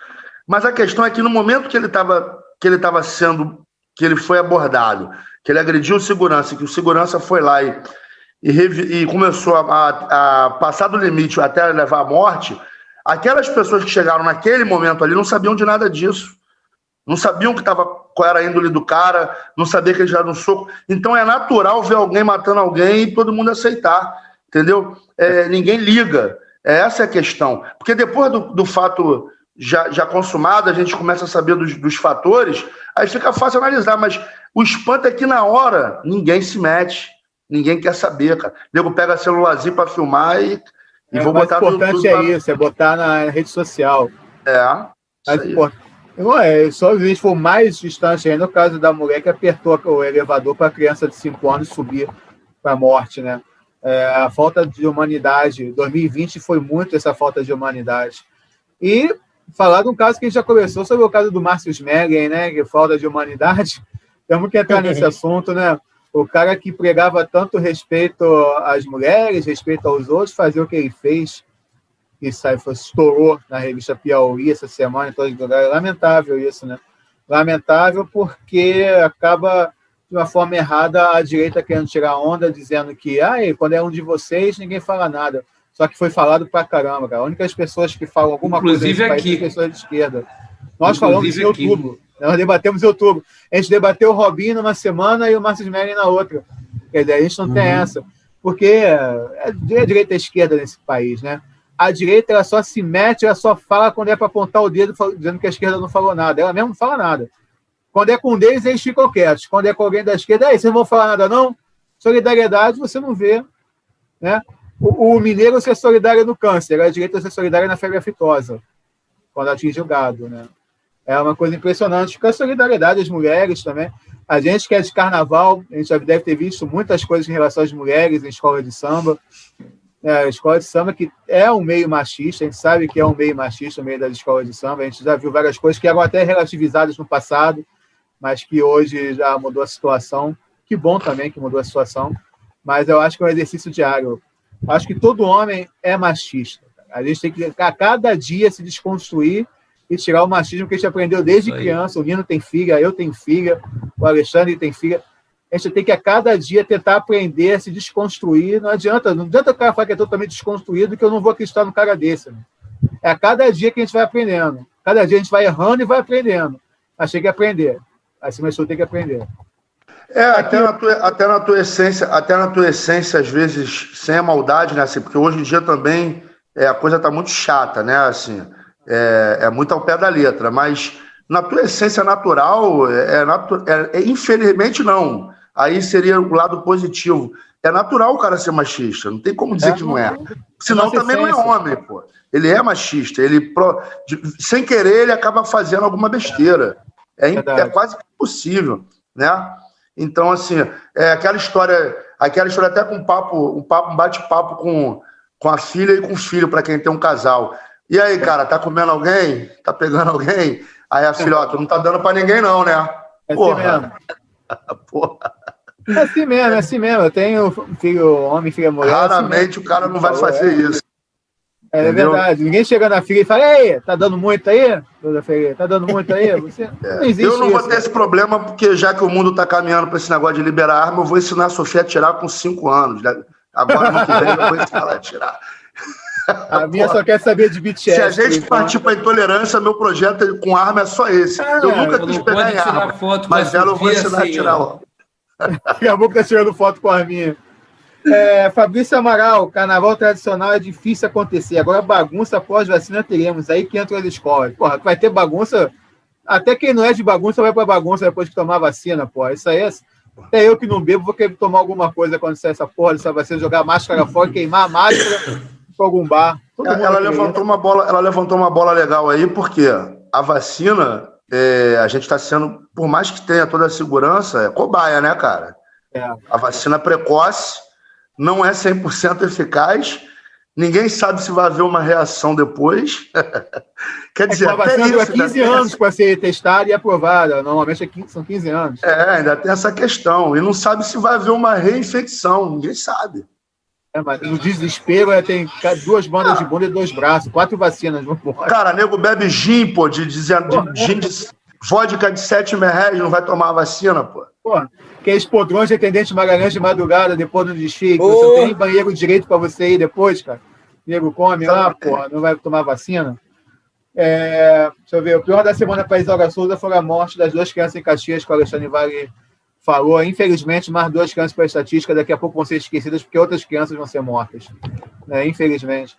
Speaker 4: Mas a questão é que no momento que ele estava que ele estava sendo, que ele foi abordado, que ele agrediu o segurança, que o segurança foi lá e, e, e começou a, a, passar do limite até levar à morte, aquelas pessoas que chegaram naquele momento ali não sabiam de nada disso. Não sabiam que tava, qual era a índole do cara, não sabia que ele já era um soco. Então é natural ver alguém matando alguém e todo mundo aceitar, entendeu? É, ninguém liga. É essa é a questão. Porque depois do, do fato já, já consumado, a gente começa a saber dos, dos fatores, aí fica fácil analisar, mas o espanto é que na hora ninguém se mete, ninguém quer saber, cara. O nego pega celularzinho para filmar e, e
Speaker 2: é,
Speaker 4: vou
Speaker 2: botar no importante é isso, é botar na rede social.
Speaker 4: É.
Speaker 2: Importante. Não é, só a gente for mais distante aí, no caso da mulher que apertou o elevador para a criança de 5 anos subir para a morte, né? É, a falta de humanidade, 2020 foi muito essa falta de humanidade. E falar de um caso que a gente já conversou sobre o caso do Márcio Schmeling, né? Que falta de humanidade. Temos que entrar nesse assunto, né? O cara que pregava tanto respeito às mulheres, respeito aos outros, fazer o que ele fez, que sai, foi, estourou na revista Piauí essa semana, os lugares. Lamentável isso, né? Lamentável porque acaba de uma forma errada a direita querendo tirar onda, dizendo que ah, quando é um de vocês, ninguém fala nada. Só que foi falado pra caramba, cara. A única pessoas que falam alguma
Speaker 3: Inclusive
Speaker 2: coisa
Speaker 3: aqui.
Speaker 2: são pessoas de esquerda. Nós Inclusive falamos em outubro. Nós debatemos em outubro. A gente debateu o Robinho numa semana e o Márcio Smelling na outra. Quer dizer, a gente não uhum. tem essa. Porque é, é direita e esquerda nesse país, né? A direita ela só se mete, ela só fala quando é para apontar o dedo, dizendo que a esquerda não falou nada. Ela mesmo não fala nada. Quando é com um deles, eles ficam quietos. Quando é com alguém da esquerda, aí, vocês não vão falar nada, não? Solidariedade você não vê. Né? O, o mineiro ser solidário no câncer, a direita ser solidária na febre aftosa, quando atinge o gado. Né? É uma coisa impressionante. Com a solidariedade das mulheres também. A gente que é de carnaval, a gente já deve ter visto muitas coisas em relação às mulheres em escola de samba a escola de samba que é um meio machista, a gente sabe que é um meio machista, o meio das escolas de samba, a gente já viu várias coisas que eram até relativizadas no passado, mas que hoje já mudou a situação. Que bom também que mudou a situação, mas eu acho que é um exercício diário. Eu acho que todo homem é machista. A gente tem que, a cada dia, se desconstruir e tirar o machismo que a gente aprendeu desde criança. O Nino tem filha, eu tenho filha, o Alexandre tem filha a gente tem que a cada dia tentar aprender se desconstruir. Não adianta, não adianta o cara falar que é totalmente desconstruído, que eu não vou acreditar no cara desse. Né? É a cada dia que a gente vai aprendendo. Cada dia a gente vai errando e vai aprendendo. Mas tem que aprender. De tudo, tem que aprender.
Speaker 4: É, até na, tua, até na tua essência, até na tua essência, às vezes, sem a maldade, né? Assim, porque hoje em dia também é, a coisa está muito chata, né? Assim, é, é muito ao pé da letra, mas na tua essência natural, é, é, natu é, é infelizmente não aí seria o lado positivo. É natural o cara ser machista, não tem como dizer é, que não é. Senão também não é homem, pô. Ele é machista, ele pro, sem querer ele acaba fazendo alguma besteira. É, é quase impossível, né? Então assim, é aquela história, aquela história até com um papo, um papo, um bate-papo com, com a filha e com o filho para quem tem um casal. E aí, cara, tá comendo alguém? Tá pegando alguém? Aí a filha, ó, tu não tá dando para ninguém não, né?
Speaker 2: É assim Porra. Porra. É assim mesmo, é assim mesmo. Eu tenho filho homem, filha mulher.
Speaker 4: Raramente assim o cara não vai fazer isso.
Speaker 2: É, é verdade. Ninguém chega na filha e fala, ei, tá dando muito aí? Tá dando muito aí? Você...
Speaker 4: É. Não existe eu não vou ter esse problema, porque já que o mundo tá caminhando para esse negócio de liberar arma, eu vou ensinar a Sofia a tirar com 5 anos. Né? Agora, que vem, eu vou ensinar ela a tirar.
Speaker 2: A minha Pô, só quer saber de BTS.
Speaker 4: Se a gente então. partir para intolerância, meu projeto com arma é só esse. Ah, eu nunca quis pegar em arma, mas ela eu vou ensinar assim, a tirar. Ó.
Speaker 2: Daqui a pouco tá tirando foto com a minha. É, Fabrício Amaral, carnaval tradicional é difícil acontecer. Agora, bagunça pós-vacina teremos. Aí que entra as escolas. Porra, vai ter bagunça. Até quem não é de bagunça vai pra bagunça depois que tomar vacina, porra. Isso aí é. Até eu que não bebo vou querer tomar alguma coisa quando sair essa porra dessa vacina, jogar a máscara fora, queimar a máscara para algum bar.
Speaker 4: ela levantou uma bola, ela levantou uma bola legal aí, porque a vacina, é, a gente está sendo, por mais que tenha toda a segurança, é cobaia, né, cara? É. A vacina precoce não é 100% eficaz Ninguém sabe se vai haver uma reação depois. Quer dizer, é, a
Speaker 2: vacina dura 15 anos para ser testada e aprovada. Normalmente é 15, são 15 anos.
Speaker 4: É, ainda tem essa questão. E não sabe se vai haver uma reinfecção. Ninguém sabe.
Speaker 2: É, mas no desespero é, tem duas bandas ah. de bunda e dois braços, quatro vacinas.
Speaker 4: Cara, nego bebe gin, pô, de, de, de, gin de vodka de 7 reais, não vai tomar a vacina, pô. Pô,
Speaker 2: que é podrões de atendente Magalhães de madrugada, depois do desfile. Oh. Você não tem banheiro direito para você ir depois, cara. O nego come lá, porra, não vai tomar vacina. É, deixa eu ver, o pior da semana para Isaura Souza foi a morte das duas crianças em Caxias, o Alexandre Vale falou. Infelizmente, mais duas crianças para a estatística, daqui a pouco vão ser esquecidas, porque outras crianças vão ser mortas. Né? Infelizmente.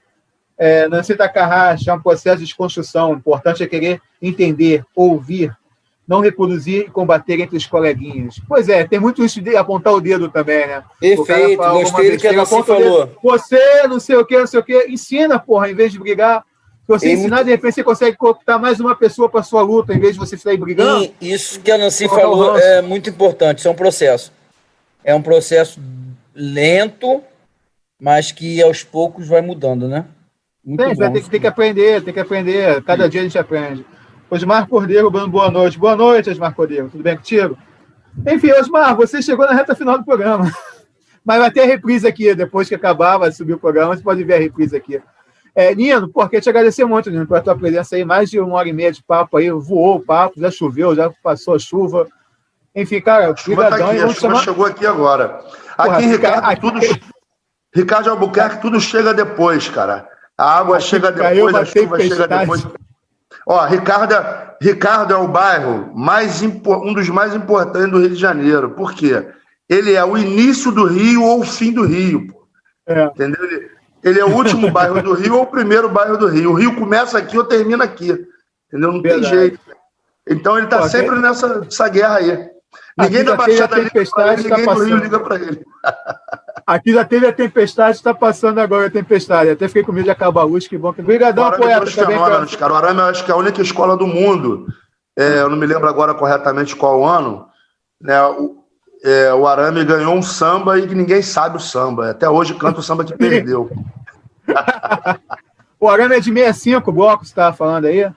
Speaker 2: É, Nancy Takahashi é um processo de desconstrução. O importante é querer entender, ouvir, não reproduzir e combater entre os coleguinhas. Pois é, tem muito isso de apontar o dedo também, né?
Speaker 5: Perfeito, gostei do que a Nancy falou.
Speaker 2: Você, não sei o que, não sei o que, ensina, porra, em vez de brigar. Você ensinar, muito... de repente você consegue cooptar mais uma pessoa para sua luta, em vez de você sair brigando.
Speaker 5: E isso que a Nancy falou é muito importante, isso é um processo. É um processo lento, mas que aos poucos vai mudando, né?
Speaker 2: Muito tem, bom. Tem, tem que aprender, tem que aprender. Cada dia a gente aprende. Osmar Cordeiro, boa noite. Boa noite, Osmar Cordeiro. Tudo bem contigo? Enfim, Osmar, você chegou na reta final do programa. Mas vai ter a reprise aqui, depois que acabar, vai subir o programa, você pode ver a reprise aqui. É, Nino, porque te agradecer muito, Nino, pela tua presença aí. Mais de uma hora e meia de papo aí, voou o papo, já choveu, já passou a chuva. Enfim, cara,
Speaker 4: chuva tá aqui, a chuva chamar... chegou aqui agora. Aqui Porra, em Ricardo, aqui... tudo. Ricardo Albuquerque, tudo chega depois, cara. A água aqui chega depois, a chuva chega depois. Ó, Ricardo, é, Ricardo é o bairro mais um dos mais importantes do Rio de Janeiro. Por quê? Ele é o início do Rio ou o fim do Rio. É. Entendeu? Ele, ele, é o último bairro do Rio ou o primeiro bairro do Rio. O Rio começa aqui ou termina aqui. Entendeu? Não Verdade. tem jeito. Então ele está sempre nessa, nessa guerra aí. Ninguém da Baixada liga ele, ninguém tá do Rio liga para ele.
Speaker 2: Aqui já teve a tempestade, está passando agora a tempestade. Até fiquei com medo de acabar a luz, que bom. Obrigadão, poeta.
Speaker 4: Fenômenos, cara. O Arame, eu acho que é a única escola do mundo. É, eu não me lembro agora corretamente qual ano. Né, o, é, o Arame ganhou um samba e que ninguém sabe o samba. Até hoje canta o samba que perdeu.
Speaker 2: o Arame é de 65 bloco, você estava falando aí?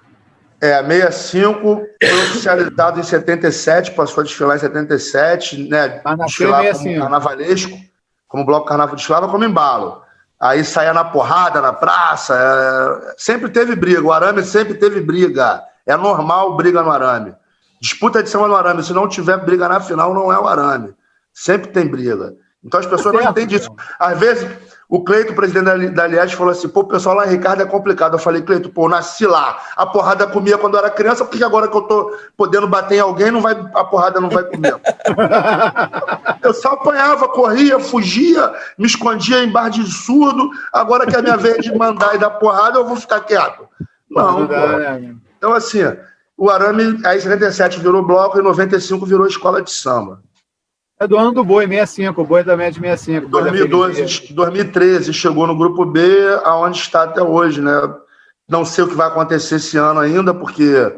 Speaker 4: É, 65 foi oficializado em 77, passou a desfilar em 77, né?
Speaker 2: Em 65.
Speaker 4: Carnavalesco como bloco carnaval desfilava como embalo. Aí saía na porrada, na praça, é... sempre teve briga. O arame sempre teve briga. É normal briga no arame. Disputa de cima no arame. Se não tiver briga na final, não é o arame. Sempre tem briga. Então as pessoas não entendem isso. Às vezes, o Cleito, presidente da Aliás, falou assim: pô, o pessoal lá em Ricardo é complicado. Eu falei, Cleito, pô, nasci lá. A porrada comia quando eu era criança, porque agora que eu tô podendo bater em alguém, não vai, a porrada não vai comer. eu só apanhava, corria, fugia, me escondia em bar de surdo. Agora que é a minha vez de mandar e dar porrada, eu vou ficar quieto. Não, pô. Então, assim, o Arame, aí em 77 virou bloco e em 95 virou escola de samba.
Speaker 2: É do ano do Boi, 65. O Boi também é de 65.
Speaker 4: 2012, 2013 chegou no grupo B, aonde está até hoje, né? Não sei o que vai acontecer esse ano ainda, porque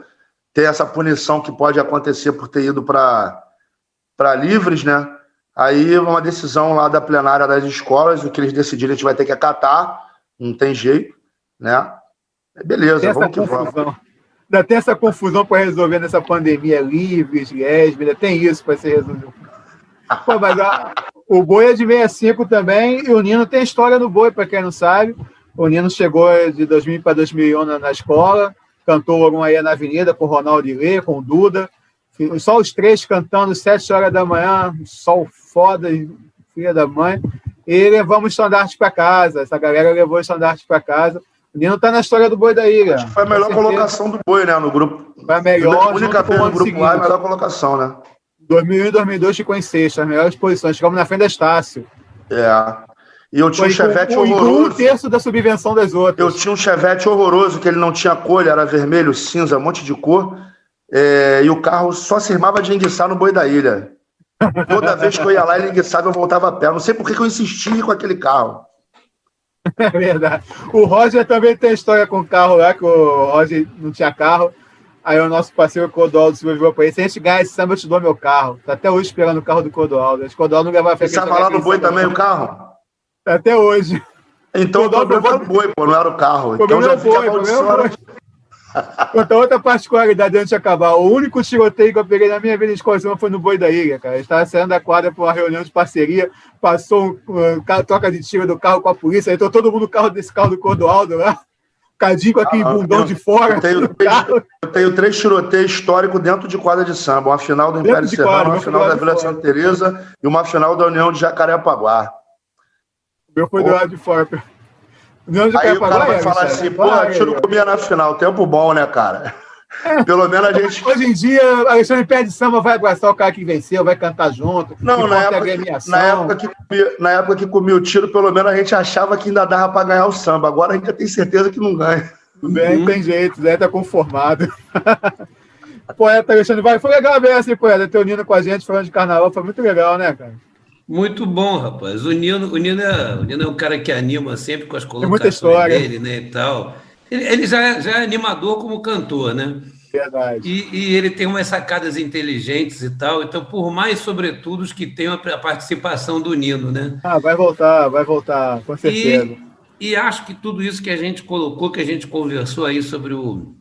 Speaker 4: tem essa punição que pode acontecer por ter ido para livres, né? Aí uma decisão lá da plenária das escolas, o que eles decidirem a gente vai ter que acatar, não tem jeito, né? Beleza, vamos que confusão. vamos.
Speaker 2: Ainda tem essa confusão para resolver nessa pandemia, livres, ainda tem isso para ser resolvido. Pô, mas a, o Boi é de 65 também, e o Nino tem história no Boi, para quem não sabe. O Nino chegou de 2000 para 2001 na, na escola, cantou alguma na Avenida com o Ronaldo Ilê, com o Duda. Só os três cantando sete horas da manhã, sol foda, filha da mãe. E levamos estandarte para casa. Essa galera levou estandarte para casa. O Nino tá na história do boi da ilha.
Speaker 4: Foi a melhor colocação do boi, né? No grupo.
Speaker 2: Foi a melhor.
Speaker 4: A única vez no grupo seguinte. lá, a melhor colocação, né?
Speaker 2: 2001 e 2002 ficou em sexta, as melhores posições. Chegamos na frente da Estácio.
Speaker 4: É. E eu tinha Foi um Chevette com, horroroso.
Speaker 2: um terço da subvenção das outras.
Speaker 4: Eu tinha um Chevette horroroso, que ele não tinha cor, era vermelho, cinza, um monte de cor. É, e o carro só se irmava de enguiçar no boi da ilha. Toda vez que eu ia lá, ele enguiçava, eu voltava a pé. Não sei por que, que eu insistia com aquele carro.
Speaker 2: É verdade. O Roger também tem história com o carro lá, que o Roger não tinha carro. Aí o nosso parceiro Clodoaldo se virou para ele: se a gente ganhar esse samba, eu te dou meu carro. Tá até hoje esperando o carro do Clodoaldo. O Clodoaldo não leva a.
Speaker 4: Você estava lá no boi também, o carro?
Speaker 2: Tá até hoje.
Speaker 4: Então o problema era o boi, pô, não era o carro.
Speaker 2: O
Speaker 4: então
Speaker 2: já fica boi, maldição. Outra, outra particularidade antes de acabar. O único tiroteio que eu peguei na minha vida em escola foi no Boi da Ilha, cara. Eu estava saindo da quadra para uma reunião de parceria, passou um, troca de tiro do carro com a polícia, entrou todo mundo no carro desse carro do Cordoaldo lá. Cadinho com aquele ah, bundão eu, de fora.
Speaker 4: Eu tenho, eu tenho, três tiroteios históricos dentro de quadra de samba: uma final do Império Serrano, uma final da Vila Santa Teresa e uma final da União de Jacarepaguá.
Speaker 2: O meu foi do lado de fora.
Speaker 4: Aí o cara vai falar assim, pô, a gente não comia na final. Tempo bom, né, cara? É. Pelo menos a gente.
Speaker 2: Hoje em dia, Alexandre Pé de Samba vai abraçar o cara que venceu, vai cantar junto.
Speaker 4: Não, na época, na, época que na época que comia o tiro, pelo menos a gente achava que ainda dava para ganhar o samba. Agora a gente já tem certeza que não ganha.
Speaker 2: Bem, uhum. tem jeito, Zé tá conformado. poeta Alexandre vai. Foi legal ver assim, poeta, ter o Nino com a gente falando de carnaval. Foi muito legal, né, cara?
Speaker 3: Muito bom, rapaz. O Nino, o, Nino é, o Nino é um cara que anima sempre com as colocações dele, né, e tal. Ele, ele já, é, já é animador como cantor, né?
Speaker 2: Verdade.
Speaker 3: E, e, ele tem umas sacadas inteligentes e tal. Então, por mais, sobretudo, os que tem a participação do Nino, né?
Speaker 2: Ah, vai voltar, vai voltar, com certeza.
Speaker 3: E, e acho que tudo isso que a gente colocou, que a gente conversou aí sobre o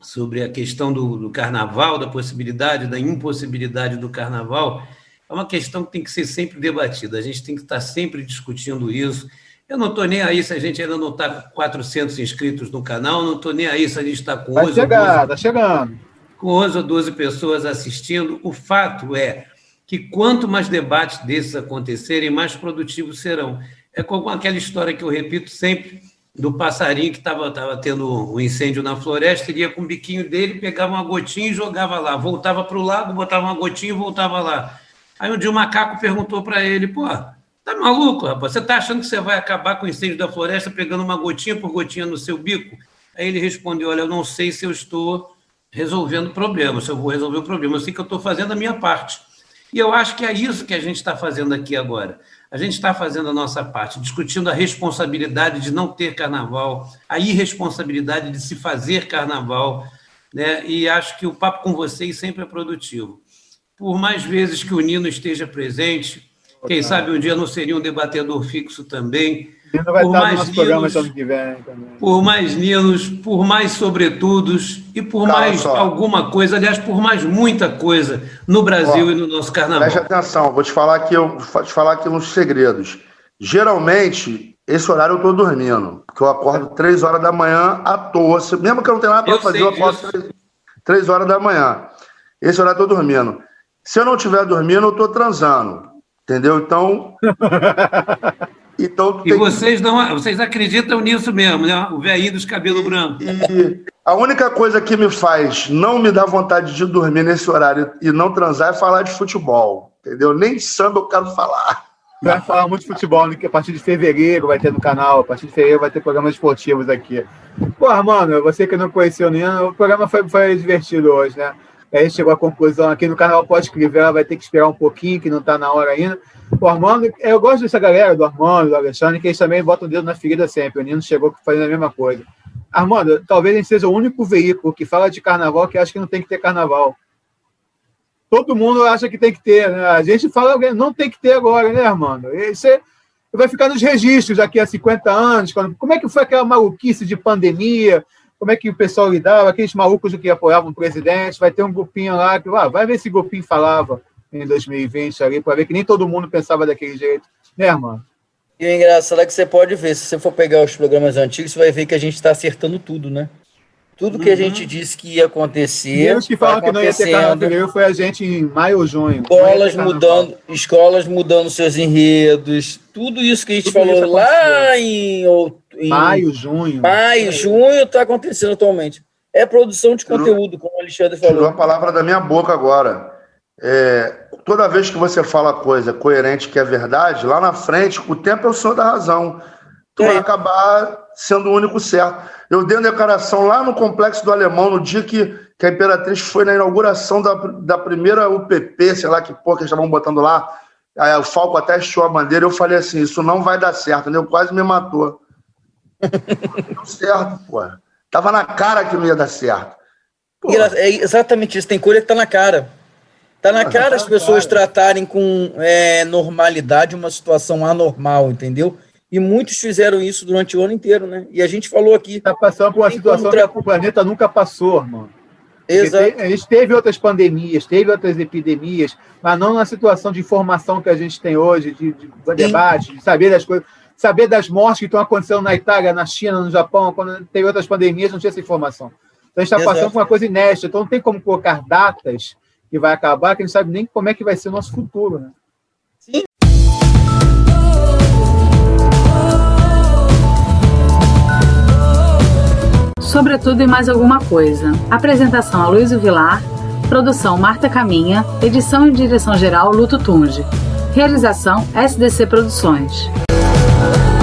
Speaker 3: sobre a questão do, do carnaval, da possibilidade, da impossibilidade do carnaval, é uma questão que tem que ser sempre debatida. A gente tem que estar sempre discutindo isso. Eu não estou nem aí se a gente ainda não está com 400 inscritos no canal, não estou nem aí se a gente está com
Speaker 2: Vai 11 chegar, está chegando.
Speaker 3: Com 11 ou 12 pessoas assistindo. O fato é que quanto mais debates desses acontecerem, mais produtivos serão. É como aquela história que eu repito sempre do passarinho que estava tava tendo um incêndio na floresta, ele ia com o biquinho dele, pegava uma gotinha e jogava lá, voltava para o lago, botava uma gotinha e voltava lá. Aí um dia o macaco perguntou para ele, pô, tá maluco, rapaz? Você tá achando que você vai acabar com o incêndio da floresta pegando uma gotinha por gotinha no seu bico? Aí ele respondeu, olha, eu não sei se eu estou resolvendo o problema, se eu vou resolver o problema, eu sei que eu estou fazendo a minha parte. E eu acho que é isso que a gente está fazendo aqui agora. A gente está fazendo a nossa parte, discutindo a responsabilidade de não ter carnaval, a irresponsabilidade de se fazer carnaval, né? E acho que o papo com vocês sempre é produtivo por mais vezes que o Nino esteja presente, quem sabe um dia não seria um debatedor fixo também.
Speaker 2: Nino vai por estar mais no ano que vem também.
Speaker 3: Por mais Ninos, por mais sobretudos e por Calma mais só. alguma coisa, aliás, por mais muita coisa no Brasil Ó, e no nosso carnaval.
Speaker 4: Preste atenção, vou te falar aqui, eu, vou te falar aqui uns segredos. Geralmente, esse horário eu estou dormindo, porque eu acordo três horas da manhã à toa. Mesmo que eu não tenha nada para fazer, eu acordo três horas da manhã. Esse horário eu estou dormindo. Se eu não estiver dormindo, eu estou transando. Entendeu? Então.
Speaker 3: então e vocês não vocês acreditam nisso mesmo, né? O velhinho dos cabelos brancos.
Speaker 4: E a única coisa que me faz não me dar vontade de dormir nesse horário e não transar é falar de futebol. Entendeu? Nem samba eu quero falar.
Speaker 2: Vai falar muito de futebol, né? que a partir de fevereiro vai ter no canal, a partir de fevereiro vai ter programas esportivos aqui. Porra, mano, você que não conheceu nenhum, o programa foi, foi divertido hoje, né? Aí chegou à conclusão aqui no canal Pode Escrever, ela vai ter que esperar um pouquinho, que não está na hora ainda. O Armando, eu gosto dessa galera, do Armando, do Alexandre, que eles também botam o dedo na ferida sempre. O Nino chegou fazendo a mesma coisa. Armando, talvez gente seja o único veículo que fala de carnaval que acha que não tem que ter carnaval. Todo mundo acha que tem que ter, né? A gente fala, não tem que ter agora, né, Armando? Isso é, vai ficar nos registros daqui a 50 anos. Quando, como é que foi aquela maluquice de pandemia? Como é que o pessoal lidava, aqueles malucos que apoiavam o presidente, vai ter um grupinho lá que ah, vai ver se o grupinho falava em 2020 ali, para ver que nem todo mundo pensava daquele jeito, né, irmão?
Speaker 5: E o engraçado é que você pode ver, se você for pegar os programas antigos, você vai ver que a gente está acertando tudo, né? Tudo que uhum. a gente disse que ia acontecer.
Speaker 2: E os que falam que não ia ter carnaval foi a gente em maio ou junho.
Speaker 5: Escolas mudando, escolas mudando seus enredos, tudo isso que a gente tudo falou lá em outubro
Speaker 2: em maio, junho.
Speaker 5: Maio, junho está acontecendo atualmente. É produção de conteúdo, como o Alexandre falou. Tirou
Speaker 4: a palavra da minha boca agora. É, toda vez que você fala coisa coerente que é verdade, lá na frente, o tempo é o senhor da razão. Tu é. vai acabar sendo o único certo. Eu dei uma declaração lá no Complexo do Alemão, no dia que, que a Imperatriz foi na inauguração da, da primeira UPP, sei lá que porra que eles estavam botando lá. Aí o Falco até estiou a bandeira. Eu falei assim: Isso não vai dar certo, né? Eu quase me matou. Deu certo, pô. Tava na cara que não ia dar certo.
Speaker 5: É exatamente isso, tem coisa que tá na cara. Tá na ah, cara tá as pessoas cara. tratarem com é, normalidade uma situação anormal, entendeu? E muitos fizeram isso durante o ano inteiro, né? E a gente falou aqui.
Speaker 2: Está passando por uma situação contra... que o planeta nunca passou, mano. Exato. A gente teve outras pandemias, teve outras epidemias, mas não na situação de informação que a gente tem hoje, de, de debate, de saber das coisas, saber das mortes que estão acontecendo na Itália, na China, no Japão, quando teve outras pandemias, não tinha essa informação. Então a gente está passando por uma coisa inédita, então não tem como colocar datas que vai acabar, que a gente sabe nem como é que vai ser o nosso futuro, né? Sim.
Speaker 1: Sobretudo e mais alguma coisa. Apresentação a Luiz Vilar, produção Marta Caminha, edição e direção geral Luto Tunge. Realização SDC Produções. Oh,